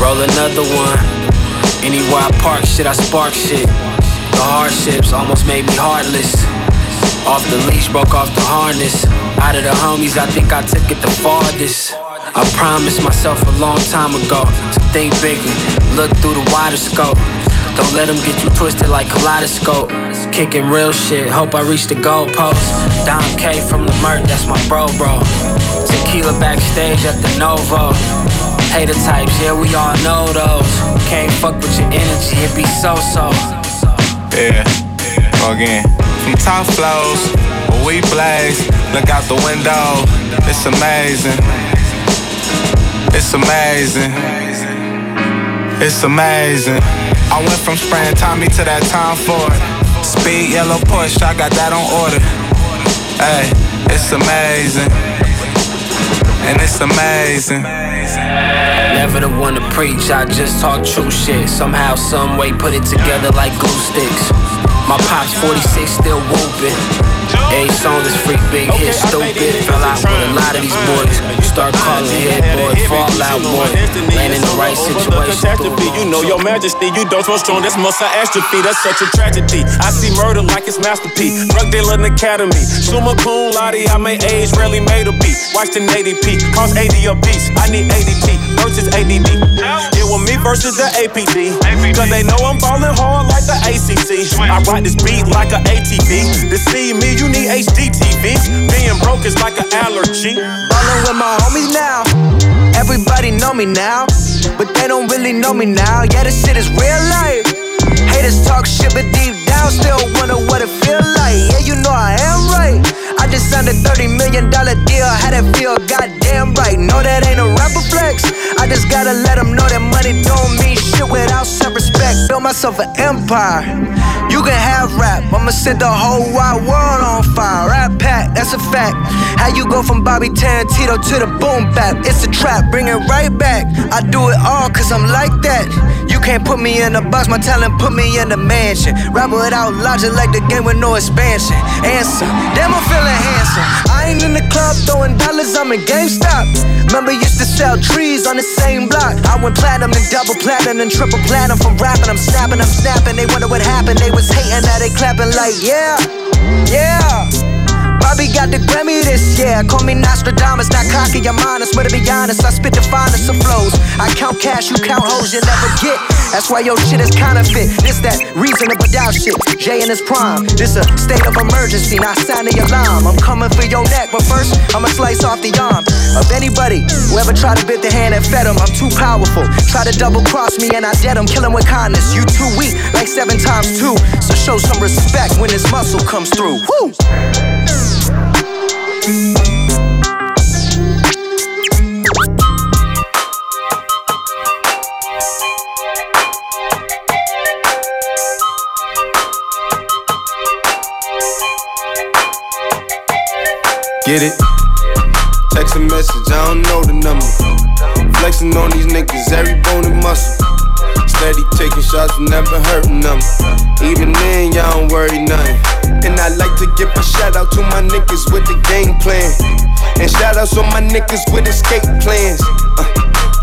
Speaker 42: Roll another one. Anywhere I park shit, I spark shit. The hardships almost made me heartless. Off the leash, broke off the harness. Out of the homies, I think I took it the farthest. I promised myself a long time ago to think bigger, look through the wider scope. Don't let them get you twisted like kaleidoscope. Kicking real shit, hope I reach the goalpost. Don K from the Merc, that's my bro, bro. Tequila backstage at the Novo. Hater types, yeah, we all know those. Can't fuck with your energy, it be so so.
Speaker 43: Yeah, again. From top where we blaze, look out the window. It's amazing. It's amazing. It's amazing. I went from spraying Tommy to that Tom Ford. Speed yellow push, I got that on order. Hey, it's amazing. And it's amazing.
Speaker 42: Never the one to preach, I just talk true shit. Somehow, some way, put it together like glue sticks. My pops 46 still whooping. Every song is freak big hit stupid. Fell out with a lot of these boys. You start calling hit boy, fall out boy. Land in the right situation.
Speaker 44: Catastrophe, you know your majesty. You don't throw strong, that's muscle atrophy. That's such a tragedy. I see murder like it's masterpiece. Drug dealer in academy. Summa cum laude, I may age, rarely made a beat. Watch the 80p, cost 80 a piece. I need ADP versus ADD. It was me versus the APD. Cause they know I'm ballin' hard like the ACC. I ride this beat like a ATV. To see me, you need HD TV. Being broke is like an allergy.
Speaker 1: Ballin' with my homies now. Everybody know me now, but they don't really know me now. Yeah, this shit is real life. Haters talk shit, but deep down still wonder what it feel like. Yeah, you know I am right. Just signed a thirty million dollar deal. How that feel? Goddamn right. No, that ain't a rapper flex. I just gotta let them know that money don't mean shit without self respect.
Speaker 14: built myself an empire. You can have rap, I'ma set the whole wide world on fire. Rap pack, that's a fact. How you go from Bobby Tarantino to the boom bap? It's a trap, bring it right back. I do it all cause I'm like that. You can't put me in a box, my talent put me in a mansion. Rap without logic like the game with no expansion. Answer, damn I'm feeling handsome. I ain't in the club throwing dollars, I'm in GameStop. Remember used to sell trees on the same block. I went platinum and double platinum and triple platinum from rapping. I'm snapping, I'm snapping. They wonder what happened. They was hating, now they clapping like yeah, yeah. Bobby got the Grammy this year. Call me Nostradamus, not cocky, I'm honest. But to be honest, I spit the finest of flows. I count cash, you count hoes, you never get. That's why your shit is counterfeit. This that reasonable doubt shit. Jay in his prime. This a state of emergency, not sound the alarm. I'm coming for your neck, but first I'ma slice off the arm of anybody who ever tried to bit the hand and fed him. I'm too powerful. Try to double cross me and I dead him. Kill him with kindness. You too weak, like seven times two. So show some respect when his muscle comes through. Woo! Get it? Text a message, I don't know the number. Flexing on these niggas, every bone and muscle. Steady taking shots, never hurting them. Even then, y'all don't worry nothing. And I like to give a shout out to my niggas with the game plan. And shout outs on my niggas with escape plans. Uh,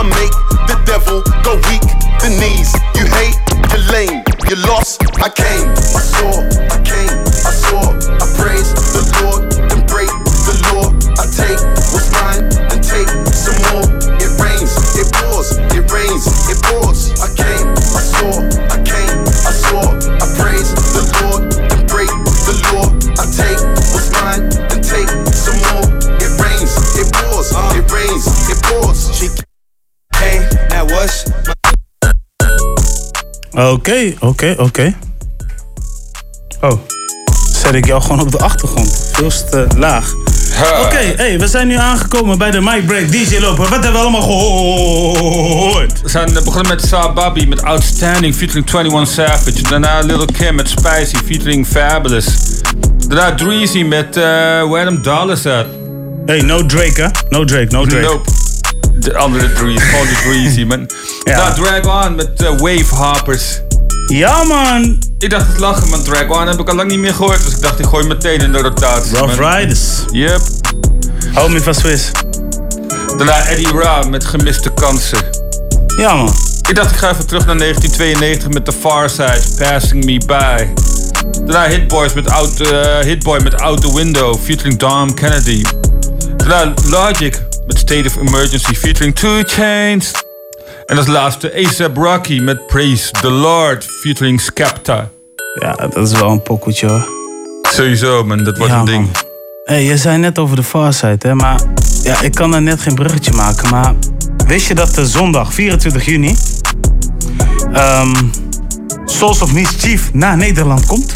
Speaker 14: I make the devil go weak, the knees.
Speaker 3: Oké, oké, oké. Oh, zet ik jou gewoon op de achtergrond. Veel te laag. Oké, hey, we zijn nu aangekomen bij de Mic Break DJ Loper. Wat hebben we allemaal gehoord?
Speaker 4: We zijn eh, begonnen met Sa Babi met Outstanding featuring 21 Savage. Daarna Little Kim met Spicy featuring Fabulous. Daarna Dreezy met uh, Where Them Dollars At.
Speaker 3: Hey, no Drake hè? No Drake, no Drake.
Speaker 4: Nope. De andere Dreezy, gewoon Dreezy [LAUGHS] man. Daarna Drag On met uh, Wave Hoppers.
Speaker 3: Ja man!
Speaker 4: Ik dacht het lachen, maar Drag On heb ik al lang niet meer gehoord. Dus ik dacht ik gooi meteen in de rotatie.
Speaker 3: Rough
Speaker 4: man.
Speaker 3: Riders.
Speaker 4: Yep.
Speaker 3: Hou me van Swiss.
Speaker 4: Daarna Eddie Ra met Gemiste Kansen.
Speaker 3: Ja man.
Speaker 4: Ik dacht ik ga even terug naar 1992 met The Far Side, Passing Me By. Daarna Hitboys met out, eh, Hitboy met Out The Window, featuring Dom Kennedy. Daarna Logic met State of Emergency, featuring Two Chains. En als laatste ASAP Rocky met Praise the Lord, featuring Skepta.
Speaker 3: Ja, dat is wel een pokoetje hoor.
Speaker 4: Sowieso man, dat wordt
Speaker 3: Ja,
Speaker 4: een ding.
Speaker 3: man. hey, je zei net over de Farside, hè, maar ja, ik kan er net geen bruggetje maken. Maar wist je dat de zondag 24 juni ehm Souls of Mischief naar Nederland komt?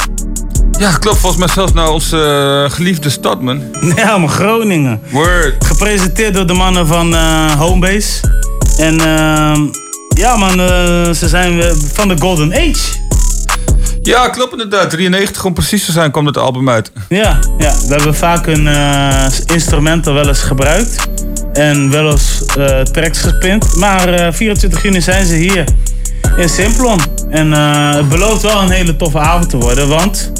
Speaker 4: Ja, klopt. Volgens mij zelfs naar onze eh, geliefde stad, man. [LAUGHS]
Speaker 3: Ja, maar Groningen.
Speaker 4: Word.
Speaker 3: Gepresenteerd door de mannen van eh, Homebase. En ehm, ja man, eh, ze zijn van de Golden Age.
Speaker 4: Ja, klopt inderdaad. 93 om precies te zijn kwam het album uit.
Speaker 3: Ja, ja, we hebben vaak hun eh, instrumenten wel eens gebruikt. En wel eens eh, tracks gespint. Maar eh, 24 juni zijn ze hier in Simplon. En het belooft wel een hele toffe avond te worden. Want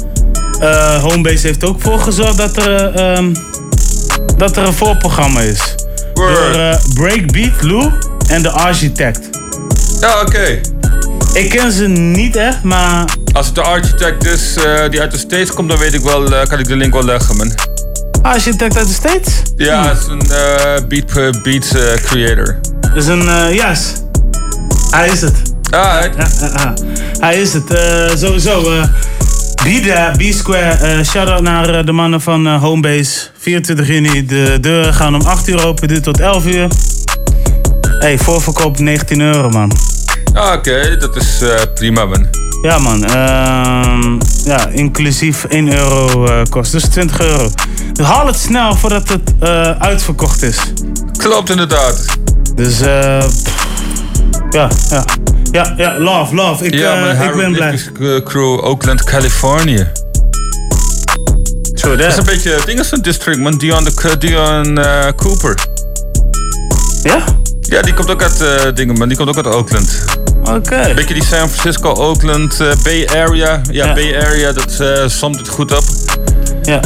Speaker 3: Homebase heeft ook voor gezorgd dat er, eh, ehm, dat er een voorprogramma is. Door eh, Breakbeat Lou en de Architect.
Speaker 4: Ja, oké.
Speaker 3: Ik ken ze niet echt, maar
Speaker 4: Als het de architect is eh, die uit de States komt, dan weet ik wel, eh, kan ik de link wel leggen, man.
Speaker 3: Architect uit de States?
Speaker 4: Ja, het is een eh, beat, beats creator.
Speaker 3: is een yes. Hij is het.
Speaker 4: Ah,
Speaker 3: Hij is het. sowieso. eh B-Da, B-Square. eh shout-out naar de mannen van Homebase. 24 juni. De deuren gaan om 8 uur open. Duurt tot 11 uur. Hey, voorverkoop 19 euro, man.
Speaker 4: Ah, oké, dat is eh, prima, man.
Speaker 3: Ja, man. ehm, ja, inclusief 1 euro eh, kost. Dus 20 euro. Dus haal het snel voordat het eh, uitverkocht is.
Speaker 4: Klopt inderdaad.
Speaker 3: Dus eh, ja, ja. Ja, ja, love, love. Ik,
Speaker 4: ja, man,
Speaker 3: ik ben blij.
Speaker 4: Crew, Oakland, Californië.
Speaker 3: Zo,
Speaker 4: dat is een beetje Dingerson District, man. Dion, de, Dion Cooper.
Speaker 3: Ja?
Speaker 4: Ja, die komt ook uit eh, dingen, man. Die komt ook uit Oakland.
Speaker 3: Oké.
Speaker 4: Beetje die San Francisco, Oakland, eh, Bay Area. Ja, Bay Area, dat eh somt het goed op.
Speaker 3: Ja.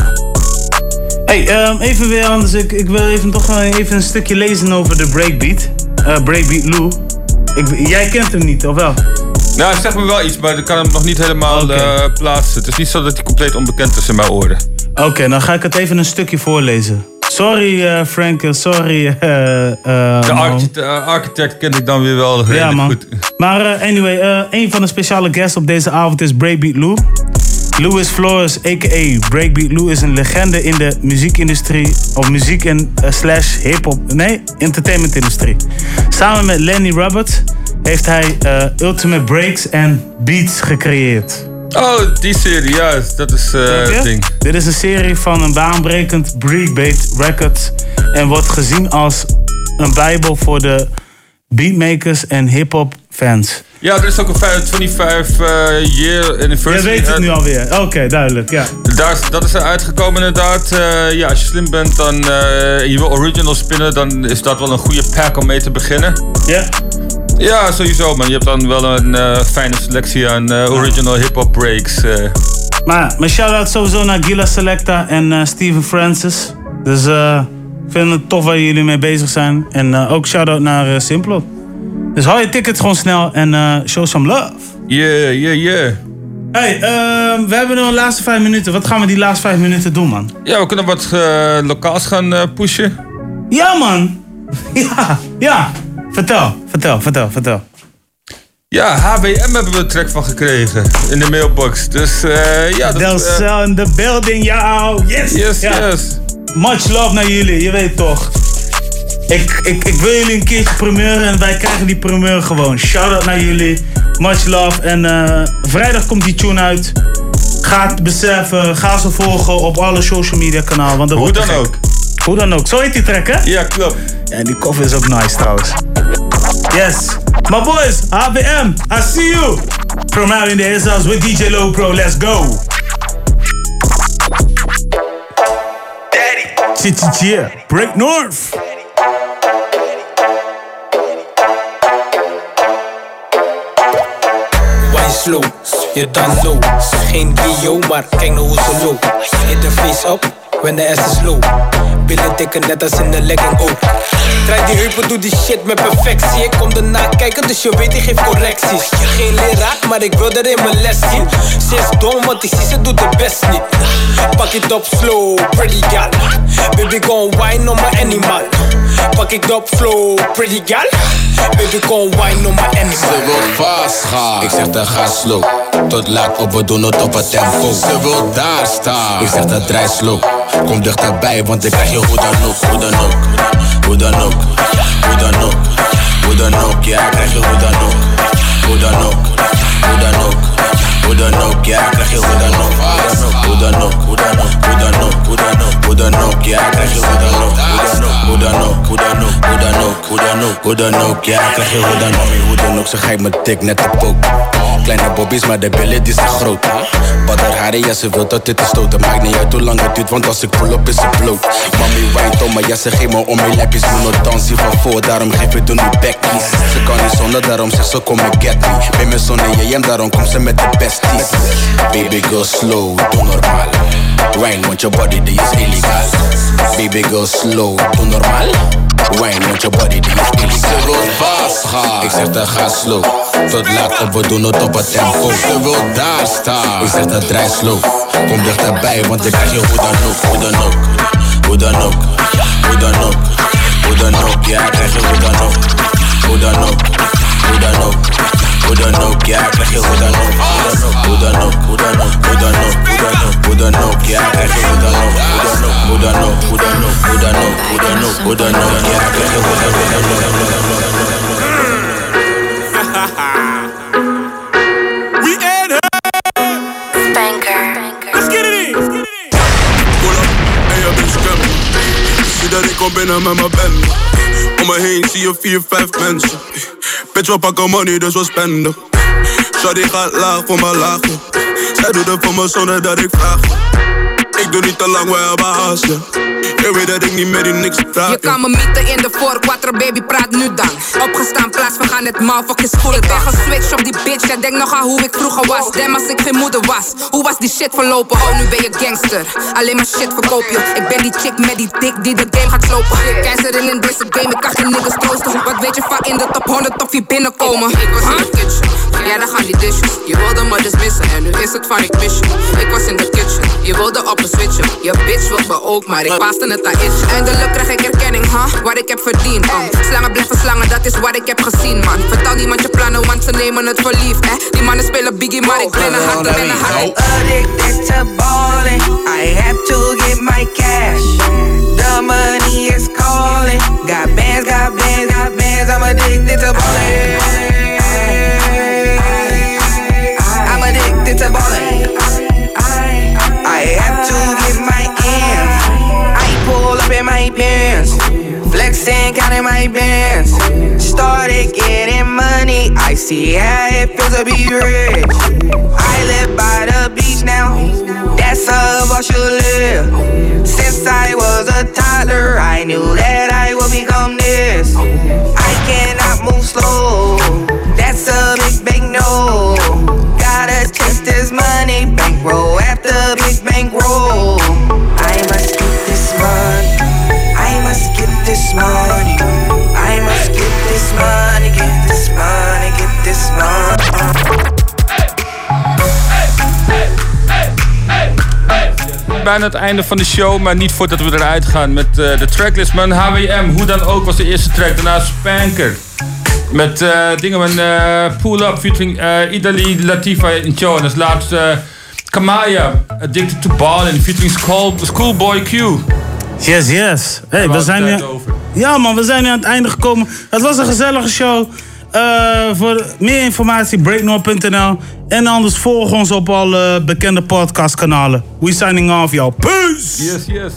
Speaker 3: Hey, ehm, even weer anders. Ik, ik wil even toch even een stukje lezen over de breakbeat. Breakbeat Lou. Ik, jij kent hem niet, of wel?
Speaker 4: Nou, zeg me wel iets, maar ik kan hem nog niet helemaal eh, plaatsen. Het is niet zo dat hij compleet onbekend is in mijn oren.
Speaker 3: Oké, dan ga ik het even een stukje voorlezen. Sorry eh, Frank, eh, sorry eh,
Speaker 4: De architect, architect ken ik dan weer wel
Speaker 3: Ja man.
Speaker 4: goed.
Speaker 3: Maar anyway, een van de speciale guests op deze avond is Breakbeat Lou. Louis Flores, a.k.a. Breakbeat Lou, is een legende in de muziekindustrie. Of muziek en slash hip-hop. Nee, entertainmentindustrie. Samen met Lenny Roberts heeft hij Ultimate Breaks en Beats gecreëerd.
Speaker 4: Oh, die serie, ja, dat is eh, het ding.
Speaker 3: Dit is een serie van een baanbrekend breakbeat records en wordt gezien als een bijbel voor de beatmakers en hip-hop fans.
Speaker 4: Ja, er is ook een 25 eh, year anniversary.
Speaker 3: Je weet het
Speaker 4: uit.
Speaker 3: nu alweer. Oké, duidelijk. Ja.
Speaker 4: Daar, dat is er uitgekomen inderdaad. Eh, ja, als je slim bent dan, eh, en je wil original spinnen, dan is dat wel een goede pack om mee te beginnen.
Speaker 3: Ja?
Speaker 4: Ja, sowieso man. Je hebt dan wel een eh, fijne selectie aan eh, original hip-hop breaks. eh.
Speaker 3: Maar mijn shout-out sowieso naar Gila Selecta en Steven Francis. Dus ik vind het tof waar jullie mee bezig zijn. En ook shout-out naar uh, Simplot. Dus hou je tickets gewoon snel en show some love.
Speaker 4: Yeah, yeah, yeah.
Speaker 3: Hey, ehm, we hebben nog de laatste vijf minuten. Wat gaan we die laatste vijf minuten doen, man?
Speaker 4: Ja, we kunnen wat lokaals gaan pushen.
Speaker 3: Ja, man. [LAUGHS] Ja, ja. Vertel, vertel, vertel, vertel.
Speaker 4: Ja, HWM hebben we een track van gekregen in de mailbox. Dus eh ja, dat
Speaker 3: Del
Speaker 4: eh,
Speaker 3: Cel in the building, jou. Yes,
Speaker 4: Yes,
Speaker 3: ja.
Speaker 4: yes.
Speaker 3: Much love naar jullie, je weet toch. Ik, ik, ik wil jullie een keertje primeuren en wij krijgen die primeur gewoon. Shout out naar jullie. Much love. En eh, vrijdag komt die tune uit. Ga het beseffen. Ga ze volgen op alle social media kanalen. Want
Speaker 4: Hoe dan ook.
Speaker 3: Hoe dan ook. Zo heet die track, hè?
Speaker 4: Ja, klopt.
Speaker 3: En die cover is ook nice trouwens. Yes. My boys, HBM, I see you. From out in the house with DJ Low Pro. Let's go. Daddy. Yeah. Break North.
Speaker 45: Slow, je dan low. Geen Rio, maar kijk nou hoe ze loopt. Hit de face up, when the ass is low. Billen tikken net als in de legging ook. Draai die heupen, doe die shit met perfectie. Ik kom erna kijken, dus je weet ik geef correcties. Geen leraar, maar ik wil er in mijn les zien. Ze is dom, want ik zie ze doet het best niet. Pak het op slow, pretty gal. Baby, gon' wine on my animal. Pak ik op flow, pretty gal. Baby, gon' wine on my animal.
Speaker 46: Ze wil fast gaan. Ik zeg dan ga slow. Tot laat op, we doen het op het tempo. Ze wil daar staan. Ik zeg dat draai slow. Kom dichterbij, want ik krijg je hoe dan ook, hoe dan ook. Hoe dan ook, hoe dan ook. Hoe dan ook, ja, ik krijg je hoe dan ook. Hoe dan ook, hoe dan ook. Hoe dan ook, ja, krijg je hoe dan ook. Dan ook, hoe dan ook, hoe dan ook, hoe dan ook, hoe dan ook, ja, krijg je hoe dan ook. Hoe dan ook, hoe dan ook, hoe dan ook, hoe dan ook, hoe dan ook, ja, krijg je hoe dan ook. Hoe dan ook, ze geeft me dik net de pook. Kleine bobby's, maar de billen die zijn groot. Badder haren, ja, ze wil dat dit is stoten. Maakt niet uit hoe lang het duurt, want als ik pull op is het bloot. Mami wijnt om, maar ja, ze geeft me om mijn dansen van voor, daarom geef ik toen nu backies. Ze kan niet zonder, daarom zegt ze kom en get me. Ben me zonder JM, daarom komt ze met de besties. Baby go slow, doe normaal. Wine, want je body die is illegaal. Baby go slow, doe normaal. Wine, want je body die is illegaal. Ze wil fast gaan. Ik zeg dat ga slow. Tot laat op, we doen het op het tempo. Ze wil daar staan. Ik zeg dat draai slow. Kom dichterbij, want ik krijg je hoe dan ook, hoe dan ook. Hoe dan ook, hoe dan ook. Hoe dan ook, ja, ik krijg je hoe dan ook. Hoe dan ook, hoe dan ook.
Speaker 5: We in here.
Speaker 47: Spanker.
Speaker 5: Let's get it in. Pull up, en je bent scam. Zie dat ik kom binnen met mijn me heen zie je vier, vijf mensen. Bitch, we pakken money, dus we spenden. Shawty gaat laag voor mijn laag. Zij doet het voor me zonder dat ik vraag. Ik doe niet te lang, we hebben haast. Je weet dat ik niet meer die niks praat,
Speaker 48: Je kan me mieten in de voor quattro baby, praat nu dan. Opgestaan, plaats, we gaan het mal, fuck je schoenen Ik ben geswitcht op die bitch, jij denkt nog aan hoe ik vroeger was. Damn, als ik geen moeder was, hoe was die shit verlopen? Oh, nu ben je gangster, alleen maar shit verkoop je. Ik ben die chick met die dik die de game gaat slopen. Keizerin in deze game, ik kan geen niggas troosten. Wat weet je van in de top 100 of je binnenkomen? Ik was in de kitchen, ja dan gaan die dishes. Je wilde me dus missen en nu is het van ik mis je. Ik was in de kitchen, je wilde op me switchen. Je bitch wil me ook, maar ik paaste het aan itch. Eindelijk krijg ik erkenning, huh? Wat ik heb verdiend, man. Slangen blijven slangen, dat is wat ik heb gezien, man. Vertel niemand je plannen, want ze nemen het voor lief, eh? Die mannen spelen biggie, maar ik ben een harten en een hart.
Speaker 34: Addicted to balling, I have to get my cash. The money is calling. Got bands, got bands, got bands. I'm addicted to balling. In my pants. Flexing, counting my bands. Started getting money. I see how it feels to be rich. I live by the beach now. That's how I should live. Since I was a toddler, I knew that I would become this. I cannot move slow. That's a big, big no. Gotta chase this money, bankroll after big bankroll. This money. Get this money, get this money.
Speaker 4: Bijna het einde van de show, maar niet voordat we eruit gaan met eh, de tracklist. Man, HWM, hoe dan ook, was de eerste track. Daarna Spanker. Met eh, dingen met eh, Pull Up featuring uh, Idali Latifa en Jonas. Laatst eh, Kamaya, Addicted to Ballin featuring School, Schoolboy Q.
Speaker 3: Yes, yes. Hey,
Speaker 4: we
Speaker 3: zijn nu... Ja man, we zijn nu aan het einde gekomen. Het was een gezellige show. Eh, voor meer informatie breaknoor.nl En anders volg ons op alle bekende podcastkanalen. We signing off, yo. Peace!
Speaker 4: Yes, yes.